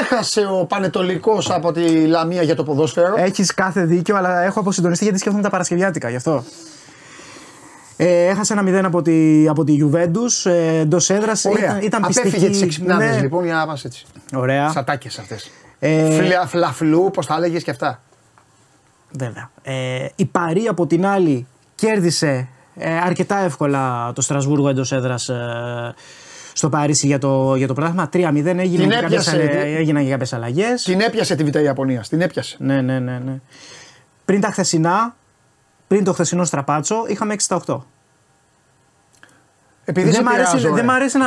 Έχασε ο Πανετολικός από τη Λαμία για το ποδόσφαιρο. Έχεις κάθε δίκιο, αλλά έχω αποσυντονιστεί γιατί σκέφτομαι τα Παρασκευιάτικα γι' αυτό. Ε, έχασε ένα 0 από τη, από τη Juventus ε, εντός έδρας. Ωραία. Ήταν, ήταν πιστική. Απέφυγε τις εξυπνάδε Ναι. λοιπόν για να πας έτσι. Ωραία. Σατάκες αυτές. Ε, Φλα, φλαφλού, πώς τα έλεγες και αυτά. Βέβαια. Ε, η Παρή από την άλλη κέρδισε ε, αρκετά εύκολα το Στρασβούργο εντός έδρας στο Παρίσι για το, για το πράγμα. 3-0 έγινε Την και κάποιες, έπιασε. ε, έγιναν και κάποιες αλλαγές. Την έπιασε τη Β' Ιαπωνίας. Την έπιασε. Ναι, ναι, ναι, ναι. Πριν τα χθεσινά, πριν το χθεσινό στραπάτσο, είχαμε 6 στα 8. Επειδή Δεν σε μ' αρέσει, πειράζω, δεν ρε. μ' αρέσει να.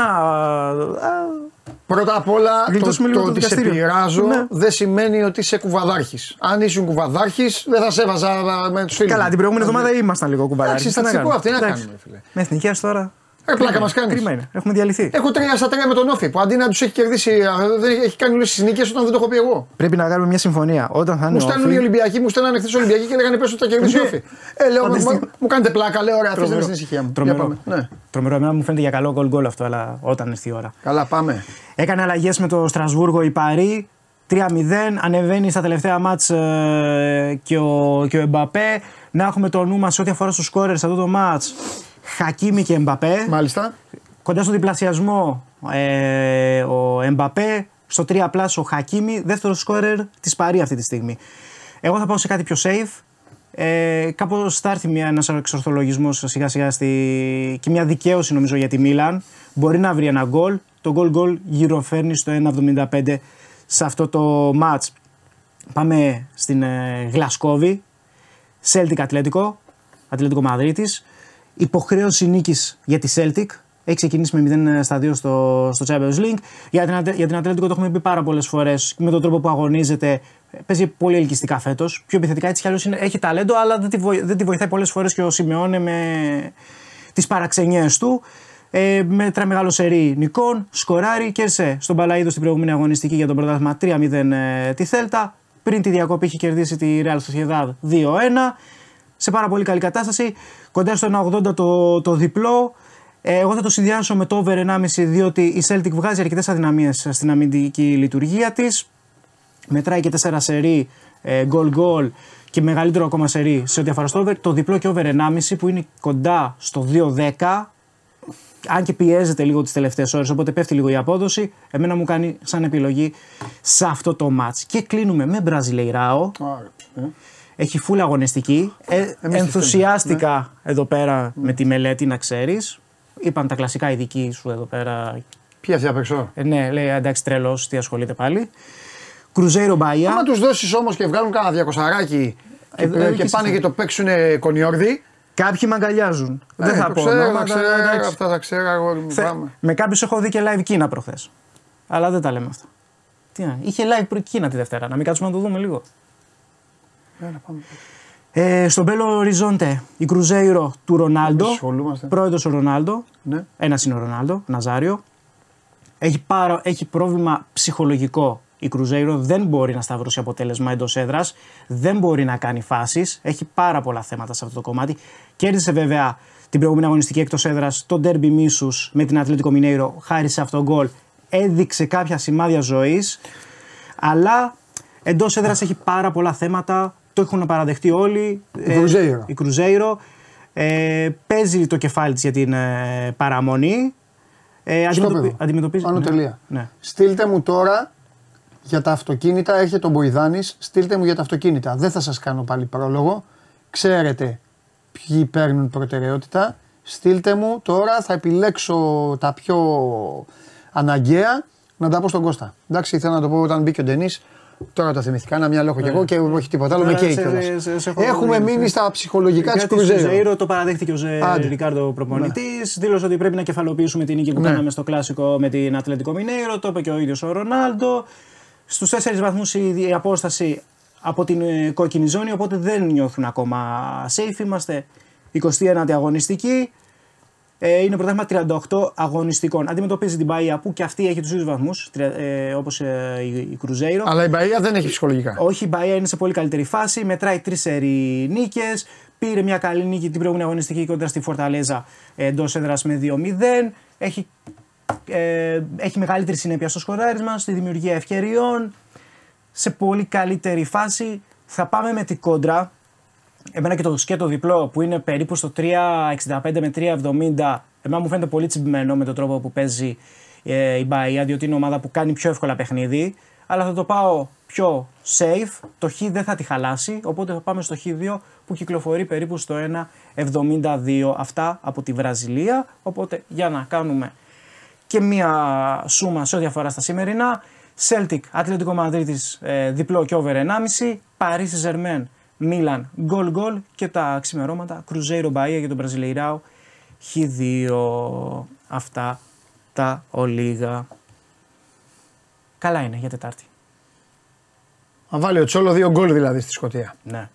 Α, Πρώτα απ' όλα, το, Γλιτώσουμε λίγο το το ότι σε δικαστήριο. πειράζω Ναι. δεν σημαίνει ότι είσαι κουβαδάρχης. Αν ήσουν κουβαδάρχης, δεν θα σε έβαζα α, με τους φίλους. Καλά, την προηγούμενη εβδομάδα ήμασταν λίγο κουβαδάκι. Εντάξει, στατιστικό αυτή, να κάνουμε, φίλε. Με εθνικές τώρα. Ε, πλάκα μας κάνεις. Κρίμα είναι. Έχουμε διαλυθεί. Έχω 3 στα 3 με τον Όφη που αντί να τους έχει κερδίσει, α, δεν έχει κάνει όλες τις νίκες όταν δεν το έχω πει εγώ. Πρέπει να κάνουμε μια συμφωνία. Όταν θα είναι Μου στέλνουν οι όφη- Ολυμπιακοί, μου στέλνανε χθες Ολυμπιακοί και λέγανε πες ότι θα κερδίσει ο Όφη. Ε, λέω, μου, Φανταστείτε. μου κάνετε πλάκα, λέω, ωραία, αφήστε με Τρομερό. στην ησυχία μου. Για Τρομερό. πάμε. Ναι. Τρομερό. Εμένα μου φαίνεται για καλό γκολ γκολ αυτό, αλλά όταν έρθει η ώρα. Καλά, πάμε. Έκανε αλλαγές με το Στρασβούργο η Παρί. 3-0, ανεβαίνει στα τελευταία ματς ε, και, ο, και ο Εμπαπέ. Να έχουμε το νου μας σε ό,τι αφορά στους σκόρερ σε αυτό το ματς. Χακίμι και Εμπαπέ. Μάλιστα. Κοντά στο διπλασιασμό ε, ο Εμπαπέ. Στο 3 plus ο Χακίμι. Δεύτερος σκόρερ της Παρί αυτή τη στιγμή. Εγώ θα πάω σε κάτι πιο safe. Ε, Κάπως θα έρθει μια, ένας εξορθολογισμός σιγά σιγά στη... και μια δικαίωση νομίζω για τη Μίλαν. Μπορεί να βρει ένα γκολ. Το γκολ γκολ γύρω φέρνει στο 1,75 σε αυτό το match. Πάμε στην ε, Γλασκόβη. Celtic Ατλέτικο. Ατλέτικο Μαδρίτης. Υποχρέωση νίκης για τη Celtic. Έχει ξεκινήσει με 0 στα 2 στο, στο Champions League. Για την, Ατε- για την Ατλέτικο το έχουμε πει πάρα πολλές φορές. Με τον τρόπο που αγωνίζεται, παίζει πολύ ελκυστικά φέτος. Πιο επιθετικά έτσι κι αλλιώ έχει ταλέντο, αλλά δεν τη, βοη- δεν τη βοηθάει πολλές φορές και ο Σιμεώνε με τις παραξενιές του. Ε, μέτρα μεγάλο σερί νικών, σκοράρει και σε στον Παλαίδο στην προηγούμενη αγωνιστική για τον πρωτάθλημα 3-0 ε, τη Θέλτα. Πριν τη διακόπη είχε κερδίσει τη Real Sociedad 2-1. Σε πάρα πολύ καλή κατάσταση. Κοντά στο 1,80 το, το διπλό. Ε, εγώ θα το συνδυάσω με το over 1,5 διότι η Celtic βγάζει αρκετές αδυναμίες στην αμυντική λειτουργία της. Μετράει και 4 σερί ε, γκολ γκολ και μεγαλύτερο ακόμα σερί σε ό,τι αφορά στο over. Το διπλό και over 1,5 που είναι κοντά στο 2-10 αν και πιέζεται λίγο τις τελευταίες ώρες, οπότε πέφτει λίγο η απόδοση, εμένα μου κάνει σαν επιλογή σε αυτό το match. Και κλείνουμε με Μπραζιλεϊράο, Άρα, ε. Έχει φούλα αγωνιστική. Ε, Εμείς τι ενθουσιάστηκα εδώ πέρα με τη μελέτη, να ξέρεις. Είπαν τα κλασικά ειδικοί σου εδώ πέρα. Ποιοι αυτοί απ' έξω; Ε, ναι, λέει εντάξει τρελός, τι ασχολείται πάλι. Κρουζέιρο Μπάια. Άμα τους δώσεις όμως και βγάλουν κάνα διακοσαράκι και, Εδώ και έχεις πάνε αυτό. και το παίξουν κονιόρδι. Κάποιοι με αγκαλιάζουν. Δεν ε, θα το πω. ξέρω, ονόματα, τα ξέρω, εντάξει. αυτά τα ξέρω. αγόρι μου, Θε- πάμε. Με κάποιους έχω δει και live Κίνα προχθές. Αλλά δεν τα λέμε αυτά. Τι να, είχε live προ- Κίνα τη Δευτέρα. Να μην κάτσουμε να το δούμε λίγο. Έλα, πάμε. Ε, στον Μπέλο Οριζόντε η Κρουζέιρο του Ρονάλντο. Ασχολούμαστε. Πρόεδρος ο Ρονάλντο. Ναι. Ένας είναι ο Ρονάλντο, Ναζάριο. Έχει, πάρα, έχει πρόβλημα ψυχολογικό η Κρουζέιρο. Δεν μπορεί να σταυρώσει αποτέλεσμα εντός έδρας. Δεν μπορεί να κάνει φάσεις. Έχει πάρα πολλά θέματα σε αυτό το κομμάτι. Κέρδισε βέβαια την προηγούμενη αγωνιστική εκτός έδρας το ντέρμπι μίσους με την Ατλέτικο Μινέιρο. Χάρη σε αυτόν τον γκολ έδειξε κάποια σημάδια ζωής. Αλλά εντός έδρας έχει πάρα πολλά θέματα. Το έχουν παραδεχτεί όλοι. Η Κρουζέιρο. η Κρουζέιρο. Ε, παίζει το κεφάλι της για την ε, παραμονή. Ε, Στο αντιμετωπι- παιδό. αντιμετωπίζει. Πάνω ναι. τελεία. Ναι. Στείλτε μου τώρα για τα αυτοκίνητα. Έρχεται ο Μποϊδάνης. Στείλτε μου για τα αυτοκίνητα. Δεν θα σας κάνω πάλι πρόλογο. Ξέρετε ποιοι παίρνουν προτεραιότητα. Στείλτε μου τώρα. Θα επιλέξω τα πιο αναγκαία να τα πω στον Κώστα. Εντάξει, ήθελα να το πω όταν μπήκε ο Ντενής. Τώρα τα θυμηθήκα. Ένα μυαλό έχω κι εγώ και όχι τίποτα άλλο. Με Τώρα καίει σε- κιόλας. σε- σε έχω Έχουμε δει, μείνει σε- στα ψυχολογικά της Γιατί Κρουζέιρο. Κρουζέιρο το παραδέχτηκε ο Ζε Άντε. Ρικάρντο προπονητής. Δήλωσε ότι πρέπει να κεφαλοποιήσουμε την νίκη που Ναι. κάναμε στο κλασικό με την Ατλαντικό Μινέιρο. Το είπε και ο ίδιος ο Ρονάλντο. Στους 4 βαθμούς η, η απόσταση από την ε, κόκκινη ζώνη, οπότε δεν νιώθουν ακόμα safe. Είμαστε 29η αγωνιστική. Ε, είναι πρωτάθλημα 38 αγωνιστικών. Αντιμετωπίζει την Παΐα που και αυτή έχει τους ίδιους βαθμούς ε, όπως ε, η, η Κρουζέιρο. Αλλά η Μπαία δεν έχει ψυχολογικά. Όχι, η Μπαία είναι σε πολύ καλύτερη φάση. Μετράει τρεις σερή νίκες. Πήρε μια καλή νίκη την προηγούμενη αγωνιστική κοντά στη Φορταλέζα εντός έδρας με 2-0. Έχει, ε, έχει μεγαλύτερη συνέπεια στο σκοράρισμα, στη δημιουργία ευκαιριών. Σε πολύ καλύτερη φάση. Θα πάμε με την κόντρα. Εμένα και το σκέτο διπλό που είναι περίπου στο 3,65 με 3,70. Εμένα μου φαίνεται πολύ τσιμπημένο με τον τρόπο που παίζει ε, η Μπαία, διότι είναι ομάδα που κάνει πιο εύκολα παιχνίδι. Αλλά θα το πάω πιο safe. Το Χ δεν θα τη χαλάσει. Οπότε θα πάμε στο Χ2 που κυκλοφορεί περίπου στο 1,72. Αυτά από τη Βραζιλία. Οπότε για να κάνουμε και μία σούμα σε ό,τι αφορά στα σημερινά. Celtic, Ατλαντικό Μαδρίτης, ε, διπλό και over 1,5. Παρίσι Ζερμέν, Μίλαν, γκολ γκολ. Και τα ξημερώματα, Κρουζέιρο Μπαΐα για τον Μπραζιλεϊράο, Χ2. Αυτά τα ολίγα. Καλά είναι για Τετάρτη. Να βάλει ο Τσόλο δύο γκολ δηλαδή στη Σκωτία. Ναι.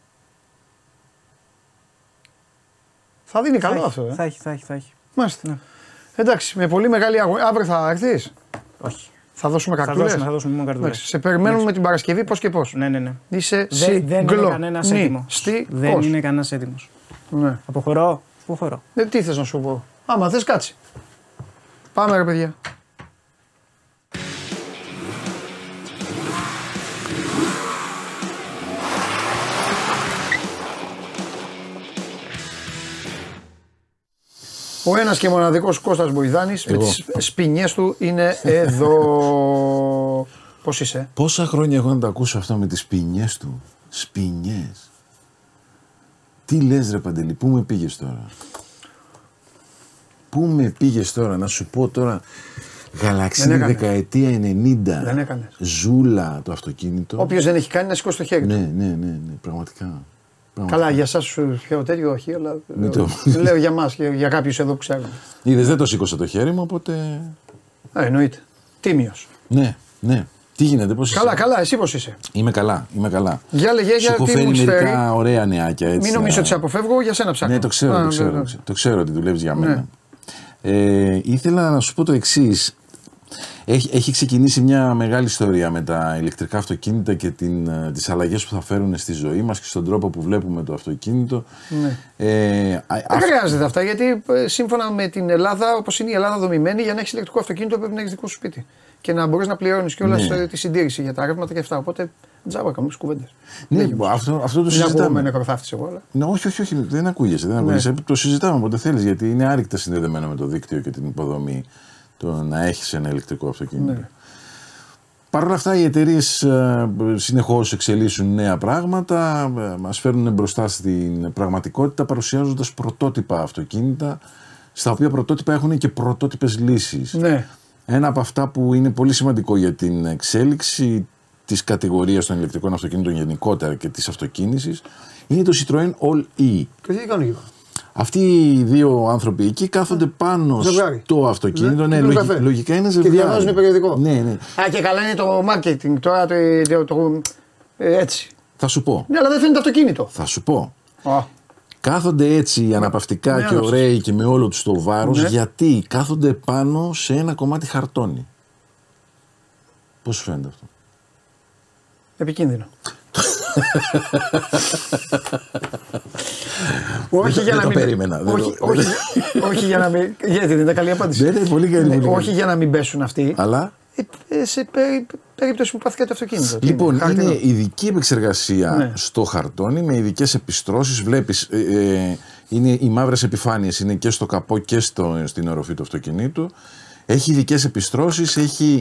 Θα δίνει Θα καλό έχει, αυτό. Ε. Θα έχει, θα έχει, θα έχει. Μάλιστα. Ναι. Εντάξει, με πολύ μεγάλη αγωνία. Αύριο θα έρθεις; Όχι. Θα δώσουμε Θα καρτούλε. δώσουμε, θα δώσουμε μόνο καρτούλες. Σε περιμένουμε με την Παρασκευή πώς και πώς. Ναι, ναι, ναι. Είσαι Δεν, δεν είναι κανένας συγκλονιστικός. έτοιμος. Δεν είναι κανένας έτοιμος. Ναι. Αποχωρώ. Αποχωρώ. Ε, τι θες να σου πω; Άμα θες, κάτσε. Πάμε ρε παιδιά. Ο ένας και μοναδικός Κώστας Μποϊδάνης με Εγώ. τις σπινιές του είναι εδώ. Πώς είσαι; Πόσα χρόνια έχω να το ακούσω αυτό με τις ποινιές του; Σπινιές. Τι λες ρε Παντελή, πού με πήγες τώρα; Πού με πήγες τώρα, να σου πω τώρα. Γαλαξίνη Δεν έκανες. δεκαετία 90. Δεν έκανες. Ζούλα το αυτοκίνητο. Όποιος δεν έχει κάνει να σηκώσει το χέρι του. Ναι, ναι, ναι, ναι, πραγματικά. Καλά, για εσάς πιο τέτοιο όχι, αλλά. Μην το- Λέω για μας και για κάποιους εδώ που ξέρουν. Είδες, δεν το σήκωσα το χέρι μου, οπότε... Ε, εννοείται. Τίμιος. Ναι, ναι. Τι γίνεται, πώς Καλά, είσαι; καλά, εσύ πώς είσαι; Είμαι καλά, είμαι καλά. Για λέγε, Σου για έχω τι φέρει μου έχεις μερικά φέρει. ωραία νεάκια έτσι. Μην νομίζω να- ότι σε αποφεύγω, για σένα ψάχνω. Ναι, το ξέρω, Α, το ξέρω, ναι, ναι. το ξέρω ότι δουλεύεις για μένα. Ε, ήθελα να σου πω το εξής. Έχει, έχει ξεκινήσει μια μεγάλη ιστορία με τα ηλεκτρικά αυτοκίνητα και την, ε, τις αλλαγές που θα φέρουν στη ζωή μας και στον τρόπο που βλέπουμε το αυτοκίνητο. Ναι. Ε, α- Δεν αυ- χρειάζεται αυτά γιατί ε, σύμφωνα με την Ελλάδα, όπως είναι η Ελλάδα δομημένη, για να έχεις ηλεκτρικό αυτοκίνητο πρέπει να έχεις δικό σου σπίτι. Και να μπορείς να πληρώνεις κιόλα Ναι. τη συντήρηση για τα ρεύματα και αυτά. Οπότε τζάμπα κάνουμε κουβέντες. ναι, αυτό, αυτό το Δεν ακούω με συζητάμε. νεκροθάφτη εγώ, αλλά. Ναι, όχι, όχι, όχι, δεν ακούγεσαι. Δεν ακούγεσαι. Ναι. Το συζητάμε όποτε θέλεις γιατί είναι άρρηκτα συνδεδεμένο με το δίκτυο και την υποδομή το να έχεις ένα ηλεκτρικό αυτοκίνητο. Ναι. Παρ' όλα αυτά οι εταιρείες συνεχώς εξελίσσουν νέα πράγματα, μας φέρνουν μπροστά στην πραγματικότητα παρουσιάζοντας πρωτότυπα αυτοκίνητα, στα οποία πρωτότυπα έχουν και πρωτότυπες λύσεις. Ναι. Ένα από αυτά που είναι πολύ σημαντικό για την εξέλιξη της κατηγορίας των ηλεκτρικών αυτοκίνητων γενικότερα και της αυτοκίνησης είναι το Citroën All E. Και τι κάνω εγώ. Αυτοί οι δύο άνθρωποι εκεί κάθονται πάνω Ζευγάρι. στο αυτοκίνητο. Ναι, Ναι, πίνουν λογι- καφέ. λογικά είναι Και ζευγάρι. διαβάζουν περιοδικό. Ναι, ναι. Α, και καλά είναι το marketing τώρα το, το, το- ε, έτσι. Θα σου πω. Ναι, αλλά δεν φαίνεται αυτοκίνητο. Θα σου πω. Α, Κάθονται έτσι αναπαυτικά Ναι, και άναψες. ωραίοι και με όλο τους το βάρος Ναι. γιατί κάθονται πάνω σε ένα κομμάτι χαρτόνι. Πώς σου φαίνεται αυτό; επικίνδυνο. Όχι για δεν να το μην. περίμενα, δεν Όχι, το- όχι, όχι για να μην. Γιατί δεν είναι καλή απάντηση. Ναι, ναι, πολύ καλή, Ναι, πολύ καλή. όχι για να μην πέσουν αυτοί. Αλλά; Ε, ε, σε περί- περίπτωση που πάθει κάτι το αυτοκίνητο. Τι Λοιπόν, χάρτινο. είναι ειδική επεξεργασία Ναι. στο χαρτόνι με ειδικές επιστρώσεις. Βλέπεις, ε, ε, είναι οι μαύρες επιφάνειες είναι και στο καπό και στο, στην οροφή του αυτοκινήτου. Έχει ειδικές επιστρώσεις, έχει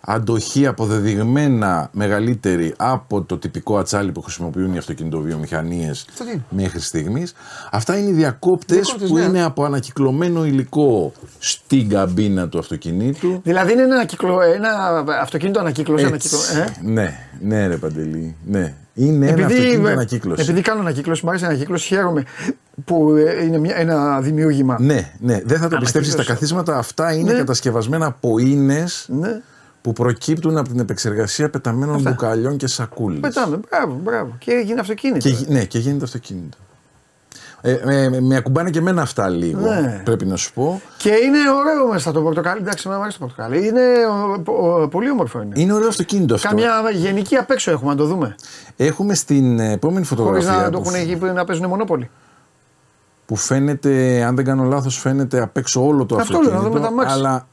αντοχή αποδεδειγμένα μεγαλύτερη από το τυπικό ατσάλι που χρησιμοποιούν οι αυτοκινητοβιομηχανίες Αυτό τι είναι; μέχρι στιγμής. Αυτά είναι οι διακόπτες Διακόπτες, που ναι. είναι από ανακυκλωμένο υλικό στην καμπίνα του αυτοκινήτου. Δηλαδή είναι ένα, ανακυκλω... ένα αυτοκίνητο ανακύκλωση. Έτσι. ανακύκλω- ε; Ναι, ναι, ρε Παντελή. Ναι. Είναι ένα Επειδή, αυτοκίνητο ε, ανακύκλωση. επειδή κάνω ανακύκλωση, μου αρέσει η ανακύκλωση, χαίρομαι που ε, είναι μια, ένα δημιούργημα. Ναι, ναι, δεν θα το πιστέψεις. Τα Ανακύκλωση. καθίσματα αυτά είναι Ναι. κατασκευασμένα από ίνες Ναι. Που προκύπτουν από την επεξεργασία πεταμένων Αυτά. μπουκαλιών και σακούλες. Πετάμε, μπράβο, μπράβο. Και έγινε αυτοκίνητο. Και, γι- ναι, και γίνεται αυτοκίνητο. Ε, με, με ακουμπάνε και εμένα αυτά λίγο, Ναι. πρέπει να σου πω. Και είναι ωραίο μέσα το πορτοκάλι. Εντάξει, εμένα μου αρέσει το πορτοκάλι. Είναι ο, ο- πολύ όμορφο είναι. Είναι ωραίο αυτοκίνητο αυτό. Καμιά γενική απ' έξω έχουμε να το δούμε. Έχουμε στην επόμενη Χωρίς φωτογραφία να το που, έχουν εκεί που να παίζουν μονόπολη. Που φαίνεται, αν δεν κάνω λάθος, φαίνεται απ' έξω όλο το Αυτό λέω, να αυτοκίνητο. δούμε τα αμάξι. αλλά,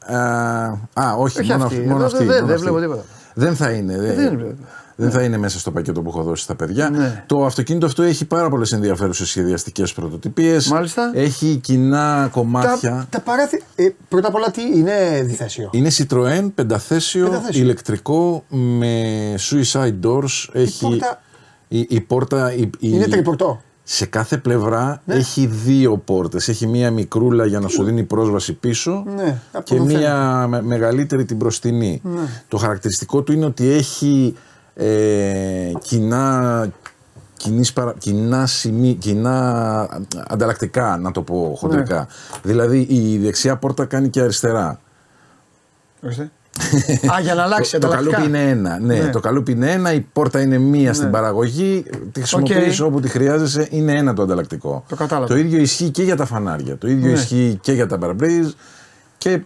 α, α, όχι, Όχι μόνο αυτή, αυτή. Μόνο εδώ αυτή, δεν- μόνο δεν αυτή. βλέπω τίποτα. Δεν θα είναι. Δεν, δεν είναι. δεν θα είναι μέσα στο πακέτο που έχω δώσει στα παιδιά. Ναι. Το αυτοκίνητο αυτό έχει πάρα πολλές ενδιαφέρουσες σχεδιαστικές πρωτοτυπίες. Μάλιστα. Έχει κοινά κομμάτια. Τα, τα παράθυρα. Ε, πρώτα απ' όλα τι είναι διθέσιο; Είναι Citroën πενταθέσιο, Πενταθέσιο. ηλεκτρικό με suicide doors. έχει πόρτα- η, η πόρτα. Η, η- Είναι τριπορτό. Σε κάθε πλευρά έχει δύο πόρτες. Έχει μία μικρούλα για να σου δίνει πρόσβαση πίσω Ναι, από και το μία με- μεγαλύτερη την μπροστινή. Το χαρακτηριστικό του είναι ότι έχει ε, κοινά, κοινής παρα- κοινά, σημεί, κοινά ανταλλακτικά, να το πω χοντρικά. Δηλαδή η δεξιά πόρτα κάνει και αριστερά. Ορίστε. Α, για να αλλάξει το, το ανταλλακτικά. καλούπι είναι ένα. Ναι, Ναι. το καλούπι είναι ένα, η πόρτα είναι μία στην παραγωγή. Τη χρησιμοποιείς όπου τη χρειάζεσαι, είναι ένα το ανταλλακτικό. Το κατάλαβα. Το ίδιο ισχύει και για τα φανάρια. Το ίδιο Ναι. ισχύει και για τα μπαρμπρίζ και ε,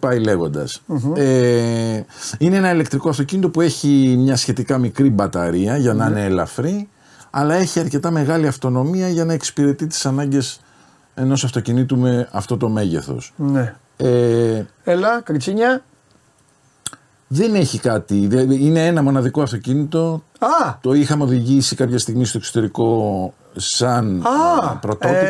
πάει λέγοντας. Ε, είναι ένα ηλεκτρικό αυτοκίνητο που έχει μια σχετικά μικρή μπαταρία για Ναι. να είναι ελαφρύ, αλλά έχει αρκετά μεγάλη αυτονομία για να εξυπηρετεί τις ανάγκες ενός αυτοκινήτου με αυτό το μέγεθος. Ναι. Ε, Έλα, κριτσίνια. Δεν έχει κάτι. δε- Είναι ένα μοναδικό αυτοκίνητο. Α, Το είχαμε οδηγήσει κάποια στιγμή στο εξωτερικό σαν α, ε, πρωτότυπο.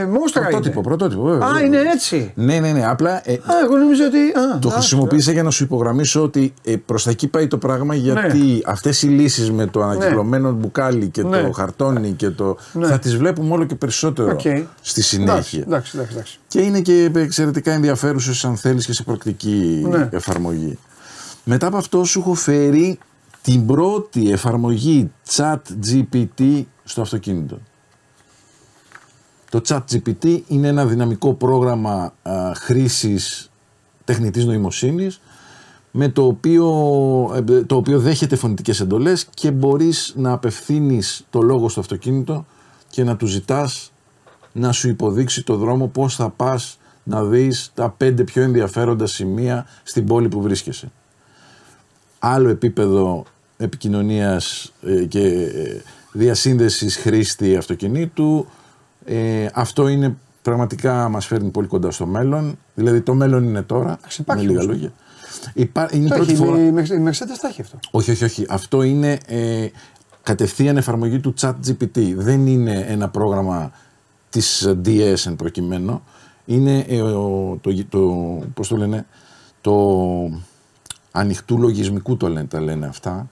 Ε, μόστρα πρωτότυπο, είναι. πρωτότυπο, βέβαια. Α, είναι έτσι. Ναι, ναι, ναι. Απλά ε, Α, εγώ νομίζω ότι. Α, το α, χρησιμοποίησα για να σου υπογραμμίσω ότι ε, προς τα εκεί πάει το πράγμα γιατί Ναι. αυτές οι λύσεις με το ανακυκλωμένο μπουκάλι και Ναι. το χαρτόνι και το. θα τις βλέπουμε όλο και περισσότερο Οκ. στη Εντάξει, συνέχεια. εντάξει, εντάξει, εντάξει. Και είναι και εξαιρετικά ενδιαφέρουσες αν θέλεις και σε πρακτική Ναι. εφαρμογή. Μετά από αυτό σου έχω φέρει την πρώτη εφαρμογή chat GPT στο αυτοκίνητο. Το chat GPT είναι ένα δυναμικό πρόγραμμα α, χρήσης τεχνητής νοημοσύνης με το οποίο, ε, το οποίο δέχεται φωνητικές εντολές και μπορείς να απευθύνεις το λόγο στο αυτοκίνητο και να του ζητάς να σου υποδείξει το δρόμο πώς θα πας να δεις τα πέντε πιο ενδιαφέροντα σημεία στην πόλη που βρίσκεσαι. Άλλο επίπεδο επικοινωνίας ε, και ε, διασύνδεσης χρήστη αυτοκινήτου. Ε, αυτό είναι πραγματικά μας φέρνει πολύ κοντά στο μέλλον. Δηλαδή το μέλλον είναι τώρα, με υπάρχει λίγα όμως. λόγια. Υπά, είναι η Το πρώτη έχει, φορά. η Mercedes- η Mercedes τα έχει αυτό. Όχι, όχι, όχι. Αυτό είναι ε, κατευθείαν εφαρμογή του chat GPT. Δεν είναι ένα πρόγραμμα της ε, DS εν προκειμένου. Είναι ε, ο- το, το, πώς το λένε, το ανοιχτού λογισμικού το λένε, τα λένε αυτά.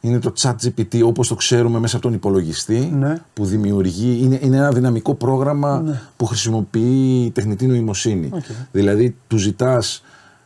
Είναι το chat GPT όπως το ξέρουμε μέσα από τον υπολογιστή Ναι. που δημιουργεί, είναι, είναι ένα δυναμικό πρόγραμμα που χρησιμοποιεί τεχνητή νοημοσύνη. Δηλαδή του ζητάς,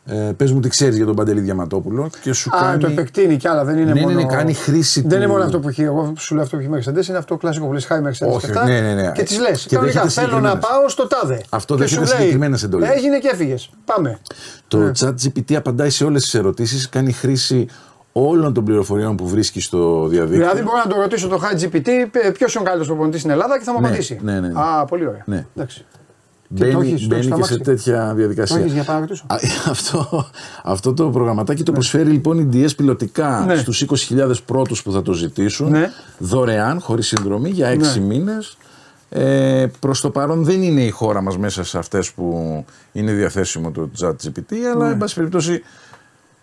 ε, πες μου τι ξέρεις για τον Παντελή Διαματόπουλο και σου Α, κάνει... το επεκτείνει κι άλλα. Δεν είναι Ναι, ναι, μόνο. ναι, κάνει χρήση Δεν του- είναι μόνο αυτό που έχει. Εγώ σου λέω αυτό που έχει η Mercedes, είναι αυτό το κλασικό που λες χάει η Mercedes. Όχι, και αυτά, ναι, ναι, ναι. Και τη λες. Και Κανονικά δέχεται θέλω να συγκεκριμένες. πάω στο τάδε. Αυτό Και δέχεται σου λέει, συγκεκριμένες εντολές. Έγινε και έφυγες. Πάμε. Το Ναι. chat GPT απαντάει σε όλες τις ερωτήσεις, κάνει χρήση όλων των πληροφοριών που βρίσκει στο διαδίκτυο. Δηλαδή μπορώ να το ρωτήσω το High GPT ποιος είναι ο καλύτερος προπονητής στην Ελλάδα και θα μου Ναι, απαντήσει. ναι, ναι, ναι. Α, πολύ ωραία. Ναι. Εντάξει. Τι, το μπαίνει έχεις, το μπαίνει έχεις και στο σε αμάξι; τέτοια διαδικασία. Το έχεις για να ρωτήσω. Α, αυτό, αυτό το προγραμματάκι το προσφέρει λοιπόν η DS πιλωτικά Ναι. στους 20.000 πρώτους που θα το ζητήσουν Ναι. δωρεάν, χωρίς συνδρομή για 6 Ναι. μήνες. Ε, προς το παρόν δεν είναι η χώρα μας μέσα σε αυτές που είναι διαθέσιμο το ChatGPT αλλά εν πάση περιπτώσει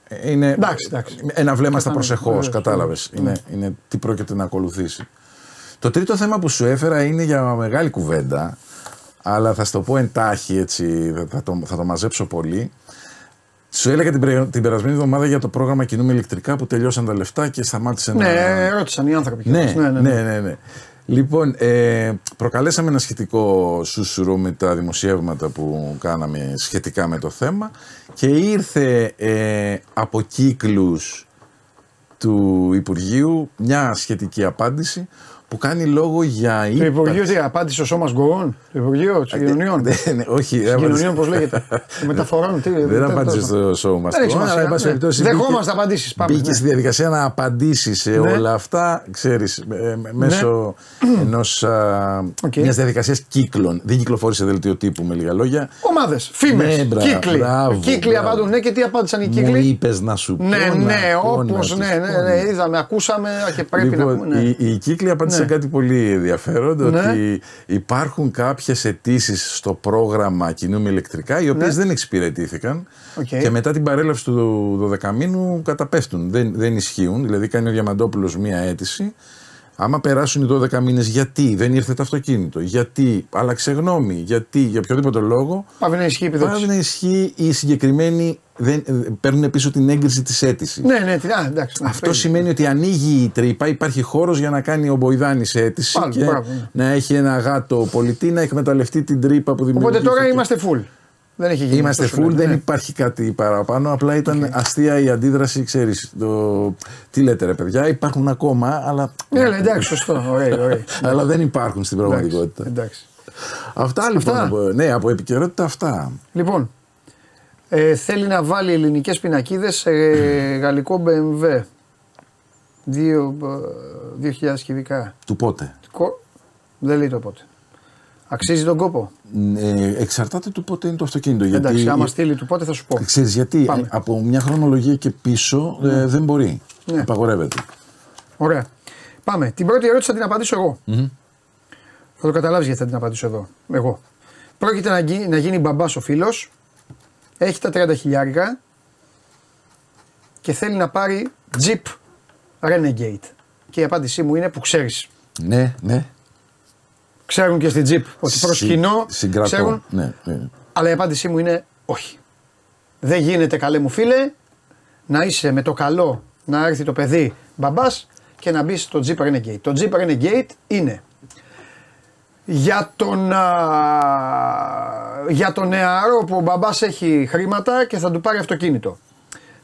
ε, είναι Ναι. Εντάξει, εντάξει. ένα βλέμμα στα Κατάλαβα, προσεχώς, βεβαίως, κατάλαβες. βεβαίως. Είναι, είναι τι πρόκειται να ακολουθήσει. Το τρίτο θέμα που σου έφερα είναι για μεγάλη κουβέντα, αλλά θα στο πω εντάχει έτσι, θα- θα το, θα το μαζέψω πολύ. Σου έλεγα την, πρε- την περασμένη εβδομάδα για το πρόγραμμα Κινούμε ηλεκτρικά που τελειώσαν τα λεφτά και σταμάτησε να. Ναι, ρώτησαν οι άνθρωποι. Ναι, ναι, ναι, ναι, ναι, ναι. Λοιπόν, ε, προκαλέσαμε ένα σχετικό σούσουρο με τα δημοσιεύματα που κάναμε σχετικά με το θέμα και ήρθε ε, από κύκλους του Υπουργείου μια σχετική απάντηση που κάνει λόγο για Το ύπαρξη- Υπουργείο τι απάντησε ο Σώμας Γκορών, το Υπουργείο Συγκοινωνιών. Ναι, ναι, όχι, Συγκοινωνιών, πώς λέγεται. Των Μεταφορών, τι. Δεν τέλος απάντησε πάντων. στο show μα. Δεν έχει σημασία, ναι. Δεχόμαστε απαντήσεις, πάμε, Μπήκε ναι. στη διαδικασία να απαντήσει σε Ναι. όλα αυτά, ξέρεις, μέσω ενός, α, Οκ. μιας διαδικασίας κύκλων. Δεν κυκλοφόρησε δελτίο τύπου με λίγα λόγια. Ομάδες, φήμες, Ναι, μπρα- κύκλοι. μπράβο, κύκλοι μπράβο. απαντούν. Ναι, και τι απάντησαν οι Μου κύκλοι; είπες να σου πω. Ναι, να ναι, πω, όπως. να τους Ναι, ναι, πω, ναι, είδαμε, ακούσαμε και πρέπει να λοιπόν, πούμε. ναι. οι, οι κύκλοι απάντησαν Ναι. κάτι πολύ ενδιαφέρον, Ναι. ότι υπάρχουν κάποιες αιτήσεις στο πρόγραμμα Κινούμε ηλεκτρικά, οι οποίες Ναι. δεν εξυπηρετήθηκαν Οκ. και μετά την παρέλευση του 12 μήνου καταπέφτουν, δεν, δεν ισχύουν, δηλαδή κάνει ο Διαμαντόπουλος μία αίτηση, Άμα περάσουν οι 12 μήνες, γιατί δεν ήρθε το αυτοκίνητο, γιατί άλλαξε γνώμη, γιατί για οποιοδήποτε λόγο. Πάβει να ισχύει η επιδότηση. Πάβει να ισχύει οι συγκεκριμένοι δεν, ε, παίρνουν πίσω την έγκριση της αίτησης. Ναι, ναι, τι- α, εντάξει. ναι, Αυτό παίζει. σημαίνει ότι ανοίγει η τρύπα, υπάρχει χώρος για να κάνει ο Μποϊδάνης αίτηση Πάλι, και μπράβο, ναι. να έχει ένα γάτο πολιτή να εκμεταλλευτεί την τρύπα που δημιουργεί. Οπότε τώρα είμαστε full. Δεν έχει γίνει. Είμαστε αυτό σου full, λένε, δεν ναι. υπάρχει κάτι παραπάνω. Απλά ήταν αστεία η αντίδραση, ξέρεις. Το... Τι λέτε, ρε παιδιά, υπάρχουν ακόμα, αλλά, Ναι, ναι, εντάξει, σωστό. Ωραία, ωραία. (laughs) αλλά δεν υπάρχουν στην πραγματικότητα. Εντάξει. Αυτά λοιπόν. Αυτά. Από, ναι, από επικαιρότητα αυτά. Λοιπόν, ε, θέλει να βάλει ελληνικές πινακίδες σε γαλλικό BMW. Δύο, ε, 2.000 κυβικά. Του πότε; Κο- Δεν λέει το πότε. Αξίζει τον κόπο; Ε, εξαρτάται του πότε είναι το αυτοκίνητο. Γιατί, Εντάξει, άμα στείλει του πότε θα σου πω. Ξέρεις γιατί, Πάμε. ε, από μια χρονολογία και πίσω ε, δεν μπορεί. Ναι. Απαγορεύεται. Ωραία. Πάμε. Την πρώτη ερώτηση θα την απαντήσω εγώ. Θα το καταλάβεις γιατί θα την απαντήσω εδώ. Εγώ. Πρόκειται να, γι- να γίνει μπαμπάς ο φίλος. Έχει τα 30 χιλιάρικα και θέλει να πάρει Jeep Renegade. Και η απάντησή μου είναι που ξέρεις. Ναι, ναι. Ξέρουν και στην Jeep ότι προς Συ- κοινό Συγκρατώ. ξέρουν. Ναι, ναι. Αλλά η απάντησή μου είναι όχι. Δεν γίνεται καλέ μου φίλε να είσαι με το καλό να έρθει το παιδί μπαμπάς και να μπεις στο Jeep Renegade. Το Jeep Renegade είναι για τον, α, για τον νεαρό που ο μπαμπάς έχει χρήματα και θα του πάρει αυτοκίνητο.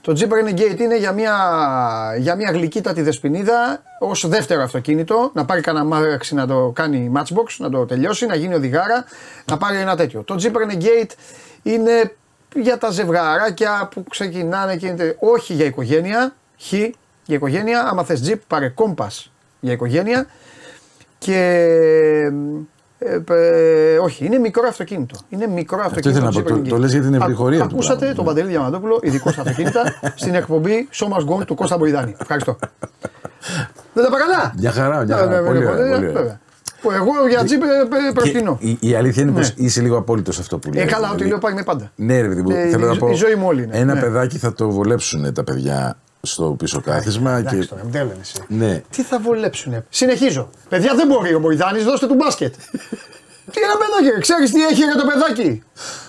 Το Jeep Renegade είναι για μια, για μια γλυκύτατη δεσποινίδα ως δεύτερο αυτοκίνητο. Να πάρει κανένα μάξι να το κάνει matchbox, να το τελειώσει, να γίνει οδηγάρα, να πάρει ένα τέτοιο. Το Jeep Renegade είναι για τα ζευγαράκια που ξεκινάνε και είναι. Όχι για οικογένεια. Χ για οικογένεια. Άμα θες Jeep, πάρε Compass για οικογένεια. Και. Ε, ε, όχι, είναι μικρό αυτοκίνητο. Είναι μικρό αυτοκίνητο. ήθελα να Jeep πω, το- Renegade. το λες για την Α- ευρυχωρία του Ακούσατε πράγματος, τον ναι. Παντελή Διαμαντόπουλο, ειδικό στα αυτοκίνητα, (laughs) στην εκπομπή So Must Go του Κώστα Μποϊδάνη. Ευχαριστώ. Δεν τα είπα καλά. Μια χαρά, μια Ναι, χαρά. ναι, Πολύ ναι, ωραία, ναι, πολύ ωραία. βέβαια. Που εγώ για τζιπ Και προτείνω. η, η αλήθεια είναι πως Ναι. είσαι λίγο απόλυτος σε αυτό που λέει. Ε, καλά, ό,τι λέω πάει με πάντα. Ναι, ρε παιδί μου, Ε, θέλω η να ζω- πω. η ζωή μου όλη είναι. Ένα Ναι. παιδάκι θα το βολέψουν τα παιδιά στο πίσω κάθισμα. Εντάξει και... τώρα, μην τρέλαινε εσύ. Ναι. Τι θα βολέψουνε; Συνεχίζω. Παιδιά δεν μπορεί ο Μποϊδάνη, δώστε του μπάσκετ. (laughs) Τι ένα παιδάκι, ξέρεις τι έχει για το παιδάκι;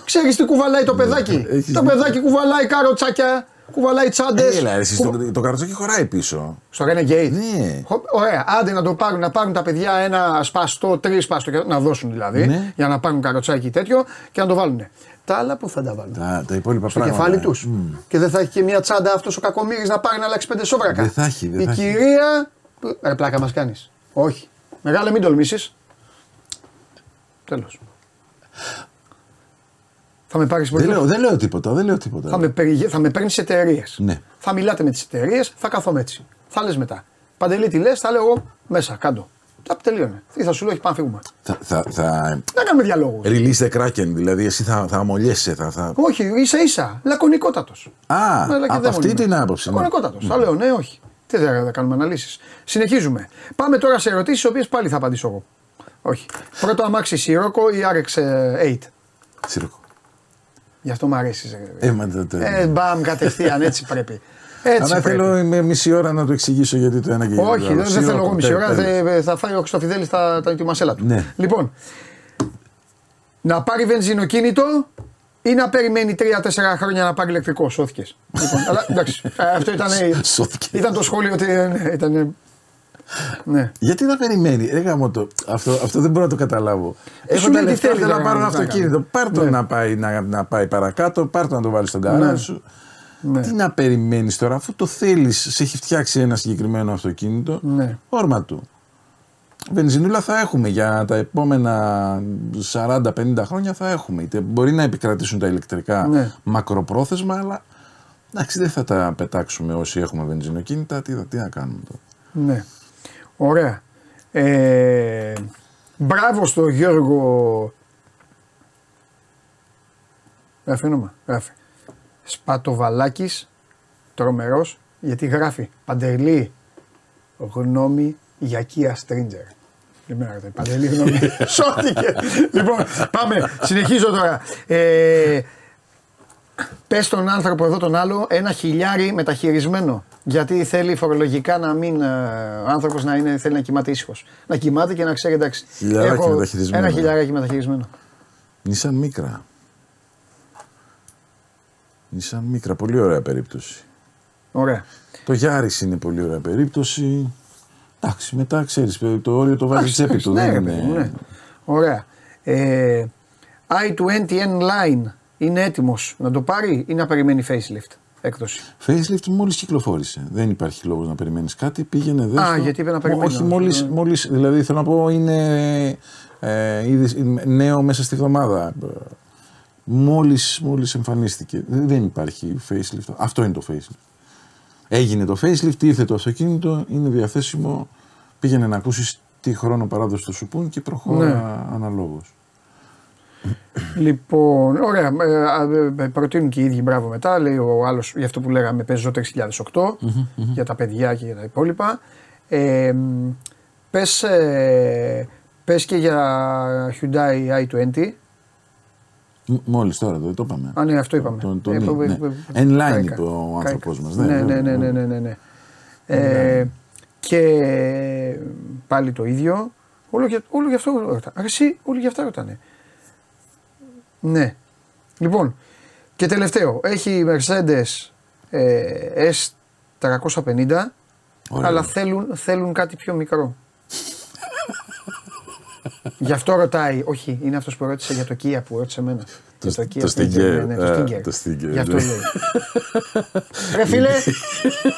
Ξέρεις τι κουβαλάει το παιδάκι; Ναι, έχεις Το δίκιο. παιδάκι κουβαλάει καροτσάκια, κουβαλάει τσάντες. Έλα, εσύ, το, το καροτσάκι χωράει πίσω. Στο Renegade. Ναι. Χω- Ωραία, άντε να το πάρουν, να πάρουν τα παιδιά ένα σπαστό, τρεις σπαστό, και να δώσουν δηλαδή, Ναι. για να πάρουν καροτσάκι τέτοιο και να το βάλουν. Τα άλλα που θα τα βάλουν; Τα, τα υπόλοιπα Στο πράγματα. κεφάλι τους. Μμ. Και δεν θα έχει και μια τσάντα αυτός ο κακομοίρη να πάρει να αλλάξει πέντε σόβρακα. Δεν θα έχει, δεν Η θα έχει. κυρία. Ρε πλάκα μας κάνεις. Όχι. Μεγάλε μην τολμήσεις. Τέλος. Θα με πάρεις Δεν λέω, δεν λέω τίποτα, δεν λέω τίποτα. θα με, περιγε... θα με παίρνεις σε εταιρείες. Ναι. Θα μιλάτε με τις εταιρείες, θα καθόμαι έτσι. Θα λες μετά. Παντελή, τι λες, θα λέω εγώ μέσα, κάτω. Τα τελείωνε. Τι θα σου λέω, έχει πάμε φύγουμε. Θα, θα, θα Δεν κάνουμε διαλόγους. release the Kraken, δηλαδή εσύ θα, θα αμολιέσαι. Θα, θα... Όχι, ίσα ίσα. Λακωνικότατος. Α, από αυτή την άποψη. ναι. Λακωνικότατος. Θα λέω ναι, όχι. Τι δεν θα κάνουμε αναλύσεις. Συνεχίζουμε. Πάμε τώρα σε ερωτήσεις, οι οποίες πάλι θα απαντήσω εγώ. Όχι. Πρώτο αμάξι Σιρόκο ή RX 8. Σιροκό. Γι' αυτό μου αρέσει. Ε, μα, το- το- Ε, μπαμ, κατευθείαν έτσι πρέπει. Έτσι Αλλά πρέπει. θέλω με μισή ώρα να το εξηγήσω γιατί το ένα και γιατί το Όχι, άλλο. δεν, δεν θέλω Σιρόκο, εγώ μισή τε- ώρα. τέλος. Θα, θα φάει ο Χρυστοφιδέλης τα, τα, τη μασέλα του. Ναι. Λοιπόν, να πάρει βενζινοκίνητο ή να περιμένει 3-4 χρόνια να πάρει ηλεκτρικό. Σώθηκες. λοιπόν, αλλά εντάξει. ε, αυτό ήταν, Σώθηκες. ήταν το σχόλιο ότι. ε, ναι, ήταν, ναι. Γιατί να περιμένει, ρε γάμο το. Αυτό, αυτό δεν μπορώ να το καταλάβω. Ε, σου Έχω τα λέει τι λεφτά, θέλει θέλω να τώρα πάρω ένα να κάνει. αυτοκίνητο. Πάρ το Ναι. να, πάει, να, να πάει παρακάτω, πάρ το να το βάλει στον καράζ Ναι. σου. Ναι. Τι να περιμένεις τώρα, αφού το θέλεις, σε έχει φτιάξει ένα συγκεκριμένο αυτοκίνητο. Ναι. Όρμα του. Βενζινούλα θα έχουμε για τα επόμενα 40-50 χρόνια θα έχουμε. Είτε μπορεί να επικρατήσουν τα ηλεκτρικά Ναι. μακροπρόθεσμα, αλλά εντάξει δεν θα τα πετάξουμε όσοι έχουμε βενζινοκίνητα. Τι, θα- τι να κάνουμε τώρα. ναι. Ωραία. Ε, μπράβο στο Γιώργο. Γράφει όνομα. Γράφει. Σπατοβαλάκης, τρομερός, γιατί γράφει Παντελή, γνώμη για Kia Stringer. Καλημέρα, ρε, Παντελή, γνώμη. (laughs) Σώθηκε. λοιπόν, πάμε. Συνεχίζω τώρα. Ε, Πες στον άνθρωπο εδώ τον άλλο ένα χιλιάρι μεταχειρισμένο. Γιατί θέλει φορολογικά να μην. ε, Ο άνθρωπος να είναι, θέλει να κοιμάται ήσυχος. Να κοιμάται και να ξέρει εντάξει. Χιλιαράκι μεταχειρισμένο. Ένα χιλιαράκι μεταχειρισμένο. Νισάν Μίκρα. Νισάν Μίκρα, πολύ ωραία περίπτωση. Ωραία. Το Γιάρης είναι πολύ ωραία περίπτωση. Εντάξει, μετά ξέρεις, το όριο το βάζει τσέπη του. Ναι, δεν ρε είναι... παιδί μου, ναι. Ωραία. Ε, i20N Line είναι έτοιμος να το πάρει ή να περιμένει facelift έκδοση; Facelift μόλις κυκλοφόρησε. Δεν υπάρχει λόγος να περιμένεις κάτι. Πήγαινε δες Α, το. γιατί είπε να περιμένω. Όχι, μόλις, μόλις, δηλαδή θέλω να πω είναι ε, ήδη νέο μέσα στη βδομάδα. Μόλις, μόλις εμφανίστηκε. Δεν δεν υπάρχει facelift. Αυτό είναι το facelift. Έγινε το facelift, ήρθε το αυτοκίνητο, είναι διαθέσιμο. Πήγαινε να ακούσεις τι χρόνο παράδοση του σου πούν και προχώρα Ναι. αναλόγως. Λοιπόν, ωραία. Ε, α, ε, προτείνουν και οι ίδιοι μπράβο μετά. Λέει ο άλλος για αυτό που λέγαμε Peugeot 6008 για τα παιδιά και για τα υπόλοιπα. Ε, πες, ε, πες και για Hyundai i20. Μ- Μόλις τώρα το, το είπαμε. Α, ναι, αυτό είπαμε. Το, το, Ε, ναι, πο- ναι. πο- Εν line κάηκα. είπε ο Κάηκα. άνθρωπός μας. Ναι, ναι, ναι, ναι, ναι, ναι, ναι. Ε, και πάλι το ίδιο. Όλο για, όλο για αυτό ρωτάνε. Α, Εσύ, όλοι για αυτά ρωτάνε. Ναι. Λοιπόν, και τελευταίο. Έχει η Mercedes ε, S350, Ωραίο. αλλά θέλουν, θέλουν κάτι πιο μικρό. (laughs) Γι' αυτό ρωτάει, όχι, είναι αυτός που ρώτησε για το Kia που ρώτησε εμένα. Το- Για το Stinger, Stinger. Ναι, ναι, το Α, Stinger. το Stinger, Γι' αυτό ναι. λέει. Ρε φίλε, (laughs)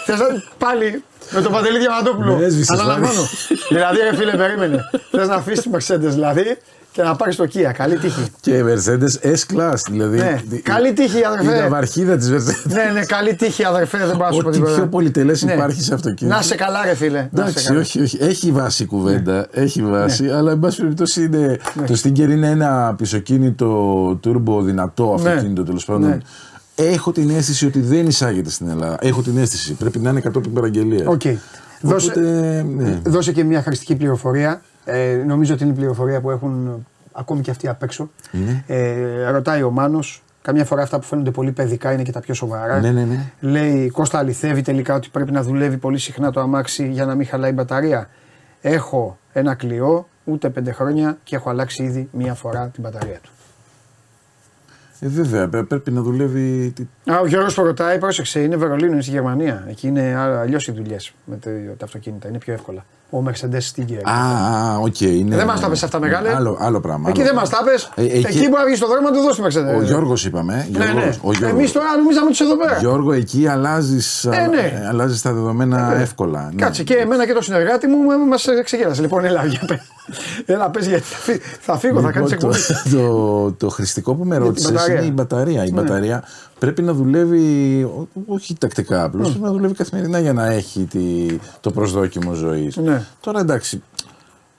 θες να, πάλι με τον Παντελή Διαμαντόπουλο. Με έσβησες, Αναλαμβάνω. δηλαδή, ρε φίλε, περίμενε. Θες να αφήσεις τη Mercedes δηλαδή και να πάρεις το Kia. Καλή τύχη. Και η Mercedes S-Class, δηλαδή. Ναι, η- καλή τύχη, Η αδερφέ. ναυαρχίδα της Mercedes. ναι, ναι, καλή τύχη, αδερφέ, δεν πάω να σου πω Ό,τι τίποτα. πιο πολυτελές Ναι. υπάρχει σε αυτοκίνητο. Να σε καλά, ρε φίλε. Να σε Εντάξει, καλά. Ναι. όχι, όχι. Έχει βάση η κουβέντα. Έχει βάση, αλλά εν πάση περιπτώσει είναι. Το Stinger είναι ένα πισωκίνητο turbo δυνατό αυτοκίνητο τέλος πάντων. Ναι. Έχω την αίσθηση ότι δεν εισάγεται στην Ελλάδα. Έχω την αίσθηση. Πρέπει να είναι κατόπιν παραγγελίας. Οκ. Δώσε, Οπότε, ναι. δώσε και μια χρηστική πληροφορία. Ε, νομίζω ότι είναι η πληροφορία που έχουν ακόμη και αυτοί απ' έξω. Είναι. Ε, ρωτάει ο Μάνος, καμιά φορά αυτά που φαίνονται πολύ παιδικά είναι και τα πιο σοβαρά. Ναι, ναι, ναι. Λέει Κώστα αληθεύει τελικά ότι πρέπει να δουλεύει πολύ συχνά το αμάξι για να μην χαλάει η μπαταρία. Έχω ένα κλειό, ούτε πέντε χρόνια και έχω αλλάξει ήδη μία φορά την μπαταρία του. Ε, βέβαια, πρέ- πρέπει να δουλεύει. τι- Α, ο Γιώργος που ρωτάει, πρόσεξε, είναι Βερολίνο, είναι στη Γερμανία. Εκεί είναι αλλιώς οι δουλειές με το- τα αυτοκίνητα, είναι πιο εύκολα. Ο Mercedes Stinger. Α, α, οκ. είναι- δεν μας τα πες αυτά μεγάλε. Άλλο, άλλο πράγμα. Εκεί άλλο δεν μας τα πράγμα. πες. Ε, εκεί- Εκεί μπορεί να βγει στο δρόμο να του δώσει τη Mercedes. Ο Γιώργος είπαμε. Ναι, Γιώργος, ναι. Ο Γιώργος. Εμείς τώρα νομίζαμε του εδώ πέρα. Γιώργο, εκεί αλλάζεις Ε, ναι. αλλάζεις τα δεδομένα Ε, εύκολα. ναι. Κάτσε και εμένα και το συνεργάτη μου μας ξεγέλασε. Λοιπόν, έλα, για πες. έλα πες γιατί θα, φύ- θα φύγω, θα κάνεις Λοιπόν, εκπομπή. το, το, το χρηστικό που με την ρώτησες μπαταρία. είναι η μπαταρία. Η Ναι. μπαταρία πρέπει να δουλεύει, ό- όχι τακτικά απλώς, πρέπει να δουλεύει καθημερινά για να έχει τη, το προσδόκιμο ζωής. Ναι. Τώρα εντάξει,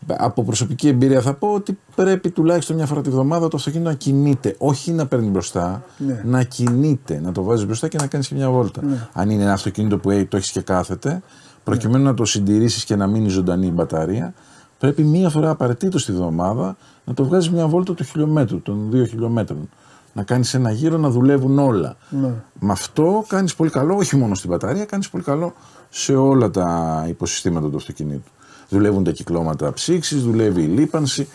από προσωπική εμπειρία θα πω ότι πρέπει τουλάχιστον μια φορά τη βδομάδα το αυτοκίνητο να κινείται. Όχι να παίρνει μπροστά, Ναι. να κινείται, να το βάζει μπροστά και να κάνεις και μια βόλτα. Αν είναι ένα αυτοκίνητο που έχει- το έχεις και κάθεται, προκειμένου να το συντηρήσεις και να μείνει ζωντανή η μπαταρία, πρέπει μία φορά απαραίτητο τη βδομάδα να το βγάζεις μια βόλτα του χιλιόμετρου, των δύο χιλιόμετρων. Να κάνεις ένα γύρο να δουλεύουν όλα. Ναι. Με αυτό κάνεις πολύ καλό, όχι μόνο στην μπαταρία, κάνεις πολύ καλό σε όλα τα υποσυστήματα του αυτοκινήτου. Δουλεύουν τα κυκλώματα ψήξης, δουλεύει η λίπανση.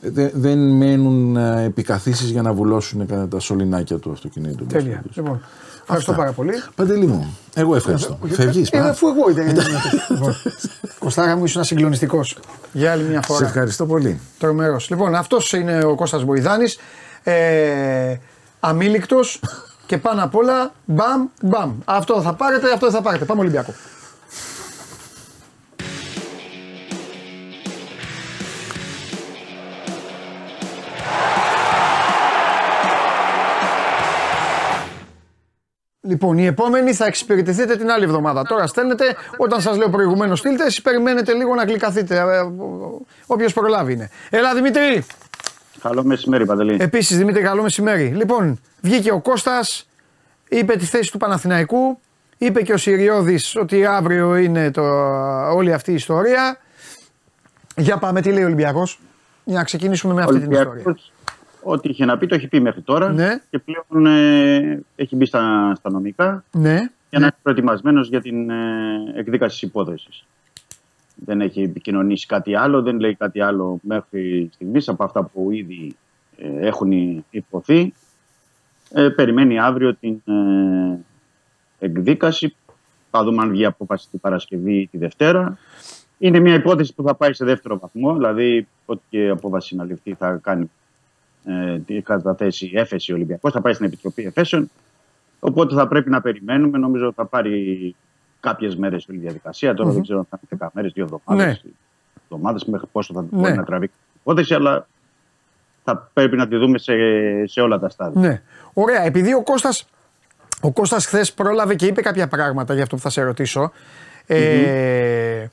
Δε- δεν μένουν ε, επικαθίσεις για να βουλώσουν κατά τα σωληνάκια του αυτοκινήτου. Τέλεια. Λοιπόν, ευχαριστώ πάρα πολύ. Παντελή μου, εγώ ευχαριστώ. Φεύγεις, Ε, πα. αφού εγώ ήταν. Λοιπόν, Κωστάρα μου ήσουν συγκλονιστικός. Για άλλη μια Σε φορά. ευχαριστώ πολύ. Τρομερός. Λοιπόν, αυτός είναι ο Κώστας Μποϊδάνης. Ε, αμήλικτος και πάνω απ' όλα μπαμ μπαμ. Αυτό θα πάρετε, αυτό θα πάρετε. Πάμε Ολυμπιακό. Λοιπόν, η επόμενη θα εξυπηρετηθείτε την άλλη εβδομάδα. Τώρα στέλνετε, όταν σας λέω προηγουμένως στείλτε, εσείς περιμένετε λίγο να γλυκαθείτε. Όποιος προλάβει είναι. Έλα Δημήτρη! Καλό μεσημέρι, Παντελή. Επίσης, Δημήτρη, καλό μεσημέρι. Λοιπόν, βγήκε ο Κώστας, είπε τη θέση του Παναθηναϊκού, είπε και ο Συριώδης ότι αύριο είναι το, όλη αυτή η ιστορία. Για πάμε, τι λέει ο Ολυμπιακός; Για να ξεκινήσουμε με αυτή την ιστορία. Ολυμπιακός, ό,τι είχε να πει το έχει πει μέχρι τώρα Ναι. και πλέον ε, έχει μπει στα, στα νομικά. Ναι, για να είναι προετοιμασμένος για την ε, εκδίκαση της υπόθεσης. Δεν έχει επικοινωνήσει κάτι άλλο, δεν λέει κάτι άλλο μέχρι στιγμής από αυτά που ήδη ε, έχουν υποθεί. Ε, περιμένει αύριο την ε, εκδίκαση. Θα δούμε αν βγει απόφαση την Παρασκευή ή τη Δευτέρα. Είναι μια υπόθεση που θα πάει σε δεύτερο βαθμό, δηλαδή ό,τι και απόφαση να ληφθεί θα κάνει ε, τη καταθέσει έφεση Ολυμπιακός, θα πάει στην Επιτροπή Εφέσεων. Οπότε θα πρέπει να περιμένουμε. Νομίζω θα πάρει κάποιες μέρες όλη η διαδικασία. Τώρα δεν ξέρω αν θα είναι 10 μέρε, δύο εβδομάδες. Ναι. εβδομάδες, μέχρι πόσο θα Ναι. μπορεί να τραβήξει η υπόθεση, αλλά θα πρέπει να τη δούμε σε, σε όλα τα στάδια. Ναι. Ωραία. Επειδή ο Κώστας, ο Κώστας χθες πρόλαβε και είπε κάποια πράγματα για αυτό που θα σε ρωτήσω. Ε,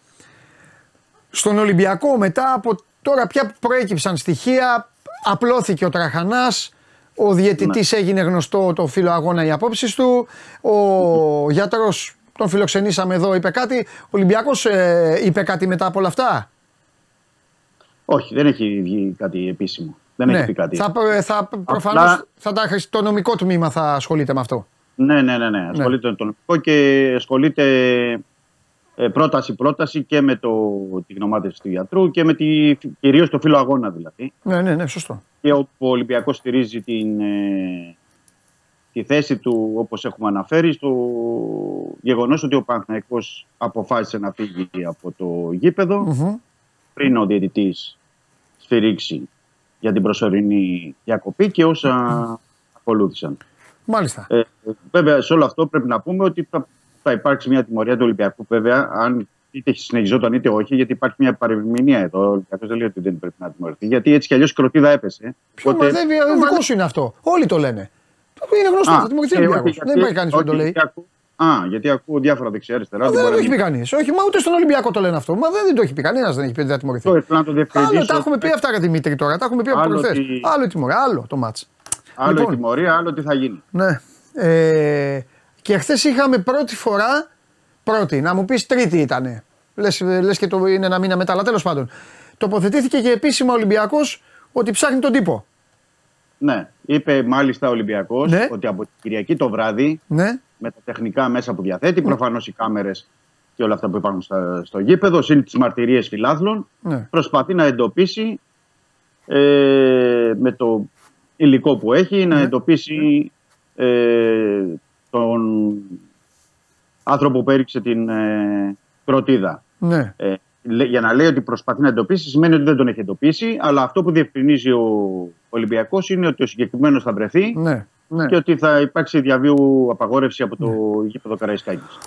στον Ολυμπιακό μετά από τώρα πια που προέκυψαν στοιχεία απλώθηκε ο Τραχανάς ο διαιτητής έγινε γνωστό το φίλο αγώνα οι απόψεις του ο γιατρός τον φιλοξενήσαμε εδώ είπε κάτι ο Ολυμπιακός ε, είπε κάτι μετά από όλα αυτά; Όχι, δεν έχει βγει κάτι επίσημο. Δεν έχει πει κάτι. Ναι. θα, θα, προφανώς θα τα, χρησι- το νομικό τμήμα θα ασχολείται με αυτό Ναι, ναι, ναι, ναι. Ασχολείται με το νομικό και ασχολείται ε, πρόταση-πρόταση και με το, τη γνωμάτευση του γιατρού και με τη, κυρίως το φύλλο αγώνα δηλαδή. ναι ναι ναι σωστό Και όπου ο Ολυμπιακός στηρίζει την, ε, τη θέση του όπως έχουμε αναφέρει στο γεγονός ότι ο Παναθηναϊκός αποφάσισε να φύγει από το γήπεδο Μμμ. πριν ο διαιτητής σφυρίξει για την προσωρινή διακοπή και όσα ακολούθησαν. μάλιστα Ε, βέβαια, σε όλο αυτό πρέπει να πούμε ότι θα, θα υπάρξει μια τιμωρία του Ολυμπιακού. Βέβαια, αν είτε συνεχιζόταν είτε όχι, γιατί υπάρχει μια παρεμηνία εδώ. Ο Ολυμπιακός δεν λέει ότι δεν πρέπει να τιμωρηθεί. Γιατί έτσι κι αλλιώς η κροτίδα έπεσε. Ποιο Οπότε- μα δεν δικό σου είναι αυτό. Όλοι το λένε. Είναι γνωστός, Α, θα τιμωρηθεί ο ε, όχι, Ολυμπιακός. γιατί- Δεν υπάρχει κανείς που δεν το όχι, λέει. γιατί ακούω- Α, γιατί ακούω διάφορα δεξιά-αριστερά. ότι Δεν μπορεί το να έχει πει μην- κανείς. Όχι, μα ούτε στον Ολυμπιακό το λένε αυτό. Μα δεν το έχει πει κανένας. Δεν έχει πει ότι θα τιμωρηθεί. Αυτό ήθελα να το Άλλο διευκρινίσω. τα έχουμε πει αυτά για Δημήτρη τώρα. Τα έχουμε πει από Άλλο προχθές. ότι- Άλλο η τιμωρία, άλλο το μάτς. Άλλο Λοιπόν. η τιμωρία, άλλο τι θα γίνει. Ναι. Ε, και χθες είχαμε πρώτη φορά. Πρώτη, να μου πεις τρίτη ήτανε. Λες, λες και το είναι ένα μήνα μετά, αλλά τέλος πάντων. Τοποθετήθηκε και επίσημα ο Ολυμπιακός ότι ψάχνει τον τύπο. Ναι, είπε μάλιστα ο Ολυμπιακός Ναι. ότι από την Κυριακή το βράδυ Ναι. με τα τεχνικά μέσα που διαθέτει, προφανώς οι κάμερες και όλα αυτά που υπάρχουν στα- στο γήπεδο, συν τις μαρτυρίες φιλάθλων, ναι. προσπαθεί να εντοπίσει ε, με το υλικό που έχει, να εντοπίσει ε, τον άνθρωπο που έριξε την ε, κροτίδα. ναι. Ε, λέ- για να λέει ότι προσπαθεί να εντοπίσει, σημαίνει ότι δεν τον έχει εντοπίσει, αλλά αυτό που διευκρινίζει ο Ολυμπιακός είναι ότι ο συγκεκριμένος θα βρεθεί ναι. ναι. και ότι θα υπάρξει διαβίου απαγόρευση από το γήπεδο Καραϊσκάκης.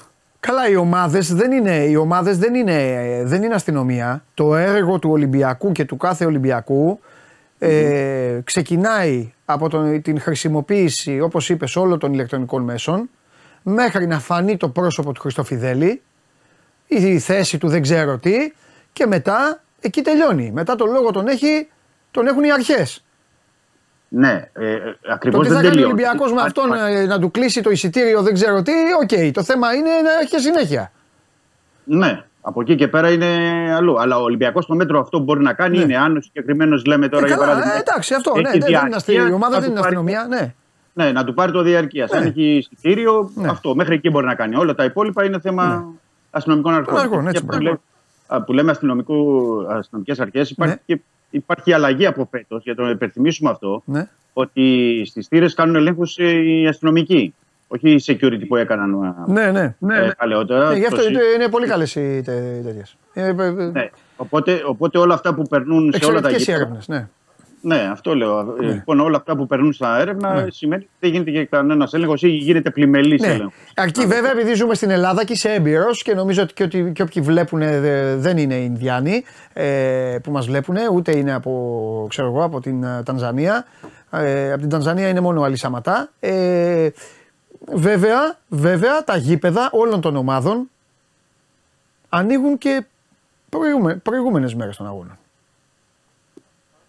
Καλά, οι ομάδες δεν είναι, οι ομάδες δεν είναι, δεν είναι αστυνομία. Το έργο του Ολυμπιακού και του κάθε Ολυμπιακού ε, ξεκινάει από τον, την χρησιμοποίηση, όπως είπες, όλων των ηλεκτρονικών μέσων μέχρι να φανεί το πρόσωπο του χρήστη, η θέση του δεν ξέρω τι και μετά εκεί τελειώνει. Μετά τον λόγο τον, έχει, τον έχουν οι αρχές. Ναι, ε, ακριβώς Το τι δεν θα κάνει ο τελειώνει. Ολυμπιακός με Υπάρχει- αυτόν ε, να του κλείσει το εισιτήριο δεν ξέρω τι, οκ. Το θέμα είναι να έχει συνέχεια. Ναι, από εκεί και πέρα είναι αλλού. Αλλά ο Ολυμπιακός στο μέτρο αυτό που μπορεί να κάνει Ναι. είναι αν ο συγκεκριμένος λέμε τώρα Ε, για καλά, παράδειγμα. ε, εντάξει, αυτό. έχει Ναι, δεν, δεν είναι διαρκεία, αστυνομία. Η ομάδα θα δεν του είναι πάρει- αστυνομία. Ναι. Ναι, να του πάρει το διαρκεία. Αν Ναι. έχει εισιτήριο, Ναι. αυτό. Μέχρι εκεί μπορεί να κάνει. Όλα τα υπόλοιπα είναι θέμα αστυνομικών αρχών. αρχών, έτσι, Και που, μπράβο. λέ- α, που λέμε αστυνομικές αρχές, υπάρχει, Ναι. και, υπάρχει αλλαγή από φέτος, για να το υπενθυμίσουμε αυτό, ναι. ότι στις θύρες κάνουν ελέγχους οι αστυνομικοί. Όχι οι security που έκαναν ε, Ναι, ναι. ναι, ε, ναι. παλαιότερα. Ναι, γι' αυτό Το είναι, είναι πολύ καλές οι τέτοιες. Ναι. Οπότε, οπότε όλα αυτά που περνούν σε όλα τα Εξαιρετικέ οι γήπεδα. έρευνες. Ναι. Ναι, αυτό λέω. Ε, Λοιπόν, όλα αυτά που περνούν στα έρευνα Ναι. σημαίνει ότι δεν γίνεται και κανένας έλεγχος ή γίνεται πλημελή Ναι. έλεγχος. Αρκεί βέβαια επειδή ζούμε στην Ελλάδα και είσαι έμπειρος και νομίζω ότι και, ότι, και όποιοι βλέπουν ε, δεν είναι Ινδιάνοι ε, που μας βλέπουν, ούτε είναι από, ξέρω εγώ, από την ε, Τανζανία. Ε, από την Τανζανία είναι μόνο άλλοι Σαματά. Ε, βέβαια, βέβαια, τα γήπεδα όλων των ομάδων ανοίγουν και προηγούμε, προηγούμενες μέρες των αγώνων.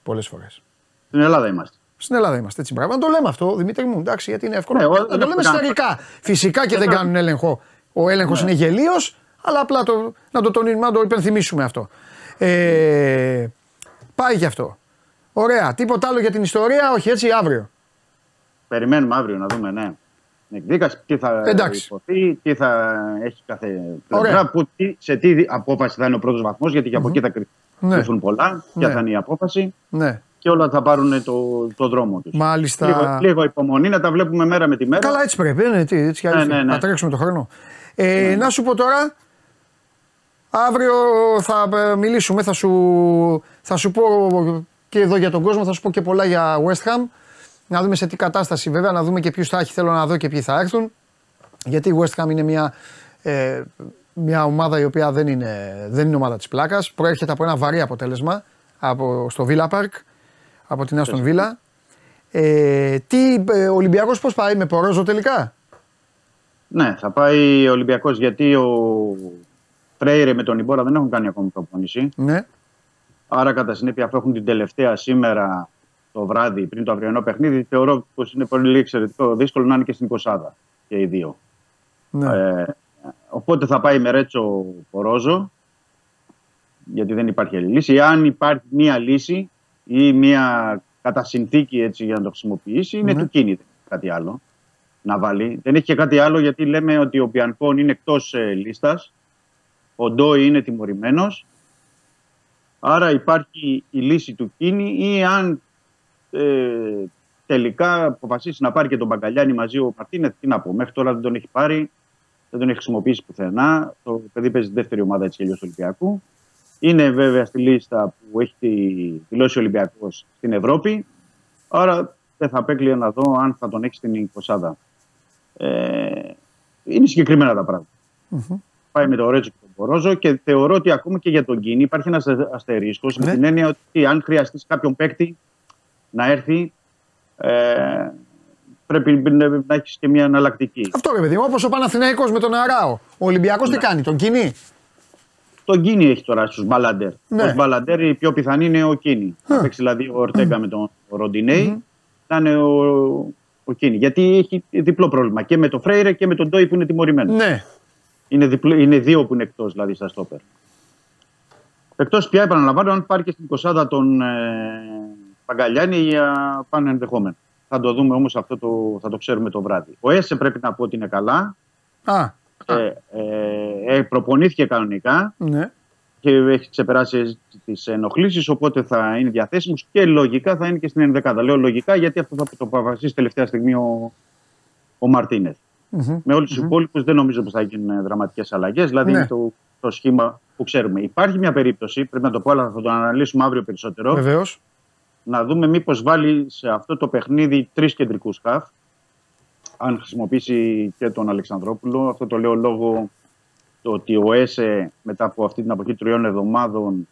Πολλές φορές. Στην Ελλάδα είμαστε. Στην Ελλάδα είμαστε έτσι. Μπράβο. Να το λέμε αυτό, Δημήτρη μου. Εντάξει, γιατί είναι εύκολο. Ναι, εγώ να δεν το έχω λέμε κανένα- σφαιρικά. Φυσικά και δεν κάνουν έλεγχο. Ο έλεγχος Ναι. είναι γελίος, αλλά απλά το, να, το τονίσουμε, να το υπενθυμίσουμε αυτό. Ε, πάει γι' αυτό. Ωραία. Τίποτα άλλο για την ιστορία, όχι έτσι, αύριο. Περιμένουμε αύριο να δούμε, ναι. την εκδίκαση, τι θα Εντάξει. υποθεί, τι θα έχει κάθε Ωραία. πλευρά, που, τι- σε τι απόφαση θα είναι ο πρώτος βαθμός, γιατί και από εκεί θα κρυ- Ναι. κρυφθούν πολλά, ποια Ναι. θα είναι η απόφαση Ναι. Και όλα θα πάρουν το, το δρόμο τους. Μάλιστα. Λίγο, λίγο υπομονή να τα βλέπουμε μέρα με τη μέρα. Καλά, έτσι πρέπει. Είναι, τι, έτσι κι αλλιώς. Ναι, ναι, ναι. Να τρέξουμε το χρόνο. Ε, Να σου πω τώρα, αύριο θα ε, μιλήσουμε, θα σου, θα σου πω και εδώ για τον κόσμο, θα σου πω και πολλά για West Ham. Να δούμε σε τι κατάσταση βέβαια, να δούμε και ποιους θα έχει, θέλω να δω και ποιοι θα έρθουν. Γιατί η West Ham είναι μια, ε, μια ομάδα η οποία δεν είναι, δεν είναι ομάδα της πλάκας. Προέρχεται από ένα βαρύ αποτέλεσμα από, στο Villa Park, από την Aston Villa. Ε, τι, ε, ο Ολυμπιακός πώς πάει με Πορόζο τελικά; Ναι, θα πάει ο Ολυμπιακός γιατί ο Φρέιρε με τον Ιμπόρα δεν έχουν κάνει ακόμη προπόνηση. Ναι. Άρα, κατά συνέπεια, αφού έχουν την τελευταία σήμερα το βράδυ πριν το αυριανό παιχνίδι, θεωρώ πως είναι πολύ εξαιρετικό δύσκολο να είναι και στην 20 και οι δύο. ναι. Ε, οπότε θα πάει με Ρέτσο Πορόζο, γιατί δεν υπάρχει άλλη λύση. Αν υπάρχει μία λύση ή μία κατά συνθήκη έτσι, για να το χρησιμοποιήσει, είναι Ναι. του κίνη. Κάτι άλλο να βάλει. Δεν έχει και κάτι άλλο γιατί λέμε ότι ο Πιανκόν είναι εκτός ε, λίστας. Ο Ντόι είναι τιμωρημένος. Άρα υπάρχει η λύση του κίνη ή αν ε, τελικά αποφασίσει να πάρει και τον Μπαγκαλιάνη μαζί ο Μαρτίνεθ, τι να πω. Μέχρι τώρα δεν τον έχει πάρει, δεν τον έχει χρησιμοποιήσει πουθενά. Το παιδί παίζει στη δεύτερη ομάδα έτσι κι αλλιώς του Ολυμπιακού. Είναι βέβαια στη λίστα που έχει τη- δηλώσει ο Ολυμπιακός στην Ευρώπη. Άρα δεν θα απέκλεια να δω αν θα τον έχει στην 20. Ε, είναι συγκεκριμένα τα πραγματα Πάει με το Ρέτσο και τον Πορόζο και θεωρώ ότι ακόμα και για τον Κίνη υπάρχει ένας αστερίσκος Ναι. με την έννοια ότι αν χρειαστείς κάποιον παίκτη να έρθει, ε, πρέπει να έχεις και μια εναλλακτική. Αυτό ρε παιδί μου, όπως ο Παναθηναϊκός με τον Αράο. Ο Ολυμπιακός τι κάνει, τον κινεί. Τον Κίνη έχει τώρα στους Μπαλαντέρ. Ναι. Ως Μπαλαντέρ η πιο πιθανή είναι ο Κίνη. Θα παίξει δηλαδή ο Ορτέγκα με τον ροντινεη Θα είναι ο, ο Κίνη. Γιατί έχει διπλό πρόβλημα και με τον Φρέιρε και με τον Ντόι που είναι τιμωρημένος. Ναι. Είναι, διπλό, είναι δύο που είναι εκτός δηλαδή στα στόπερ. Εκτός πια επαναλαμβάνω αν πάρει και στην Κοσάδα τον ε, Παγκαλιάνη για πάνω ενδεχόμενο. Θα το δούμε όμως αυτό το, θα το ξέρουμε το βράδυ. Ο Έσε πρέπει να πω ότι είναι καλά. Α, Ε, ε, ε, προπονήθηκε κανονικά ναι. και έχει ξεπεράσει τις ενοχλήσεις. Οπότε θα είναι διαθέσιμος και λογικά θα είναι και στην ενδεκάδα. Λέω λογικά γιατί αυτό θα το αποφασίσει τελευταία στιγμή ο, ο μαρτινεθ Μμμ. Με όλους τους υπόλοιπους δεν νομίζω πως θα γίνουν δραματικές αλλαγές. Δηλαδή Ναι. είναι το, το σχήμα που ξέρουμε. Υπάρχει μια περίπτωση, πρέπει να το πω, αλλά θα το αναλύσουμε αύριο περισσότερο. Βεβαίως. Να δούμε μήπως βάλει σε αυτό το παιχνίδι τρεις κεντρικούς χαφ. Αν χρησιμοποιήσει και τον Αλεξανδρόπουλο. Αυτό το λέω λόγω το ότι ο ΕΣΕ μετά από αυτή την αποχή τριών εβδομάδων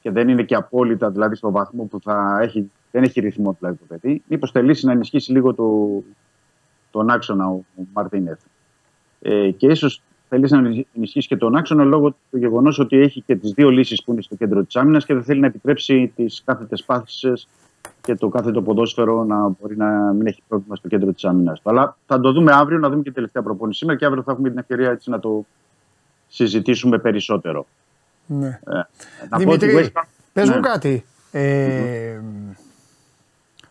και δεν είναι και απόλυτα δηλαδή στο βαθμό που θα έχει, δεν έχει ρυθμό δηλαδή το παιδί. Μήπως θελήσει να ενισχύσει λίγο το, τον άξονα ο, ο Μαρτίνεθ. Ε, και ίσως θελήσει να ενισχύσει και τον άξονα λόγω του γεγονός ότι έχει και τις δύο λύσεις που είναι στο κέντρο της άμυνας και δεν θέλει να επιτρέψει τις κάθετες πάθησες και το κάθετο ποδόσφαιρο να μπορεί να μην έχει πρόβλημα στο κέντρο της άμυνας του. Αλλά θα το δούμε αύριο, να δούμε και τελευταία προπόνηση σήμερα και αύριο θα έχουμε την ευκαιρία έτσι να το συζητήσουμε περισσότερο. Ναι. Ε, να πω Δημήτρη, ότι West Ham- πες Ναι. μου κάτι. Ε,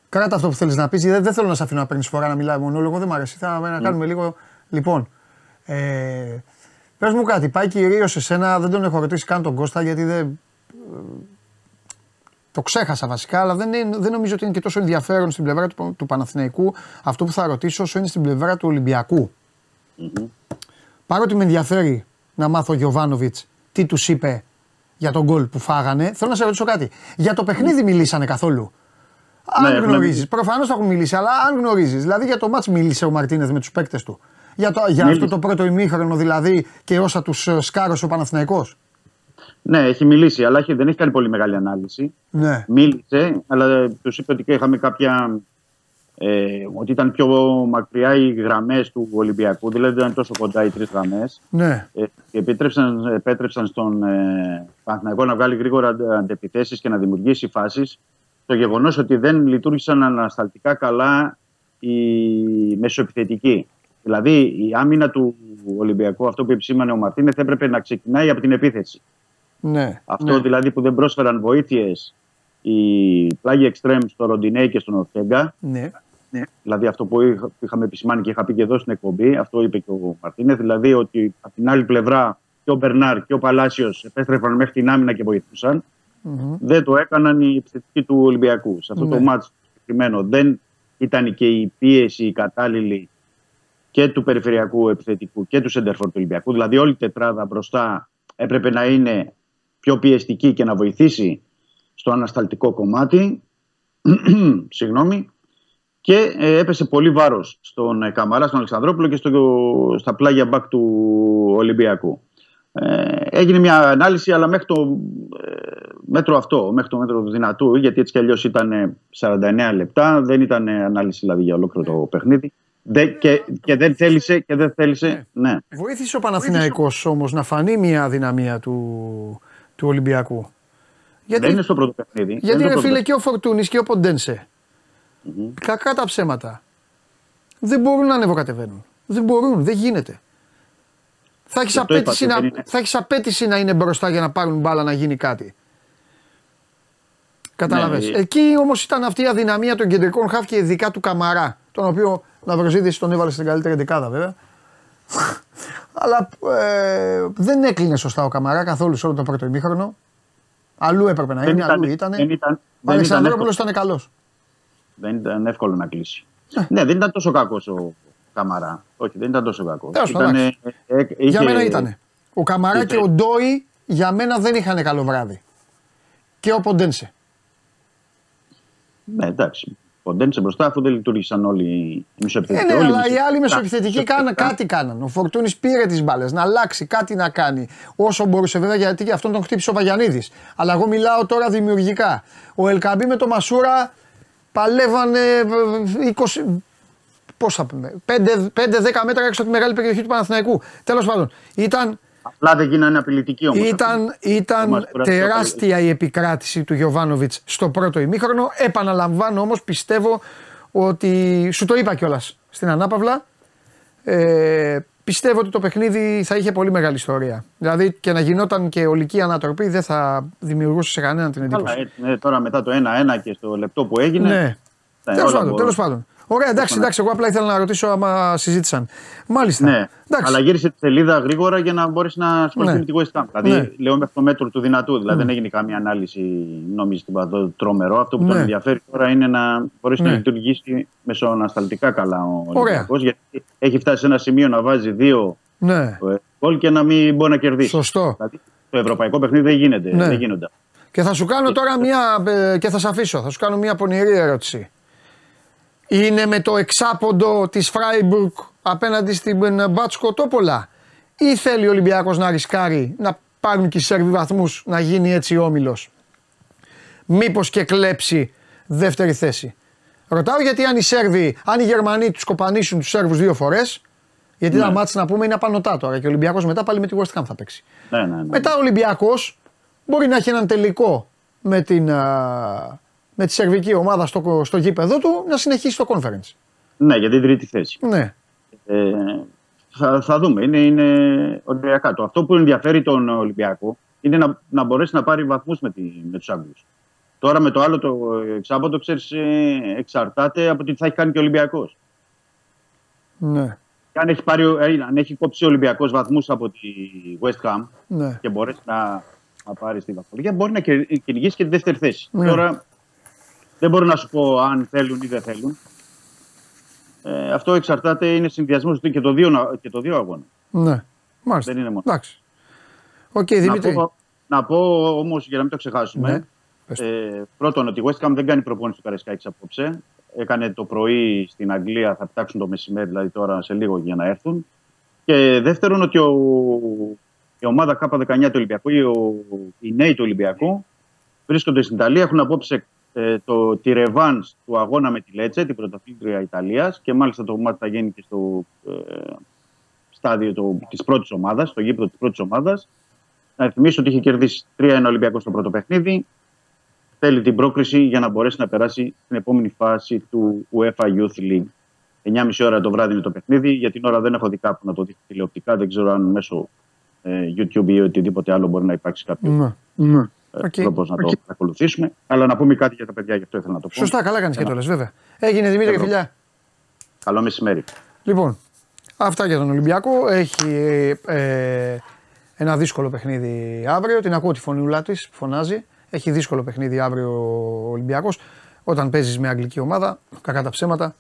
Κράτα αυτό που θέλεις να πεις. Δεν, δεν θέλω να σε αφήνω να παίρνεις φορά να μιλάει μονόλογος. Δεν μου αρέσει. Θα να κάνουμε λίγο. Λοιπόν, ε, πες μου κάτι. Πάει κυρίως σε σένα. Δεν τον έχω ρωτήσει καν τον Κώστα γιατί δεν. Το ξέχασα βασικά, αλλά δεν, είναι, δεν νομίζω ότι είναι και τόσο ενδιαφέρον στην πλευρά του, του Παναθηναϊκού αυτό που θα ρωτήσω όσο είναι στην πλευρά του Ολυμπιακού. Παρότι με ενδιαφέρει να μάθω ο Γιωβάνοβιτς τι τους είπε για τον γκολ που φάγανε, θέλω να σε ρωτήσω κάτι. Για το παιχνίδι μιλήσανε καθόλου. Αν Ναι, έχουμε γνωρίζεις, μιλήσει. προφανώς θα έχουν μιλήσει, αλλά αν γνωρίζεις, δηλαδή για το μάτς μίλησε ο Μαρτίνεθ με τους παίκτες του. Για, το, για αυτό Μίλησε. το πρώτο ημίχρονο δηλαδή και όσα τους σκάρωσε ο Παναθηναϊκός. Ναι, έχει μιλήσει, αλλά έχει- δεν έχει κάνει πολύ μεγάλη ανάλυση. Ναι. Μίλησε, αλλά τους είπε ότι είχαμε κάποια. Ε, ότι ήταν πιο μακριά οι γραμμές του Ολυμπιακού, δηλαδή δεν ήταν τόσο κοντά οι τρεις γραμμές. Ναι. Ε, και επέτρεψαν, επέτρεψαν στον ε, Παναθηναϊκό να βγάλει γρήγορα αντε- αντεπιθέσεις και να δημιουργήσει φάσεις. Το γεγονός ότι δεν λειτουργήσαν ανασταλτικά καλά οι μεσοεπιθετικοί. Δηλαδή η άμυνα του Ολυμπιακού, αυτό που επισήμανε ο Μαρτίνεθ, έπρεπε να ξεκινάει από την επίθεση. Ναι. Αυτό δηλαδή που δεν πρόσφεραν βοήθειες οι πλάγοι εξτρέμ στο Ροντινέη και στον Ορτέγκα Ναι. Ναι. Δηλαδή αυτό που είχα- που είχαμε επισημάνει και είχα πει και εδώ στην εκπομπή, αυτό είπε και ο Μαρτίνε, δηλαδή ότι από την άλλη πλευρά και ο Μπερνάρ και ο Παλάσιος επέστρεφαν μέχρι την άμυνα και βοηθουσαν Δεν το έκαναν οι επιθετικοί του Ολυμπιακού. Σε αυτό Ναι. το μάτσο συγκεκριμένο δεν ήταν και η πίεση η κατάλληλη και του περιφερειακού επιθετικού και του σεντερφόρ του Ολυμπιακού. Δηλαδή όλη η τετράδα μπροστά έπρεπε να είναι πιο πιεστική και να βοηθήσει στο ανασταλτικό κομμάτι. (clears throat) Συγγνώμη. Και ε, έπεσε πολύ βάρος στον ε, Καμαρά, στον Αλεξανδρόπουλο και στο, στα πλάγια μπακ του Ολυμπιακού. Ε, έγινε μια ανάλυση, αλλά μέχρι το ε, μέτρο αυτό, μέχρι το μέτρο του δυνατού, γιατί έτσι κι αλλιώς ήταν ε, 49 λεπτά, δεν ήταν ε, ανάλυση δηλαδή για ολόκληρο το παιχνίδι. Δε, και, και δεν θέλησε, και δεν θέλησε, ναι. Βοήθησε ο Παναθηναϊκός όμως να φανεί μια αδυναμία του, του Ολυμπιακού. Γιατί, Δεν είναι στο πρώτο παιχνίδι. γιατί δεν είναι ρε στο φίλε πρώτο και ο Φορτούνης και ο ποντενσε κακά τα ψέματα, δεν μπορούν να ανεβοκατεβαίνουν. Δεν μπορούν, δεν γίνεται. Θα έχεις, Γι' αυτό είπα απέτηση ότι να, δεν είναι. θα έχεις απέτηση να είναι μπροστά για να πάρουν μπάλα να γίνει κάτι. Κατάλαβες. Ναι, Εκεί όμως ήταν αυτή η αδυναμία των κεντρικών χαφ και ειδικά του Καμαρά, τον οποίο Ναυροζίδης τον έβαλε στην καλύτερη δεκάδα βέβαια. Αλλά ε, δεν έκλεινε σωστά ο Καμαρά καθόλου σε όλο το πρώτο ημίχρονο. Αλλού έπρεπε να Δεν είναι, ήταν- αλλού ήταν. δεν ήταν- Ο δεν Αλεξανδρόπουλος ήταν ήταν καλός. Δεν ήταν εύκολο να κλείσει. ναι, δεν ήταν τόσο κακός ο Καμαρά. Όχι, δεν ήταν τόσο κακός. Τέλος πάντων, Ήτανε- ε, ε, είχε- Για μένα ήταν. Ο Καμαρά είχε- και ο Ντόι για μένα δεν είχαν καλό βράδυ. Και ο Ποντένσε. Ναι, εντάξει. Ποντένσε μπροστά αφού δεν λειτουργήσαν όλοι οι Ε, μισοεπιθετικοί. ναι, όλοι αλλά οι μισο- άλλοι μεσοεπιθετικοί μισοεπιθετικά. κάναν κάτι κάναν. Ο Φορτούνης πήρε τις μπάλες να αλλάξει, κάτι να κάνει. Όσο μπορούσε βέβαια γιατί και αυτόν τον χτύπησε ο Βαγιανίδης. Αλλά εγώ μιλάω τώρα δημιουργικά. Ο Ελκαμπή με το Μασούρα παλεύανε ε, 20. Πώς θα πούμε, 5-10 μέτρα έξω από τη μεγάλη περιοχή του Παναθηναϊκού. Τέλος πάντων, ήταν, Απλά δεν γίνανε απειλητικοί όμως. ήταν, ήταν Μασούρα τεράστια η επικράτηση του Γιωβάνοβιτς στο πρώτο ημίχρονο. Επαναλαμβάνω όμως, πιστεύω ότι. Σου το είπα κιόλας στην Ανάπαυλα. Ε, πιστεύω ότι το παιχνίδι θα είχε πολύ μεγάλη ιστορία. Δηλαδή και να γινόταν και ολική ανατροπή δεν θα δημιουργούσε σε κανέναν την εντύπωση. Καλά, έτσι, ναι, τώρα μετά το 1-1 και στο λεπτό που έγινε. Ναι. ναι, Τέλος όλα πάντων, μπορούν. τέλος πάντων. Ωραία, εντάξει, εντάξει. Εγώ απλά ήθελα να ρωτήσω άμα συζήτησαν. Μάλιστα. Ναι, Εντάξει. αλλά γύρισε τη σελίδα γρήγορα για να μπορέσεις να ασχοληθεί Ναι. με τη West Ham. Δηλαδή, Ναι. λέω μέχρι το μέτρο του δυνατού. Δηλαδή, δεν έγινε καμία ανάλυση, νόμιζε τίποτα τρομερό. Αυτό που Ναι. τον ενδιαφέρει τώρα είναι να μπορέσει Ναι. να λειτουργήσει μεσοανασταλτικά καλά ο Ωραία. Ολυμπιακός, Γιατί έχει φτάσει σε ένα σημείο να βάζει δύο Ναι. ε, γκολ και να μην μπορεί να κερδίσει. Σωστό. Δηλαδή, το ευρωπαϊκό παιχνίδι δεν γίνεται. Ναι. Δεν γίνονται. Και θα σου κάνω τώρα μία. ε, και θα σε αφήσω. Θα σου κάνω μία πονηρή ερώτηση. Είναι με το εξάποντο της Φράιμπουργκ απέναντι στην ε, Μπάτσκο Τόπολα ή θέλει ο Ολυμπιακός να ρισκάρει να πάρουν και οι Σέρβοι βαθμούς να γίνει έτσι όμιλος. Μήπως και κλέψει δεύτερη θέση. Ρωτάω γιατί αν οι Σέρβοι, αν οι Γερμανοί τους κοπανίσουν τους Σέρβους δύο φορές, γιατί τα μάτς να πούμε είναι απανωτά τώρα και ο Ολυμπιακός μετά πάλι με τη West Ham θα παίξει. Ναι, ναι, ναι. Μετά ο Ολυμπιακός μπορεί να έχει έναν τελικό με, την, α, με τη σερβική ομάδα στο, στο γήπεδο του να συνεχίσει το conference. ναι, για την τρίτη θέση. Ναι. Ε, θα, θα δούμε. Είναι, είναι οριακά. Το αυτό που ενδιαφέρει τον Ολυμπιακό είναι να, να μπορέσει να πάρει βαθμούς με, τη, με τους Άγγλους. Τώρα με το άλλο το εξάποντο, ξέρεις, ε, εξαρτάται από τι θα έχει κάνει και ο Ολυμπιακός. Ναι. Και αν έχει, πάρει, ε, αν έχει κόψει ο Ολυμπιακός βαθμούς από τη West Ham Ναι. και μπορέσει να, να πάρει στη βαθμολογία, μπορεί να κερ- κυνηγήσει και τη δεύτερη θέση. Ναι. Τώρα δεν μπορώ να σου πω αν θέλουν ή δεν θέλουν. Ε, αυτό εξαρτάται, είναι συνδυασμός και το δύο, να- και το δύο αγώνα. Ναι. Μάλιστα. Δεν είναι μόνο. Εντάξει. Οκ, Να Δημήτρη. πω, να πω όμως για να μην το ξεχάσουμε. Ναι. Πες το. Ε, πρώτον, ότι η West Ham δεν κάνει προπόνηση στο Καραϊσκάκη απόψε. Έκανε το πρωί στην Αγγλία, θα πετάξουν το μεσημέρι, δηλαδή τώρα σε λίγο για να έρθουν. Και δεύτερον, ότι ο, η ομάδα Κ19 του Ολυμπιακού, ή ο, οι νέοι του Ολυμπιακού, βρίσκονται στην Ιταλία. Έχουν απόψε ε, το, τη ρεβάνς του αγώνα με τη Λέτσε, την πρωταθλήτρια Ιταλίας. Και μάλιστα το ματς θα γίνει και στο ε, στάδιο της πρώτης ομάδας, στο γήπεδο της πρώτης ομάδας. Να θυμίσω ότι είχε κερδίσει 3-1 Ολυμπιακό στο πρώτο παιχνίδι. Θέλει την πρόκριση για να μπορέσει να περάσει στην επόμενη φάση του UEFA Youth League. 9.30 ώρα το βράδυ είναι το παιχνίδι. Για την ώρα δεν έχω δει κάπου να το δείχνει τηλεοπτικά. Δεν ξέρω αν μέσω ε, YouTube ή οτιδήποτε άλλο μπορεί να υπάρξει κάποιος Ναι. Ναι. Ε, Οκ. τρόπος να Οκ. το ακολουθήσουμε. Αλλά να πούμε κάτι για τα παιδιά, γι' αυτό ήθελα να το πω. Σωστά, καλά κάνεις και Ένα. το λες, βέβαια. Έγινε Δημήτρη, Ευρώ. φιλιά. Καλό μεσημέρι. Λοιπόν, αυτά για τον Ολυμπιακό. Έχει ε, ένα δύσκολο παιχνίδι αύριο. Την ακούω τη φωνιούλα της, φωνάζει. Έχει δύσκολο παιχνίδι αύριο ο Ολυμπιακός. Όταν παίζεις με αγγλική ομάδα, κακά τα ψέματα.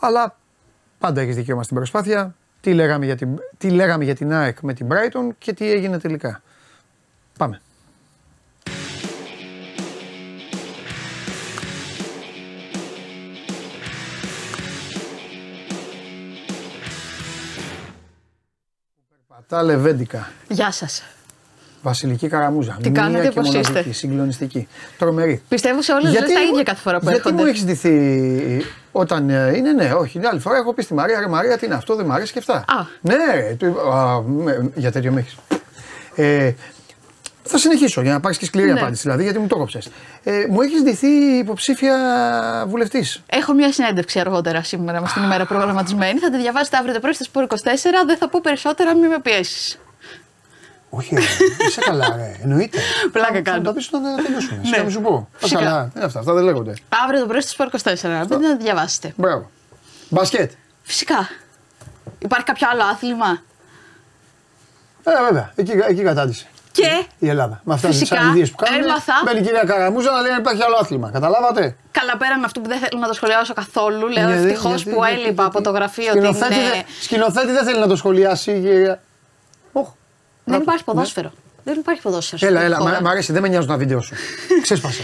Αλλά πάντα έχεις δικαίωμα στην προσπάθεια. Τι λέγαμε, για την, τι λέγαμε για την ΑΕΚ με την Brighton και τι έγινε τελικά. Πάμε. Πατά Λεβέντικα. Γεια σας. Βασιλική Καραμούζα. Τι Μία κάνετε, και πώς μοναδική, είστε; Συγκλονιστική. Τρομερή. Πιστεύω σε όλε τα ίδια κάθε φορά που γιατί έρχονται. μου έχεις ντυθεί όταν ε, είναι ναι, όχι. Την άλλη φορά έχω πει στη Μαρία, ρε Μαρία, τι είναι αυτό, δεν μ' αρέσει και αυτά. Α. Ναι, ρε, του- α, με- για τέτοιο με έχεις. Ε, θα συνεχίσω για να πάρεις και σκληρή Ναι. απάντηση, δηλαδή γιατί μου το κόψες. Ε, μου έχεις ντυθεί υποψήφια βουλευτής. Έχω μια συνέντευξη αργότερα σήμερα, με στην ημέρα προγραμματισμένη. Θα τη διαβάσετε αύριο το πρωί στο Σπορ 24. Δεν θα πω περισσότερα, μην με πιέσεις. Όχι, ρε, είσαι καλά, ρε. Εννοείται. (laughs) Πλάκα Θα κάνω. τα πεις όταν θα τελειώσουμε. Ναι. Ναι. Να σου πω. Πας Φυσικά. καλά. Είναι αυτά, αυτά δεν λέγονται. Αύριο το πρωί στο Σπορ 24. Να μπείτε να τη διαβάσετε. Μπράβο. Μπασκετ. Φυσικά. Υπάρχει κάποιο άλλο άθλημα; Ε, βέβαια. Εκεί, εκεί κατάντησε. Και Η Ελλάδα. Με αυτέ τι Φυσικά, ανηδίε που κάνουν. έμαθα. Μπαίνει η κυρία Καραμούζα να λέει αν υπάρχει άλλο άθλημα. Καταλάβατε; καλά πέραν αυτού που δεν θέλω να το σχολιάσω καθόλου. Λέω Γιατί, ευτυχώς γιατί, που γιατί, έλειπα γιατί. από το γραφείο την. Σκηνοθέτη, ε, δεν- σκηνοθέτη δεν θέλει να το σχολιάσει. η κυρία. Οχ. Δεν Να- υπάρχει ναι. ποδόσφαιρο. Δεν υπάρχει ποδόσφαιρο. Έλα, στην έλα. χώρα. Μ' μ' αρέσει. Δεν με νοιάζουν τα βίντεο σου. Ξέσπασε.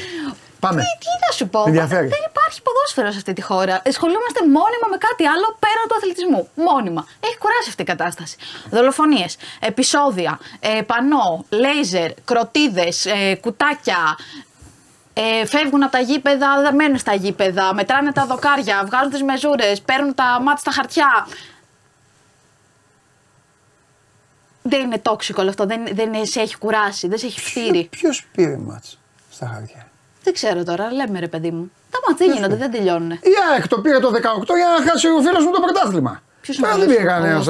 Πάμε. Τι, τι να σου πω. Με ενδιαφέρει. Δεν υπάρχει ποδόσφαιρο σε αυτή τη χώρα. Ασχολούμαστε μόνιμα με κάτι άλλο πέραν του αθλητισμού. Μόνιμα. Έχει κουράσει αυτή η κατάσταση. Δολοφονίες, επεισόδια, ε, πανό, λέιζερ, κροτίδες, ε, κουτάκια. Ε, φεύγουν από τα γήπεδα, δεν μένουν στα γήπεδα, μετράνε τα δοκάρια, βγάζουν τις μεζούρες, παίρνουν τα μάτια στα χαρτιά. Δεν είναι τόξικο όλο αυτό, δεν, δεν σε έχει κουράσει, δεν σε έχει φτύρει. Ποιος πήρε μάτς στα χαρτιά; Δεν ξέρω τώρα, λέμε ρε παιδί μου. Τα μάτια δεν γίνονται, δεν τελειώνουν. Η ΑΕΚ το πήρε το 18 για να χάσει ο φίλος μου το πρωτάθλημα. Ποιος Ά, ε, δεν πήρε κανένας.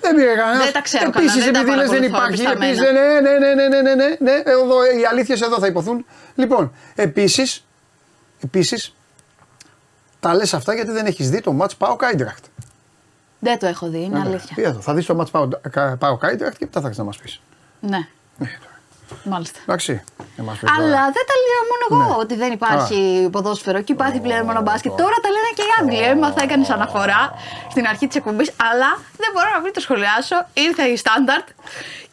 Δεν πήρε κανένας. Δεν τα ξέρω. Επίσης, επειδή λες δεν υπάρχει. Επίσης, ναι, ναι, ναι, ναι, ναι, ναι, ναι, ναι, Εδώ, οι αλήθειες εδώ θα υποθούν. Λοιπόν, επίσης, επίσης, τα λες αυτά γιατί δεν έχεις δει το match Πάο Κάιντραχτ. Δεν το έχω δει, είναι ναι, ναι αλήθεια. Ναι. Θα δεις το match Πάο Κάιντραχτ και μετά θα ξέρει να μας πεις. Ναι. ναι. Μάλιστα. Εντάξει. δεν μας πεις Αλλά τώρα. δεν τα λέω μόνο εγώ Ναι. ότι δεν υπάρχει ποδόσφαιρο και υπάρχει πλέον μόνο μπάσκετ. Τώρα τα λένε και οι Άγγλοι. Έμαθα, έκανες αναφορά στην αρχή της εκπομπής, αλλά δεν μπορώ να μην το σχολιάσω. Ήρθε η Στάνταρτ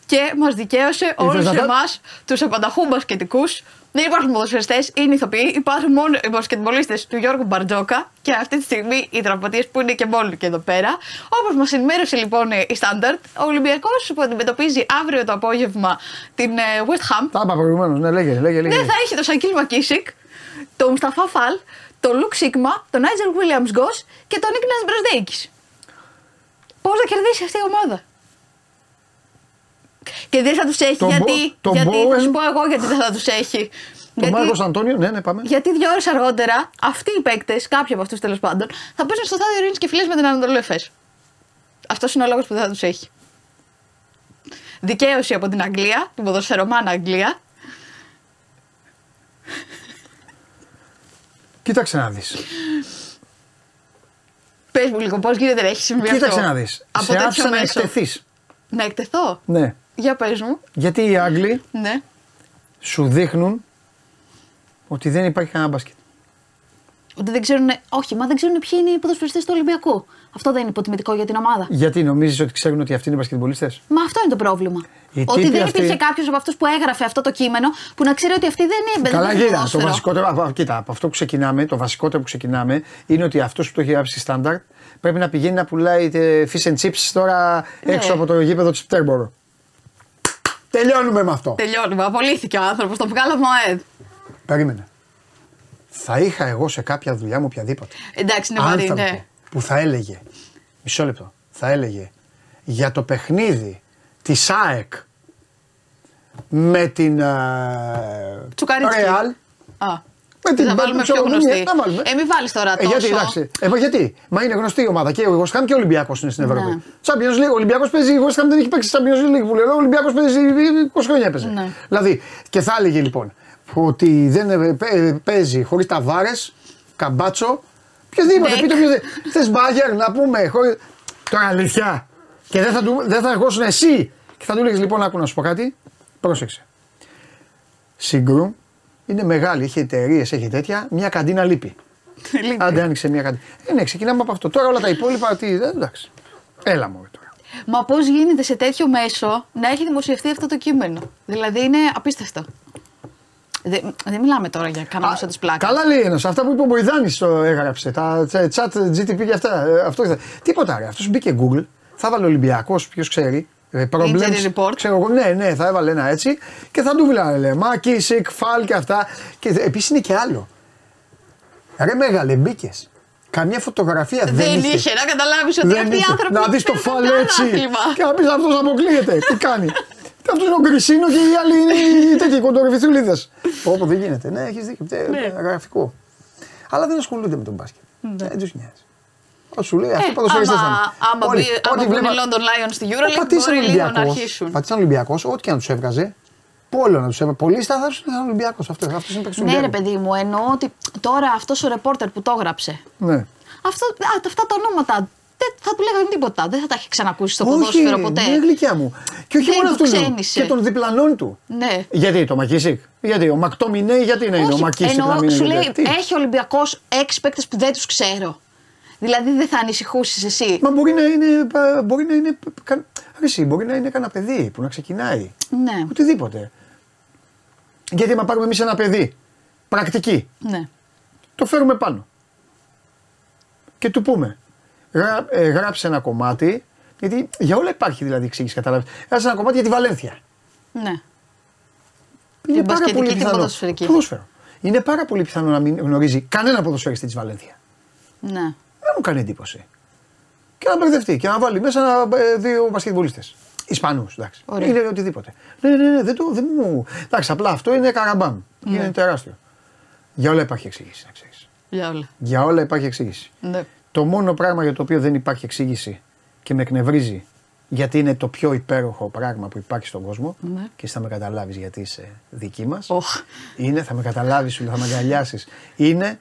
και μας δικαίωσε όλους να τα- εμάς, τους απανταχούς μπασκετικούς. Δεν υπάρχουν ποδοσφαιριστές, είναι ηθοποιοί. Υπάρχουν μόνο οι μπασκετμπολίστες του Γιώργου Μπαρτζόκα και αυτή τη στιγμή οι τραυματίες που είναι και μόλι και εδώ πέρα. Όπως μας ενημέρωσε λοιπόν η Στάνταρτ, ο Ολυμπιακός που αντιμετωπίζει αύριο το απόγευμα την ε, West Ham Τα είπα προηγουμένως. Ναι, λέγε, λέγε. λέγε. ναι, θα έχει το Σακίλ Μακίσικ, τον Μουσταφά Φαλ, τον Λουκ Σίγμα, τον Άιτζελ Βίλιαμς Γκος και τον Νίκνα Μπροσδέικης. Πώς θα κερδίσει αυτή η ομάδα; Και δεν θα τους έχει Τον γιατί. Μπο- τον γιατί θα Bowen- σου πω εγώ γιατί δεν θα τους έχει. Το Μάρκος Αντώνιο, ναι, ναι, πάμε. γιατί δύο ώρες αργότερα αυτοί οι παίκτες, κάποιοι από αυτούς τέλος πάντων, θα παίζουν στο στάδιο Ειρήνης και Φιλές με την Ανατολή Εφές. Αυτός είναι ο λόγος που δεν θα τους έχει. Δικαίωση από την Αγγλία, την ποδοσφαιρομάνα Αγγλία. Κοίταξε να δεις. Πες μου λίγο πώς γίνεται να έχει συμβεί Κοίταξε αυτό. να δεις. Από Σε τέτοιο άφησα να μέσο; εκτεθείς. Να εκτεθώ; Ναι. Για πες μου. Γιατί οι Άγγλοι Ναι. σου δείχνουν ότι δεν υπάρχει κανένα μπάσκετ. Ότι δεν ξέρουν. Όχι, μα δεν ξέρουν ποιοι είναι οι ποδοσφαιριστές του Ολυμπιακού. Αυτό δεν είναι υποτιμητικό για την ομάδα. Γιατί νομίζεις ότι ξέρουν ότι αυτοί είναι μπασκετμπολίστες; Μα αυτό είναι το πρόβλημα. Οι ότι τύποι δεν αυτοί- υπήρχε κάποιος από αυτούς που έγραφε αυτό το κείμενο που να ξέρει ότι αυτοί δεν είναι. Καλά, δεν είναι κοίτα. Το ποδόσφαιρο. βασικότερο, από- κοίτα, από αυτό που ξεκινάμε, το βασικότερο που ξεκινάμε είναι ότι αυτός που το έχει γράψει στάνταρτ πρέπει να πηγαίνει να πουλάει τε, fish and chips τώρα Ναι. έξω από το γήπεδο της Πτέρμπορο. Τελειώνουμε με αυτό. Τελειώνουμε. Απολύθηκε ο άνθρωπος. Το βγάλαμε ο ΑΕΔ. Περίμενε. Θα είχα εγώ σε κάποια δουλειά μου οποιαδήποτε. Εντάξει, είναι βαρύ, άνθρωπο ναι. που θα έλεγε, μισό λεπτό, θα έλεγε για το παιχνίδι της ΑΕΚ με την ε, Τσουκαρίτσκι. Real. Α. Με την θα βάλουμε ξέρω, πιο ναι, γνωστή. να βάλουμε. Ε, μην βάλεις τώρα Ε, τόσο. γιατί, εντάξει. Ε, μα γιατί, μα είναι γνωστή η ομάδα και ο West Ham και ο Ολυμπιακός είναι στην Ευρώπη. Ναι. Champions League, ο Ολυμπιακός παίζει, η West Ham δεν έχει παίξει Champions League που λέω. Ο Ολυμπιακός παίζει 20 χρόνια έπαιζε. Ναι. Δηλαδή, και θα έλεγε λοιπόν ότι δεν ε, παι- παίζει χωρίς ταβάρες, καμπάτσο, Οποιοδήποτε, Νεκ. πείτε οποιοδήποτε. Θες μπάγκερ να πούμε. Χωρί... Τώρα αλήθεια. Και δεν θα, του, δεν θα ερχόσουν εσύ και θα του λέγες λοιπόν, άκου να σου πω κάτι. Πρόσεξε. Συγκρού είναι μεγάλη, έχει εταιρείες, έχει τέτοια. Μια καντίνα λείπει. Λείπει; Άντε άνοιξε μια καντίνα. Ε, ναι, ξεκινάμε από αυτό. Τώρα όλα τα υπόλοιπα, τι, ε, εντάξει. Έλα μου τώρα. Μα πώς γίνεται σε τέτοιο μέσο να έχει δημοσιευτεί αυτό το κείμενο; Δηλαδή είναι απίστευτο. Δεν, δεν μιλάμε τώρα για κανένα μέσο της πλάκας. Καλά λέει ένας. Αυτά που είπε ο Μποϊδάνης το έγραψε. Τα cze- chat GTP και αυτά. ε, Αυτό ήθελε. Τίποτα ρε. Αυτός μπήκε Google. Θα βάλε Ολυμπιακός, ποιος ξέρει. Ε, Problems, Injury report. Ξέρω εγώ, ναι, ναι, θα έβαλε ένα έτσι και θα του βιλάνε. Μάκη, Σικ, Φαλ και αυτά. Και επίσης είναι και άλλο. Ρε μεγάλε, μπήκες. Καμία φωτογραφία δεν, δεν είχε. είχε να καταλάβεις ότι Δεν αυτοί οι είχε. άνθρωποι. Να δεις το παίζουν φαλ κανένα έτσι. άθλημα. Και να πεις αυτός αποκλείεται. Τι κάνει. Αυτός είναι ο Γκρισίνο και οι άλλοι είναι οι τέτοιοι κοντορεφιθούλιδε. Όπω δεν γίνεται. Ναι, έχεις δίκιο. Ε, Ναι. Γραφικό. Αλλά δεν ασχολούνται με τον μπάσκετ. Δεν τους νοιάζει. Όσο σου λέει, αυτό Ε, ποδοσφαιριστές θα είναι. άμα, άμα, Όλοι- μπει, άμα ό,τι μπουν οι βλέπα- London Lions στη Ω, EuroLeague πατήσαν μπορεί λίγο να Ολυμπιακός. αρχίσουν. Πατήσαν Ολυμπιακός, ό,τι και να τους έβγαζε. Πόλο να τους έβγαζε. Πολύ σταθερό ήταν Ολυμπιακός. Αυτός αυτός είναι παίκτης του Ναι, ρε Ολυμπιακού. παιδί μου, εννοώ ότι τώρα αυτός ο ρεπόρτερ που το έγραψε. Ναι. Αυτό, α, αυτά τα ονόματα δεν θα του λέγανε τίποτα. Δεν θα τα έχει ξανακούσει στο Όχι, ποδόσφαιρο ποτέ. είναι γλυκιά μου. Και όχι Δεν μόνο του αυτού. ξένησε. Και των διπλανών του. Ναι. Γιατί το Μακίσικ, γιατί ο Μακτόμινέι, γιατί να είναι ο Όχι, Μακίσικ να εννοώ, μην σου είναι. λέει, Τι; έχει ο Ολυμπιακός έξι παίκτες που δεν τους ξέρω. Δηλαδή δεν θα ανησυχούσε εσύ; Μα μπορεί να είναι. πα- Μπορεί να είναι. κα- ρε εσύ, μπορεί να είναι κανένα παιδί που να ξεκινάει. Ναι, Οτιδήποτε. Γιατί μα πάρουμε εμείς ένα παιδί. Πρακτική. ναι. Το φέρουμε πάνω. Και του πούμε. Γρα, ε, γράψε ένα κομμάτι. Γιατί για όλα υπάρχει δηλαδή εξήγηση, κατάλαβες. Γράψε ένα κομμάτι για τη Βαλένθια. ναι. Είναι πάρα μπασκετική πολύ και την πιθανό. ποδοσφαιρική. Ποδόσφαιρο. Είναι πάρα πολύ πιθανό να μην γνωρίζει κανένα ποδοσφαιριστή της Βαλένθια. ναι. Δεν μου κάνει εντύπωση. Και να μπερδευτεί και να βάλει μέσα ένα, ε, δύο μπασκετμπολίστες. Ισπανούς, εντάξει. Ωραία. Είναι οτιδήποτε. Ναι, ναι, ναι, δεν, το, δεν μου. Εντάξει, απλά αυτό είναι καραμπάμ. Ναι. Είναι τεράστιο. Για όλα υπάρχει εξήγηση. να ξέρεις. Για όλα. Για όλα υπάρχει εξήγηση. Ναι. Το μόνο πράγμα για το οποίο δεν υπάρχει εξήγηση και με εκνευρίζει γιατί είναι το πιο υπέροχο πράγμα που υπάρχει στον κόσμο Ναι. και εσύ θα με καταλάβεις γιατί είσαι δική μας. Οχ. Είναι, θα με καταλάβεις, σου λέω, θα με αγκαλιάσεις. Είναι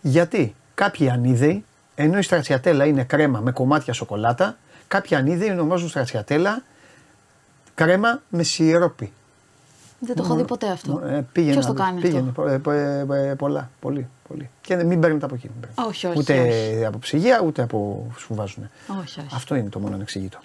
γιατί κάποιοι ανίδεοι, ενώ η στρατσιατέλα είναι κρέμα με κομμάτια σοκολάτα, κάποιοι ανίδεοι ονομάζουν στρατσιατέλα κρέμα με σιρόπι. Δεν το έχω δει ποτέ αυτό. Ε, πήγαινε Ποιος να το δεις. κάνει πήγαινε, αυτό; πο- ε, πο- ε, ε, πολλά, πολύ, πολύ. Και δεν- μην παίρνετε από εκεί. μην παίρνετε. Όχι, όχι, Ούτε όχι. από ψυγεία, ούτε από σου βάζουν. Όχι, όχι. Αυτό είναι το μόνο ανεξήγητο.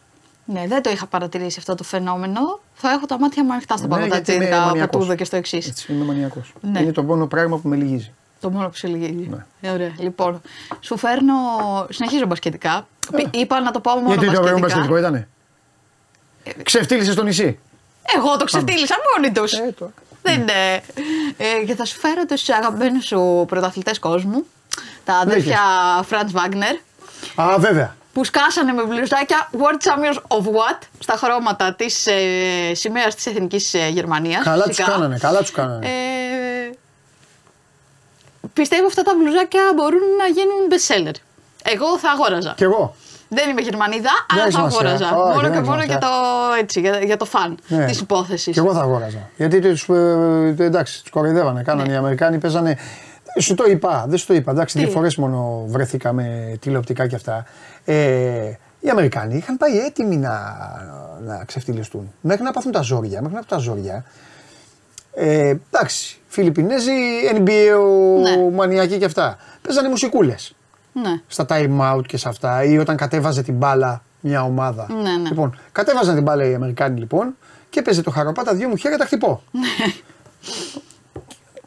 Ναι, δεν το είχα παρατηρήσει αυτό το φαινόμενο. Θα έχω τα μάτια μου ανοιχτά στα Ναι, γιατί είμαι παγκοτατσίδικα από μανιακός. τούδο και στο εξής. Έτσι, είμαι μανιακός. Ναι. Είναι το μόνο πράγμα που με λυγίζει. Το μόνο που σε λυγίζει. Ναι. Ε, Ωραία. Λοιπόν, σου φέρνω. Συνεχίζω μπασκετικά. Πι- Είπα να το πω μόνο Ε. Γιατί το ωραίο μπασκετικά. μπασκετικό ήτανε; Ξεφτύλισες στο νησί; Εγώ το ξεφτύλισα μόνοι τους. Ε, το. Δεν είναι. Ε, και θα σου φέρω τους αγαπημένους σου πρωταθλητές κόσμου. Τα αδέρφια Φραντ Βάγνερ. Α, βέβαια. Που σκάσανε με μπλουζάκια World Champions of What στα χρώματα της ε, σημαίας της Εθνικής Γερμανίας. Καλά τους κάνανε, καλά τους κάνανε. Ε, πιστεύω αυτά τα μπλουζάκια μπορούν να γίνουν best seller. Εγώ θα αγόραζα. Κι εγώ. Δεν είμαι Γερμανίδα, Δεν αλλά έχεις θα σημασία. αγόραζα. Όχι, μόνο δεν και έχεις μόνο σημασία. για το, έτσι, για, για το φαν Ναι. της υπόθεσης. Κι εγώ θα αγόραζα. Γιατί τους, ε, εντάξει, τους κοροϊδεύανε. Κάνανε Ναι. οι Αμερικάνοι, παίζανε. Σου το είπα, δεν σου το είπα. Εντάξει, Τι; δύο φορές μόνο βρεθήκαμε τηλεοπτικά και αυτά. Ε, οι Αμερικάνοι είχαν πάει έτοιμοι να, να ξεφτυλιστούν. Μέχρι να πάθουν τα ζόρια. Μέχρι να πάθουν τα ζόρια. Ε, εντάξει, Φιλιππινέζοι, NBA, Ναι. μανιακοί και αυτά. Παίζανε μουσικούλε Ναι. στα time out και σε αυτά ή όταν κατέβαζε την μπάλα μια ομάδα. Ναι, ναι. Λοιπόν, κατέβαζαν την μπάλα οι Αμερικάνοι λοιπόν και έπαιζε το χαροπά τα δύο μου χέρια τα χτυπώ.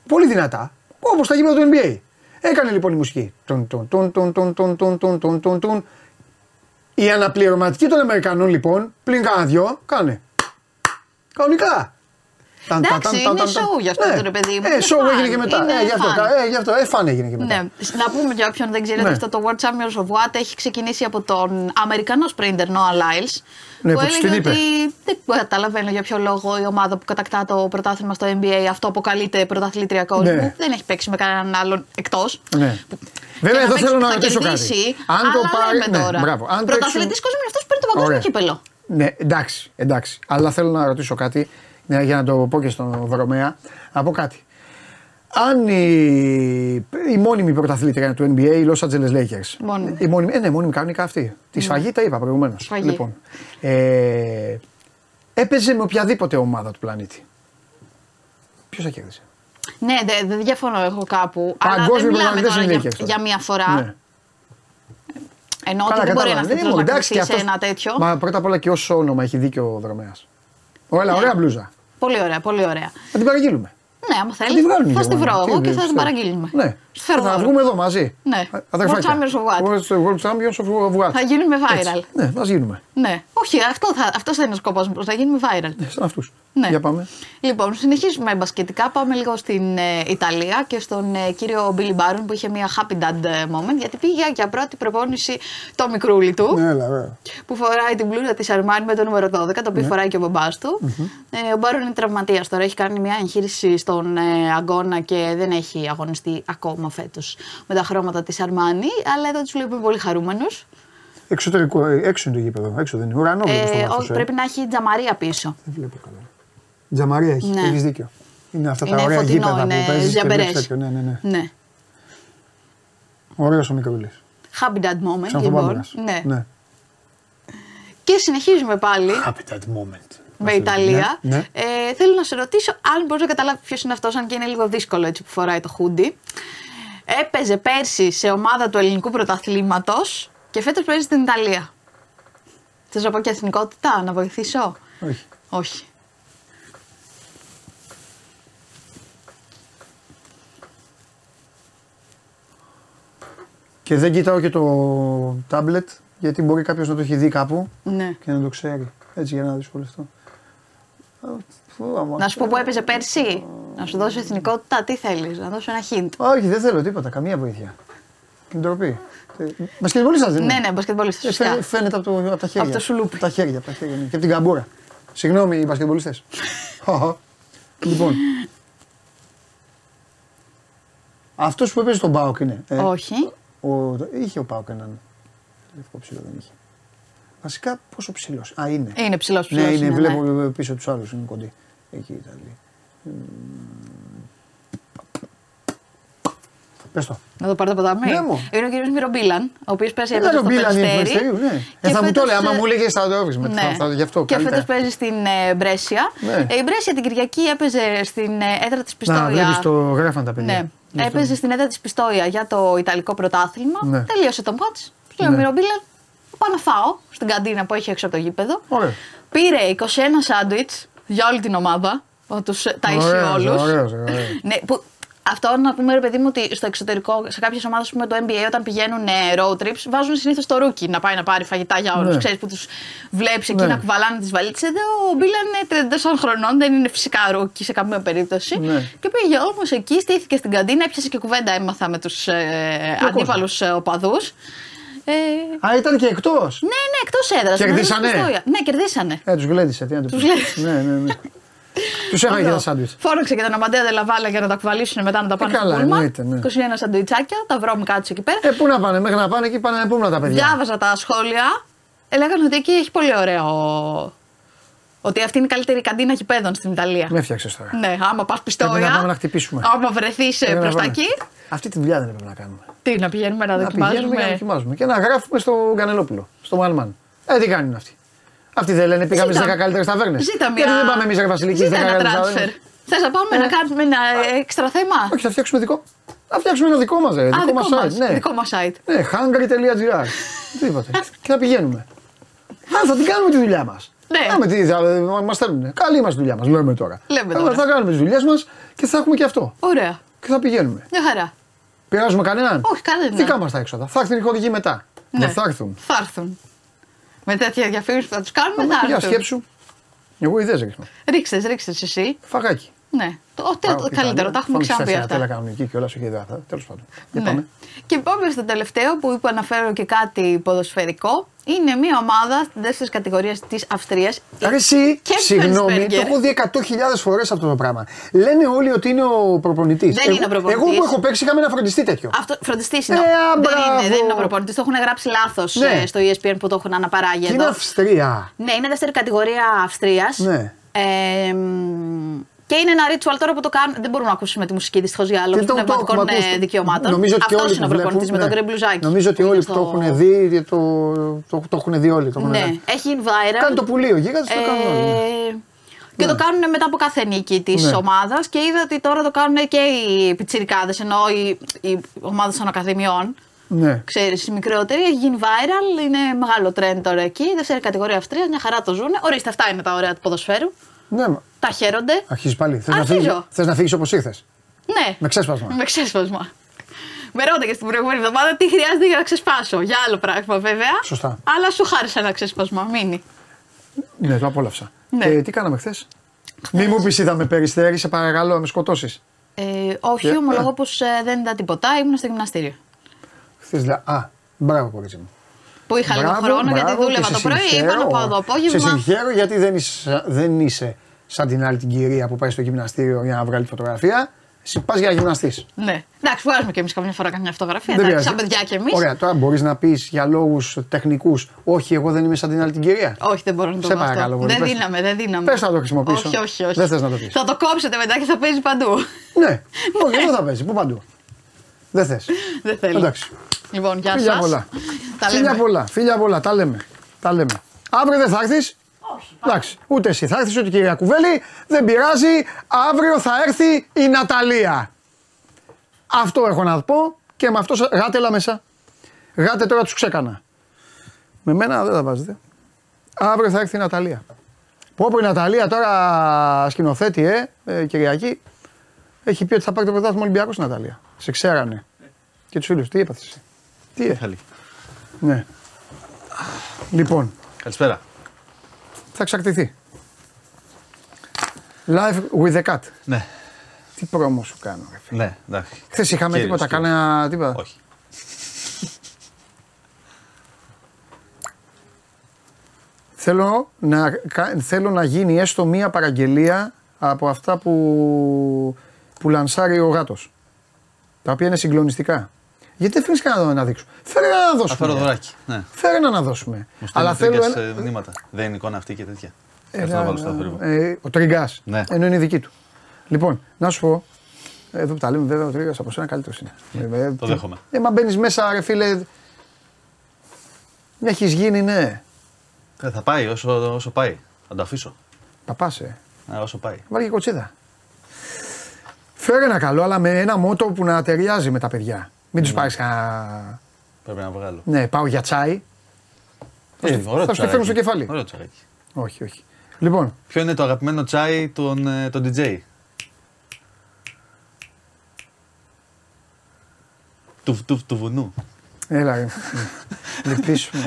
Πολύ δυνατά. Όπω τα γήπεδα του NBA. Έκανε λοιπόν η μουσική. Τουν, τουν, τουν, τουν, τουν, τουν, τουν, τουν, τουν, τουν, τουν. Η αναπληρωματική των Αμερικανών λοιπόν, πλην κάνα δυο, κάνε. Κανονικά. Ταν, ταν, Εντάξει, ταν, ταν, είναι ταν, ταν. show γι' αυτό Ναι. το ρε παιδί μου, Ε, είναι show fun, έγινε και μετά. είναι Ε, γι' αυτό, fun. ε, γι' αυτό, ε, φαν έγινε και μετά. Ναι. Να πούμε για όποιον δεν ξέρετε, Ναι. αυτό το World Champions of What έχει ξεκινήσει από τον Αμερικανό σπρίντερ Noah Lyles. Ναι, που που της έλεγε την είπε. ότι δεν καταλαβαίνω για ποιο λόγο η ομάδα που κατακτά το πρωτάθλημα στο NBA αυτό αποκαλείται πρωταθλήτρια κόσμου. Ναι. Δεν έχει παίξει με κανέναν άλλον εκτός. Ναι. Βέβαια, Και εδώ παίξει θέλω που να θα ρωτήσω κερδίσει, κάτι. Αν το αλλά πάρει. λέμε Ναι, τώρα. μπράβο. Αν Πρωταθλητής παίξουν- κόσμου είναι αυτός που παίρνει το παγκόσμιο Ωραία. κύπελο. Ναι, εντάξει, εντάξει. Αλλά θέλω να ρωτήσω κάτι ναι, για να το πω και στον Βρωμέα. Να πω κάτι. αν η, η μόνιμη πρωταθλήτρια του NBA, οι Los Angeles Lakers. Μόνιμη. Η μόνιμη, ε, ναι, μόνιμη κανονικά αυτή. Τη σφαγή τα είπα προηγουμένως. Σφαγή. Λοιπόν, ε, έπαιζε με οποιαδήποτε ομάδα του πλανήτη. Ποιος θα κέρδισε; Ναι, δεν δεν διαφωνώ εγώ κάπου. Αλλά δεν Παγκόσμιοι μιλάμε πρωταθλητές τώρα είναι για, Lakers τώρα. για μία φορά. Ναι. Ενώ ότι δεν μπορεί ένας τίτλος να κρυφτεί σε ένα τέτοιο. Μα πρώτα απ' όλα και ω όνομα έχει δίκιο ο Δρομέα. Ωραία, ωραία μπλούζα. Πολύ ωραία, πολύ ωραία. Θα την παραγγείλουμε. Ναι, άμα Θα θέλεις, τη βγάλουν οι θα τη βρω Γερμανοί. εγώ Τι, και θα τι, την τι. παραγγείλουμε. Ναι. Σου φέρω θα δώρο. βγούμε εδώ μαζί. Ναι. Αδερφάκια. World Champions of what? World- World Champions of what? Θα γίνουμε Έτσι. viral. Ναι, μα γίνουμε. Ναι, όχι, αυτό θα, αυτός θα είναι ο σκοπός μας. Θα γίνουμε viral. Ναι, σαν αυτούς. Ναι. Για πάμε. Λοιπόν, συνεχίζουμε μπασκετικά. Πάμε λίγο στην ε, Ιταλία και στον ε, κύριο Μπίλι Μπάρον που είχε μια happy dad ε, moment γιατί πήγε για πρώτη προπόνηση το μικρούλι του. Ναι, έλα, βέβαια. που φοράει την μπλούζα της Αρμάνι με το νούμερο 12, το οποίο Ναι. φοράει και ο μπαμπάς του. Ε, ο Μπάρον είναι τραυματίας τώρα. Έχει κάνει μια εγχείρηση στον ε, αγώνα και δεν έχει αγωνιστεί ακόμα φέτος με τα χρώματα της Αρμάνι. Αλλά εδώ τους βλέπουμε πολύ χαρούμενους. Εξωτερικό, ε, έξω είναι το γήπεδο. Έξω δεν είναι. Ουρανό βλέπω στο Ε, βάθος, όχι, ε. πρέπει να έχει τζαμαρία πίσω. Δεν βλέπω καλά. Τζαμαρία έχει. Ναι. Έχεις δίκιο. Είναι αυτά τα Είναι ωραία φωτεινό, γήπεδα είναι που παίζεις και ζιαμπερές. βλέπεις τέτοιο. Ναι, ναι, ναι. Ναι. Ωραίος ο μικρούλης. Happy dad moment, Σαν λοιπόν. φοβάμενας. Ναι. ναι. Και συνεχίζουμε πάλι Happy that moment. με Ιταλία. Ναι, ναι. Ε, θέλω να σε ρωτήσω αν μπορείς να καταλάβεις ποιος είναι αυτός, αν και είναι λίγο δύσκολο έτσι που φοράει το χούντι. Έπαιζε πέρσι σε ομάδα του ελληνικού πρωταθλήματος και φέτος παίζει στην Ιταλία. Θες να πω και εθνικότητα, να βοηθήσω; Όχι. Όχι. Και δεν κοιτάω και το τάμπλετ γιατί μπορεί κάποιος να το έχει δει κάπου Ναι. και να το ξέρει. Έτσι για να δυσκολευτώ. Α, φου, άμα- Να σου πω που έπαιζε πέρσι, να σου δώσω εθνικότητα, τι θέλεις, να δώσω ένα hint. Όχι, δεν θέλω τίποτα, καμία βοήθεια. Την ντροπή. Μπασκετμπολίστας δεν είναι. Ναι, ναι, μπασκετμπολίστας. Ε, Φυσικά. φαι- Φαίνεται από, το, από τα χέρια. Από το σουλούπι. Από τα χέρια, από τα χέρια. ναι. Και από την καμπούρα. Συγγνώμη, οι μπασκετμπολίστες. Χαχα. λοιπόν. Αυτός που έπαιζε στον Πάοκ είναι. ε, Όχι. Ο, είχε ο Πάοκ έναν λευκό ψηλό, δεν είχε. Βασικά πόσο ψηλός. Α, είναι. Είναι ψηλός ψηλός. ναι, είναι, βλέπω πίσω τους άλλους, είναι κοντή. Εκεί οι Ιταλοί. Πες το. Να το πάρω το ποτάμι. Ναι, μου. Είναι ο κύριος Μυρομπίλαν, ο οποίος πέρσι έπαιζε Ήταν ο στο Μπίλαν είναι Περιστέρι. του ναι. Και Ε, θα μου το φέτος, λέει, άμα ε, μου έλεγε θα το έβρισμα. Ναι. Θα, θα, γι' αυτό και καλύτερα. φέτο παίζει στην ε, Μπρέσια. Ναι. Ε, η Μπρέσια την Κυριακή έπαιζε στην ε, έδρα της Πιστόια. Να, βλέπεις το γράφαν τα παιδιά. Ναι. Έπαιζε στην έδρα της Πιστόια για το Ιταλικό πρωτάθλημα. Ναι. Τελείωσε το μάτς. Και ο Ναι. Μυρομπίλαν πάω να φάω στην καντίνα που έχει έξω από το γήπεδο. Ωραία. Πήρε 21 σάντουιτς για όλη την ομάδα. Τους ταΐσει Ωραίος, όλους. ωραίος, ωραίος. (laughs) Ναι, που αυτό να πούμε, ρε παιδί μου, ότι στο εξωτερικό, σε κάποιες ομάδες του NBA, όταν πηγαίνουν ε, road trips, βάζουν συνήθως το rookie να πάει να πάρει φαγητά για όλους. Ναι. Ξέρεις που τους βλέπεις εκεί Ναι. να κουβαλάνε τις βαλίτσες. Εδώ ο Μπίλαν είναι 34 χρονών, δεν είναι φυσικά rookie σε καμία περίπτωση. Ναι. Και πήγε όμως εκεί, στήθηκε στην καντίνα, έπιασε και κουβέντα έμαθα με τους ε, αντίπαλους ε, οπαδούς. Ε, Α, ήταν και εκτός. ναι, ναι, εκτός έδρας. Κερδίσανε; Ναι, κερδίσανε. Ε, τους γλέντισε, τι να το Τους πεις. γλέντισε. Ναι, ναι, ναι. τους έφαγε τα σάντουιτς. Φώναξε και τον Αμαντέα Δελαβάλα για να τα κουβαλήσουν μετά να τα πάνε Ε, καλά, στο πούλμα. εννοείται, ναι. 21 σαντουιτσάκια, τα βρώμικα κάτω εκεί πέρα. Ε, πού να πάνε, μέχρι να πάνε εκεί πάνε πού να τα παιδιά. Διάβαζα τα σχόλια. Ε, λέγανε ότι εκεί έχει πολύ ωραίο. Ότι αυτή είναι η καλύτερη καντίνα γηπέδων στην Ιταλία. Με έφτιαξες τώρα. Ναι, άμα πας Πρέπει πιστόια. να πάμε να χτυπήσουμε. Άμα βρεθείς Πρέπει να προς τα πάμε. εκεί. Αυτή τη δουλειά δεν έπρεπε να κάνουμε. Τι, να πηγαίνουμε να, Να πηγαίνουμε και να δοκιμάζουμε; δοκιμάζουμε. Και να γράφουμε στο Κανελόπουλο, στο Μαλμάν. Ε, τι κάνουν αυτοί; Αυτοί δεν λένε πήγαμε στις Ζήτα. 10 καλύτερες ταβέρνες. Ζήτα μια. Γιατί δεν πάμε εμείς, Ρε Βασιλική, στι 10 Ζήτα ένα καλύτερες transfer. ταβέρνες. Θες να πάμε να κάνουμε ένα έξτρα θέμα; Όχι, θα φτιάξουμε δικό. Θα φτιάξουμε ένα δικό μας, ρε. Α, Δικό μας δικό site. μας, Ναι, δικό μας site. ναι hungry.gr. Τίποτα. (laughs) Και θα πηγαίνουμε. Α, θα την κάνουμε τη δουλειά μας. Ναι. τι, θα, μας στέλνουν. Καλή μας δουλειά μας, λέμε τώρα. Λέμε Ε, τώρα. Θα κάνουμε τις δουλειές μας και θα έχουμε και αυτό. Ωραία. Και θα πηγαίνουμε. Μια χαρά. Πειράζουμε κανέναν; Όχι, κανέναν. Δικά μας τα έξοδα. Θα έρθουν οι χορηγοί μετά. Ναι. Δεν θα έρθουν. Θα έρθουν. Με τέτοια διαφήμιση που θα τους κάνουμε, θα Για έρθουν. σκέψου. Εγώ ιδέες ρίχνω. Ρίξτε, ρίξτε εσύ. Φαγάκι. Ναι. Το, ο, τε- Πάω το και καλύτερο, τα- τα έχουμε φάμε ξαναπεί τέσσερα αυτά. τέλα κανονική και όλα σου υδάτα. Τέλος πάντων. Για Ναι. πάμε. Και πάμε στο τελευταίο που είπα να φέρω και κάτι ποδοσφαιρικό. Είναι μια ομάδα στη δεύτερης κατηγορίας της Αυστρίας. Ρε εσύ, Και συγγνώμη, Φέλσμπεργκερ. το έχω δει 100.000 φορές αυτό το πράγμα. Λένε όλοι ότι είναι ο προπονητής. Δεν είναι ο προπονητής. Εγώ που έχω παίξει είχαμε ένα φροντιστή τέτοιο. Αυτό φροντιστή είναι. Ε, δεν, μπράβο. είναι δεν είναι ο προπονητής. Το έχουν γράψει λάθος Ναι. στο ESPN που το έχουν αναπαράγει Και είναι εδώ. Αυστρία. Ναι, είναι δεύτερη κατηγορία Αυστρίας. Ναι. Ε, μ, Και είναι ένα ritual τώρα που το κάνουν. Δεν μπορούμε να ακούσουμε τη μουσική δυστυχώς για λόγους Τι το- το πνευματικών έχουμε ε, ακούσει. δικαιωμάτων. Νομίζω ότι και Αυτός όλοι είναι ο που προπονητής με βλέπουν, τον ναι. γκρι μπλουζάκι. Νομίζω ότι που όλοι είναι που στο- το έχουν δει, το, το, το έχουν δει όλοι. Το έχουν Ναι, δει. έχει viral. Κάνει το πουλί ο Γίγαντς, το κάνουν όλοι. Ε, Και το κάνουν μετά από κάθε νίκη της Ναι. ομάδας και είδα ότι τώρα το κάνουν και οι πιτσιρικάδες, ενώ οι, οι ομάδε των Ακαδημιών. Ναι. Ξέρεις, οι μικρότεροι, έχει γίνει viral, είναι μεγάλο trend τώρα εκεί. Δεύτερη κατηγορία Αυστρίας, μια χαρά το ζουνε. Ορίστε, αυτά είναι τα ωραία του ποδοσφαίρου. Ναι, μα- Τα χαίρονται. αρχίζεις πάλι. Θες να, Αρχίζω. φύγεις, θες να φύγεις όπως ήρθες; Ναι. Με ξέσπασμα. Με ξέσπασμα. Με ρώταγες την προηγούμενη εβδομάδα τι χρειάζεται για να ξεσπάσω. Για άλλο πράγμα βέβαια. Σωστά. Αλλά σου χάρισα ένα ξέσπασμα. Μείνει. Ναι, το απόλαυσα. Ναι. Και τι κάναμε χθες; Μη μου πεις είδα με περιστέρη, σε παρακαλώ, να με σκοτώσεις. Ε, όχι, Και- ομολογώ πως δεν είδα τίποτα. Ήμουν στο γυμναστήριο. Χθες λέει, Α, μπράβο, κορίτσι μου. Που είχα λίγο Μπράβο, χρόνο γιατί μπράβο, δούλευα και το σε πρωί. Είπα συγχαίρω. να πάω το Σε απόγευμα. συγχαίρω γιατί δεν είσαι, δεν είσαι σαν την άλλη την κυρία που πάει στο γυμναστήριο για να βγάλει φωτογραφία. Εσύ πας για γυμναστής. Ναι. Εντάξει, βγάζουμε κι εμείς καμιά φορά καμιά φωτογραφία. Δεν Εντάξει, πειράζει. σαν παιδιά κι εμείς. Ωραία, τώρα μπορείς να πεις για λόγους τεχνικούς, Όχι, εγώ δεν είμαι σαν την άλλη την κυρία. Όχι, δεν μπορώ να το Σε πω αυτό. παρακαλώ πολύ, Δεν πες το. δίναμε, δεν δίναμε. Πες να το χρησιμοποιήσω. Όχι, όχι, όχι. Δεν θες να το πεις. Θα το κόψετε μετά και θα παίζει παντού. Ναι, (laughs) όχι, εδώ θα παίζει, πού παντού. Δεν θες. δεν θέλω. Εντάξει. Λοιπόν, γεια Φίλια σας. πολλά. Τα Φίλια λέμε. πολλά, φίλια πολλά, τα λέμε. Τα λέμε. Αύριο δεν θα έρθεις; Εντάξει, ούτε εσύ θα έρθεις, ούτε η κυρία Κουβέλη. Δεν πειράζει. Αύριο θα έρθει η Ναταλία. Αυτό έχω να πω και με αυτό. σα- Γάτε έλα μέσα. Γάτε τώρα τους ξέκανα. Με μένα δεν τα βάζετε. Αύριο θα έρθει η Ναταλία. Πω πω η Ναταλία τώρα σκηνοθέτη, ε, ε Κυριακή. Έχει πει ότι θα πάρει το πρωτάθλημα Ολυμπιακός η Ναταλία. Σε ξέρανε. Και τους φίλους. Τι έπαθε εσύ. Τι ε. Καλή. Ναι. Λοιπόν, Καλησπέρα. θα εξαρτηθεί. Live with the cat. Ναι, Τι πρόμο σου κάνω, ρε φίλε. ναι, εντάξει. Χθες είχαμε Κύριος, τίποτα, κύριος. κανένα τίποτα; Όχι. Θέλω να, κα- θέλω να γίνει έστω μία παραγγελία από αυτά που, που λανσάρει ο γάτος. Τα οποία είναι συγκλονιστικά. Γιατί δεν φέρνει κανένα να δείξω. Φέρε ένα να Θα δώσουμε. φέρω δωράκι. Ναι. Φέρε ένα να δώσουμε. Μου Αλλά στέλνουν θέλω. τρίγκας, Ένα... ε, μηνύματα. Δεν είναι εικόνα αυτή και τέτοια. Ε, Αυτό να βάλω στο θόρυβο. ε, ο Τρίγκα. Ναι. Ενώ είναι η δική του. Λοιπόν, να σου πω. Εδώ που τα λέμε, βέβαια, ο Τρίγκα από σένα καλύτερος είναι. Ε, Το δέχομαι. Ε, μα μπαίνεις μέσα, ρε φίλε. Έχεις γίνει, ναι. Ε, θα πάει όσο, όσο πάει. Θα το αφήσω. Παπά, ε. Ε, όσο πάει. Βάλει και κοτσίδα. Φέρε ένα καλό, αλλά με ένα μότο που να ταιριάζει με τα παιδιά. Μην Ναι. του πάρεις κανένα. Πρέπει να βγάλω. Ναι, πάω για τσάι. Ε, θα ωραίο σου το τσαγάκι. φέρνω στο κεφάλι. Ωραίο τσαγάκι. Όχι, όχι. Λοιπόν, Ποιο είναι το αγαπημένο τσάι των, ε, των DJ. Του, του, του βουνού. έλα. (laughs) ρε. Λυπήσουμε.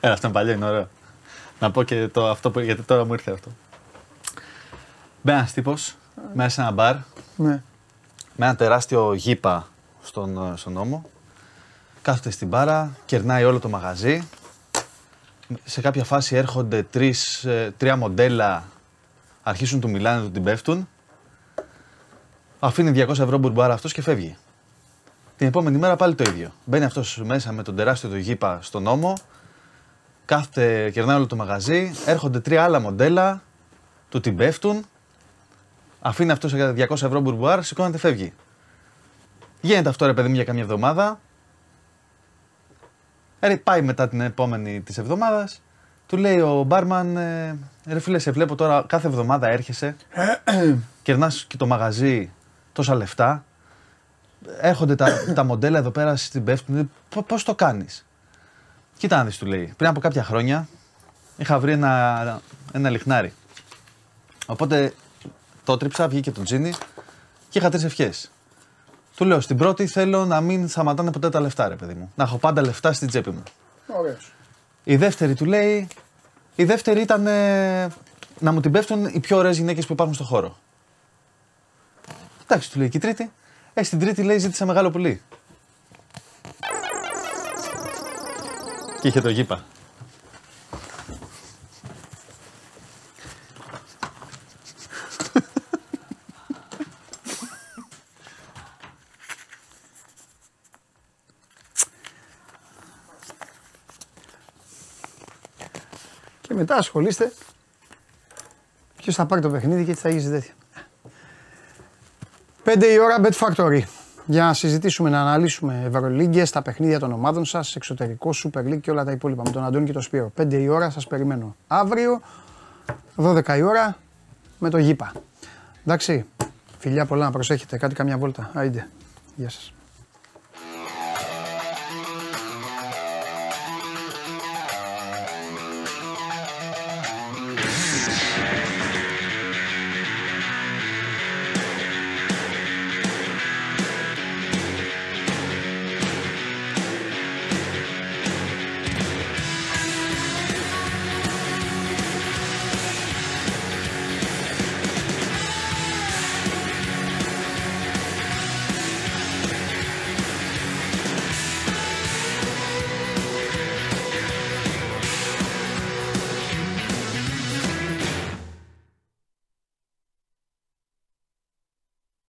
Ε, αυτό είναι παλιό, είναι ωραίο. Να πω και το, αυτό που, γιατί τώρα μου ήρθε αυτό. Μπαίνει ένα τύπος μέσα σε ένα μπαρ ναι. με ένα τεράστιο γήπα στον, ε, στον νόμο. Κάθεται στην μπάρα, κερνάει όλο το μαγαζί. Σε κάποια φάση έρχονται τρεις, ε, τρία μοντέλα, αρχίσουν του μιλάνε, του την πέφτουν. Αφήνει 200 ευρώ μπουρμπάρα αυτός και φεύγει. Την επόμενη μέρα πάλι το ίδιο. Μπαίνει αυτός μέσα με τον τεράστιο το γήπα στον νόμο, κάθεται, κερνάει όλο το μαγαζί, έρχονται τρία άλλα μοντέλα, του την πέφτουν, αφήνει αυτός σε 200 ευρώ μπουρμπουάρ, σηκώνεται, φεύγει. Γίνεται αυτό ρε παιδί μου για καμιά εβδομάδα. Ε, πάει μετά την επόμενη της εβδομάδας. Του λέει ο μπάρμαν, ε, ρε φίλε, σε βλέπω τώρα κάθε εβδομάδα έρχεσαι. (coughs) Κερνάς και το μαγαζί τόσα λεφτά. Έρχονται τα, (coughs) τα μοντέλα εδώ πέρα στην πέφτουν. Πώς το κάνεις; Κοίτα να δεις, του λέει. Πριν από κάποια χρόνια είχα βρει ένα, ένα λιχνάρι. Οπότε το τρίψα, βγήκε το τζίνι και είχα τρεις ευχές. Του λέω στην πρώτη θέλω να μην σταματάνε ποτέ τα λεφτά, ρε παιδί μου. Να έχω πάντα λεφτά στην τσέπη μου. Ωραίος. Η δεύτερη του λέει. Η δεύτερη ήταν ε, να μου την πέφτουν οι πιο ωραίες γυναίκες που υπάρχουν στο χώρο. Εντάξει, του λέει και η τρίτη. Ε, στην τρίτη λέει ζήτησα μεγάλο πουλί. Και είχε το γήπα. Μετά ασχολείστε και Ποιος θα πάρει το παιχνίδι και τι θα γίνει τέτοια. 5 η ώρα Bet Factory. Για να συζητήσουμε, να αναλύσουμε Ευρωλίγκες, τα παιχνίδια των ομάδων σας, εξωτερικό, Super League και όλα τα υπόλοιπα. Με τον Αντώνη και τον Σπύρο. 5 η ώρα σας περιμένω. Αύριο, 12 η ώρα, με το γήπα. Εντάξει. Φιλιά πολλά να προσέχετε. Κάτι καμιά βόλτα. Άιντε. Γεια σας.